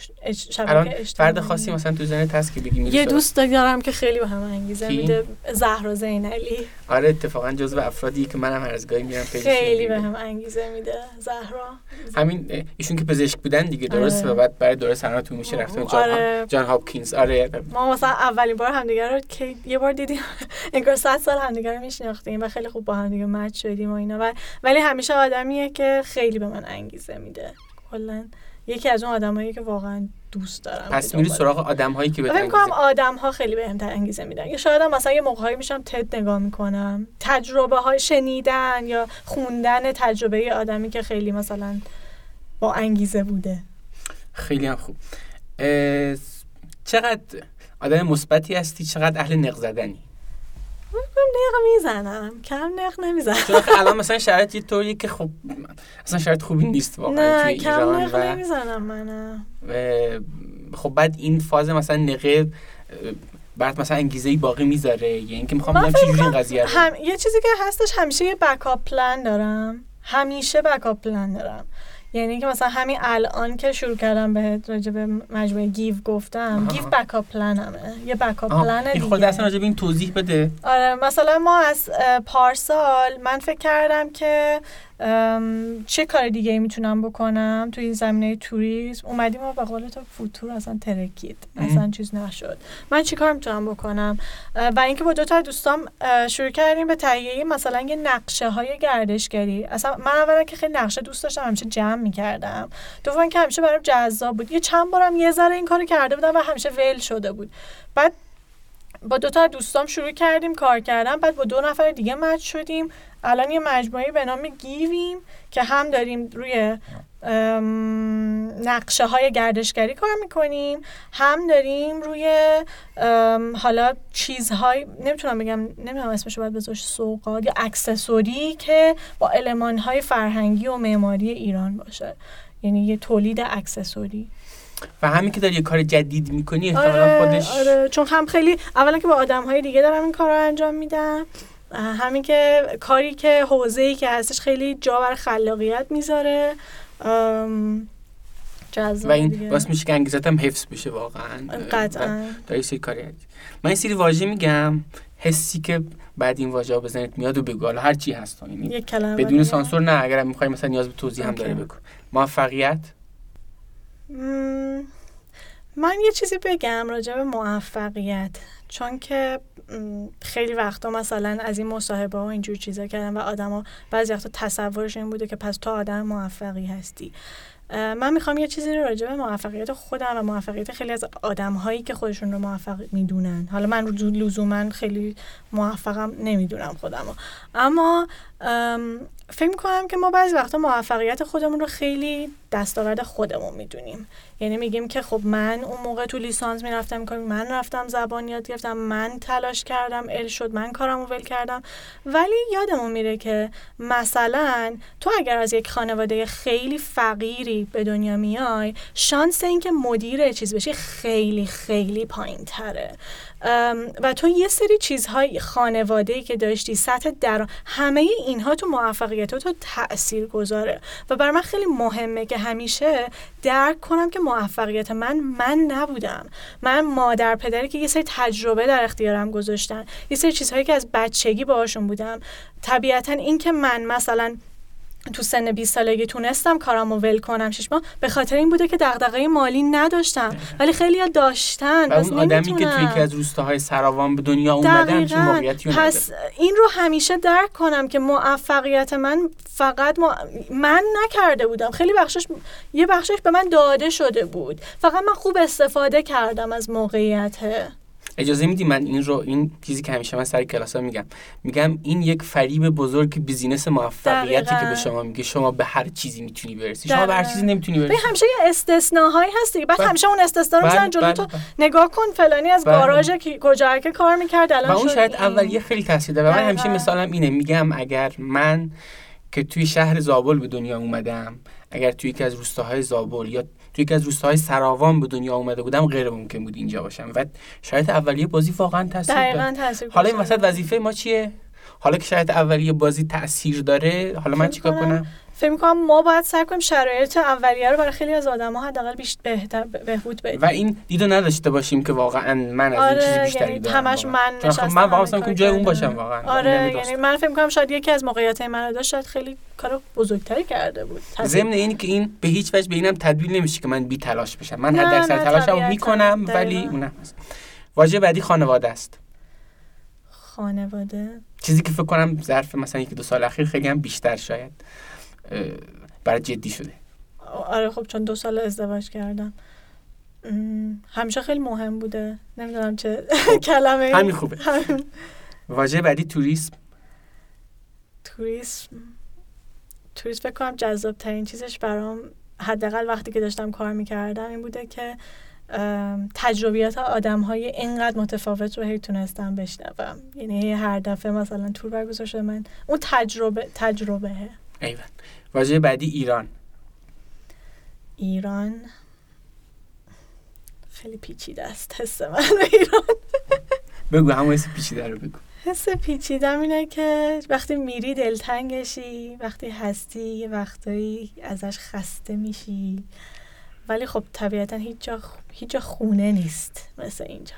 شبکه فرد خاصی مثلا تو هست که بگی میری یه دوست دارم که خیلی به هم انگیزه؟ میده. زهرا زینالی آره اتفاقا جزو افرادی که منم هر از گاهی میرم خیلی. به هم انگیزه میده. زهرا. همین ایشون که پزشک بودن دیگه آره. و بعد برای دوره سرانتون میشه رفتن جان, آره. جان هاپکینز. آره. ما مثلا اولین بار همدیگه رو که یه بار دیدیم. [laughs] انگار صد سال همدیگه رو میشناختیم و خیلی خوب با همدیگه مچ شدیم و اینا. ولی همیشه آدمیه که خیلی به من انگیزه میده. کلا. یکی از اون آدمایی که واقعا دوست دارم پس میری سراغ آدم هایی که بهت فکر کنم آدم ها خیلی بهم انگیزه میدن. یا شاید هم مثلا یه موقعی میشم تد نگاه می‌کنم. تجربه های شنیدن یا خوندن تجربه آدمی که خیلی مثلا با انگیزه بوده. خیلی هم خوب. چقدر آدم مثبتی هستی چقدر اهل نق زدنی نق می‌زنم. کم نق نمی‌زنم. چون الان مثلا شرایط یه طوریه که خب اصلا شرایط خوبی نیست واقعا نه کم نق نمی‌زنم منم. خب بعد این فاز مثلا نقه برات مثلا انگیزه باقی می‌ذاره. یا اینکه می‌خوام فکر چجوری این قضیه رو هم... یه چیزی که هستش همیشه یه بکاپ پلان دارم. همیشه بکاپ پلان دارم. یعنی که مثلا همین الان که شروع کردم به راجع به مجموعه گیو گفتم. گیو بکاپ پلنمه یه بکاپ پلن خود دیگه. اصلا راجع به این توضیح بده. آره مثلا ما از پارسال من فکر کردم که چه کار دیگه ای می‌تونم بکنم توی این زمینه توریسم؟ اومدیم و به قول تو فوتور اصلا ترکید. اصلا چیز نشد. من چی کار می‌تونم بکنم؟ و اینکه با دو تا از دوستام شروع کردیم به تهیه مثلا یه نقشه های گردشگری. اصلا من اولا که خیلی نقشه دوست داشتم همیشه جمع می‌کردم. دوم که همیشه برام جذاب بود. یه چند بارم یه ذره این کارو کرده بودم و همیشه ول شده بود. بعد با دو تا دوستام شروع کردیم کار کردن بعد با دو نفر دیگه مچ شدیم. الان یه مجموعه به نام گیویم که هم داریم روی نقشه های گردشگری کار می‌کنیم. هم داریم روی حالا چیزهای نمی‌تونم بگم نمی‌دونم اسمش رو باید بذارش سوقات یا اکسسوری که با علمان های فرهنگی و معماری ایران باشه. یعنی یه تولید اکسسوری. و همین که داری یه کار جدید می‌کنی احتمالا آره, خودش آره. چون هم خیلی اولا که با آدم های دیگه دارم این کار رو انجام میدم. همین که کاری که حوزه ای که هستش خیلی جا بر خلاقیت می‌ذاره. و این. باعث میشه که انگیزت هم حفظ بشه واقعا. قطعا. داری سری کاری انجام- من این سری واژه میگم حسی که بعد این واژه ها بزنید میاد و بگو. حالا هر چی هست. یعنی بدون. سانسور نه اگر می‌خوای مثلا نیاز به توضیح هم. داره بگو. موفقیت من یه چیزی بگم راجع به موفقیت چون که خیلی وقتا مثلا از این مصاحبه ها اینجور چیزا کردن و آدما بعضی وقتا تصورش این بوده که پس تو آدم موفقی هستی. من می‌خوام یه چیزی رو راجع به موفقیت خودم و موفقیت خیلی از آدم هایی که خودشون رو موفق می‌دونن حالا من لزوما خیلی موفقم نمی‌دونم خودم رو. اما ام، فکر می‌کنم که ما بعضی وقتا موفقیت خودمون رو خیلی دستاورد خودمون می‌دونیم یعنی میگیم که خب من اون موقع تو لیسانس می‌رفتم کار من رفتم زبان یاد گرفتم من تلاش کردم ال شد من کارمو ول کردم. ولی یادمون میره که مثلا تو اگر از یک خانواده خیلی فقیری به دنیا میای شانس اینکه مدیر چیز بشی خیلی خیلی پایین تره و تو یه سری چیزهای خانواده که داشتی سطح در همه اینها تو موفقیت تو تأثیر گذاره. و برای من خیلی مهمه که همیشه درک کنم که موفقیت من من نبودم. من مادر پدری که یه سری تجربه در اختیارم گذاشتن. یه سری چیزهایی که از بچگی باهاشون بودم. طبیعتا این که من مثلا تو سن 20 سالگی تونستم کارامو ول کنم شش ماه. به خاطر این بوده که دغدغه مالی نداشتم. ولی خیلی داشتن. و پس اون آدمی که. توی یکی از روستاهای سراوان به دنیا اومده همچین. موقعیتی پس این رو همیشه درک کنم که موفقیت من فقط ما... من نکرده بودم. خیلی بخشش یه بخشش به من داده شده بود. فقط من خوب استفاده کردم از موقعیت. اجازه میدی من این رو این چیزی که همیشه من سر کلاس ها میگم میگم این یک فریب بزرگ بیزینس موفقیتی. که به شما میگه شما به هر چیزی می‌تونی برسی شما به هر. چیزی نمی‌تونی برسی همیشه یه استثناهایی هست دیگه بعد. همیشه اون استثنا رو می‌زنن جلو تو. نگاه کن فلانی از. گاراژ کجا که کار می‌کرد الان اون شاید این. اولیه خیلی تاثیر داره من. همیشه مثالم اینه میگم اگر من که توی شهر زابل به دنیا اومدم اگر توی یکی از روستاهای زابل یا توی یکی از روستاهای سراوان به دنیا اومده بودم غیر ممکن بود اینجا باشم. و شاید اولیه بازی واقعا تاثیر دقیقاً تاثیر حالا این. وسط وظیفه ما چیه؟ حالا که شاید اولیه بازی تاثیر داره حالا من چیکار کنم فکر می‌کنم ما باید سعی کنیم شرایط اولیه رو برای خیلی از آدم ها حداقل بیشتر بهتر بهبود بدیم و این دیدو نداشته باشیم که واقعا من از این آره بیشتری یعنی دارم همش واقعاً. من خب نشستم من واقعا که جای اون. باشم واقعا آره. یعنی من فکر می‌کنم شاید یکی از موقعیت من داشت شاید خیلی کار بزرگتری کرده بود ضمن اینی که این به هیچ وجه به اینم تبدیل نمیشه که من بی تلاش بشم من نه، حد اکثر نه، تلاشمو. می‌کنم ولی. اونم واژه بعدی خانواده است خانواده چیزی که فکر کنم ظرف مثلا یک دو سال اخیر خیلی هم بیشتر شاید برای جدی شده. آره خب چون دو سال ازدواج کردم. همیشه خیلی مهم بوده. نمی‌دونم چه [laughs] کلمه همین خوبه. واژه بعدی توریسم. توریسم. توریسم فکر کنم جذاب ترین چیزش برام حداقل وقتی که داشتم کار می‌کردم این بوده که تجربیات آدم های اینقدر متفاوت رو هی تونستم بشنوم. یعنی هر دفعه مثلا تور برگزار شده من اون تجربه تجربه. ایوان. واژه بعدی ایران. ایران. خیلی پیچیده است حس من به ایران. بگو همون اسم پیچیده رو بگو. حس پیچیدم اینه که وقتی میری دلتنگشی وقتی هستی یه وقتایی ازش خسته میشی. ولی خب طبیعتا هیچ جا, هیچ جا خونه نیست مثل اینجا.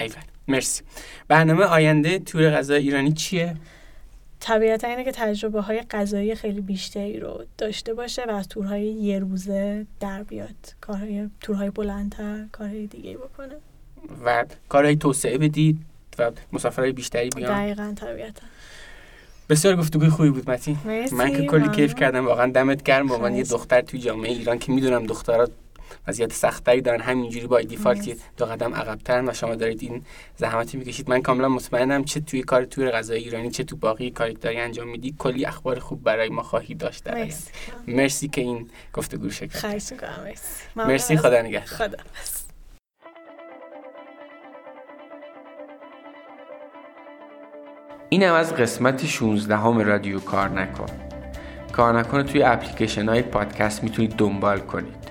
ایوان مرسی. برنامه آینده تور غذای ایرانی چیه؟ طبیعتا اینه که تجربه های غذایی خیلی بیشتری رو داشته باشه و از تورهای یه روزه در بیاد. کارهای تورهای بلندتر کارهای دیگه بکنه. و کارهای توسعه بدید و مسافرهای بیشتری بیان. دقیقا طبیعتا. بسیار گفتگوی خوبی بود متین من که کلی. کیف کردم. واقعا دمت گرم. به عنوان یه. دختر توی جامعه ایران که می‌دونم دخترها وضعیت سختری دارن. همینجوری با دیفالت دو قدم عقب‌ترن و شما دارید این زحمتی می‌کشید. من کاملا مطمئنم چه توی کار تور غذای ایرانی چه تو باقی کاری داری انجام میدی کلی اخبار خوب برای ما خواهی داشت در. مرسی. مرسی که این گفتگو می‌کنم. مرسی. خدا نگهدار. خدا اینم از قسمت 16 همه رادیو کار نکن. کار نکن توی اپلیکیشن های پادکست می‌تونید دنبال کنید.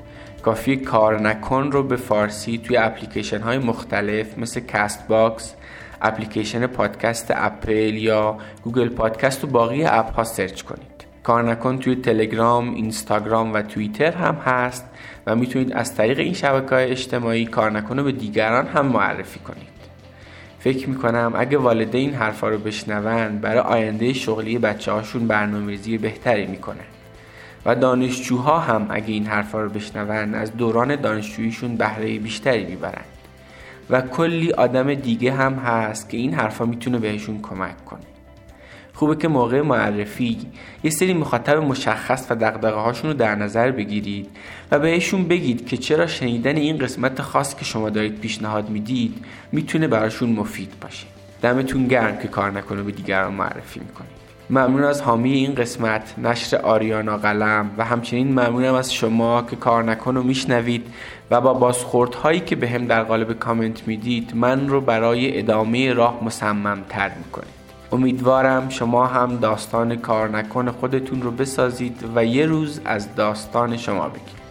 کافی کار نکن رو به فارسی توی اپلیکیشن های مختلف مثل Castbox اپلیکیشن پادکست اپل یا گوگل پادکست و باقی app ها search کنید. کار نکن توی تلگرام، اینستاگرام و توییتر هم هست و می‌تونید از طریق این شبکه های اجتماعی کار نکن رو به دیگران هم معرفی کنید. فکر می‌کنم اگه والدین حرفا رو بشنون برای آینده شغلی بچه هاشون برنامه‌ریزی بهتری می‌کنن و دانشجوها هم اگه این حرفا رو بشنون از دوران دانشجوییشون بهره بیشتری می‌برن. و کلی آدم دیگه هم هست که این حرفا می‌تونه بهشون کمک کنه. خوبه که موقع معرفی. یه سری مخاطب مشخص و دقدقه هاشون رو در نظر بگیرید و بهشون بگید که چرا شنیدن این قسمت خاص که شما دارید پیشنهاد می‌دید می‌تونه براشون مفید باشه. دمتون گرم که کار نکنه به دیگران معرفی می‌کنید. ممنون از حامی این قسمت نشر آریانا قلم و همچنین ممنونم از شما که کار نکن و میشنوید و با بازخوردهایی که به هم در قالب کامنت می‌دید من رو برای ادامه راه مصمم تر می‌کنید. امیدوارم شما هم داستان کار نکن خودتون رو بسازید و یه روز از داستان شما بگید.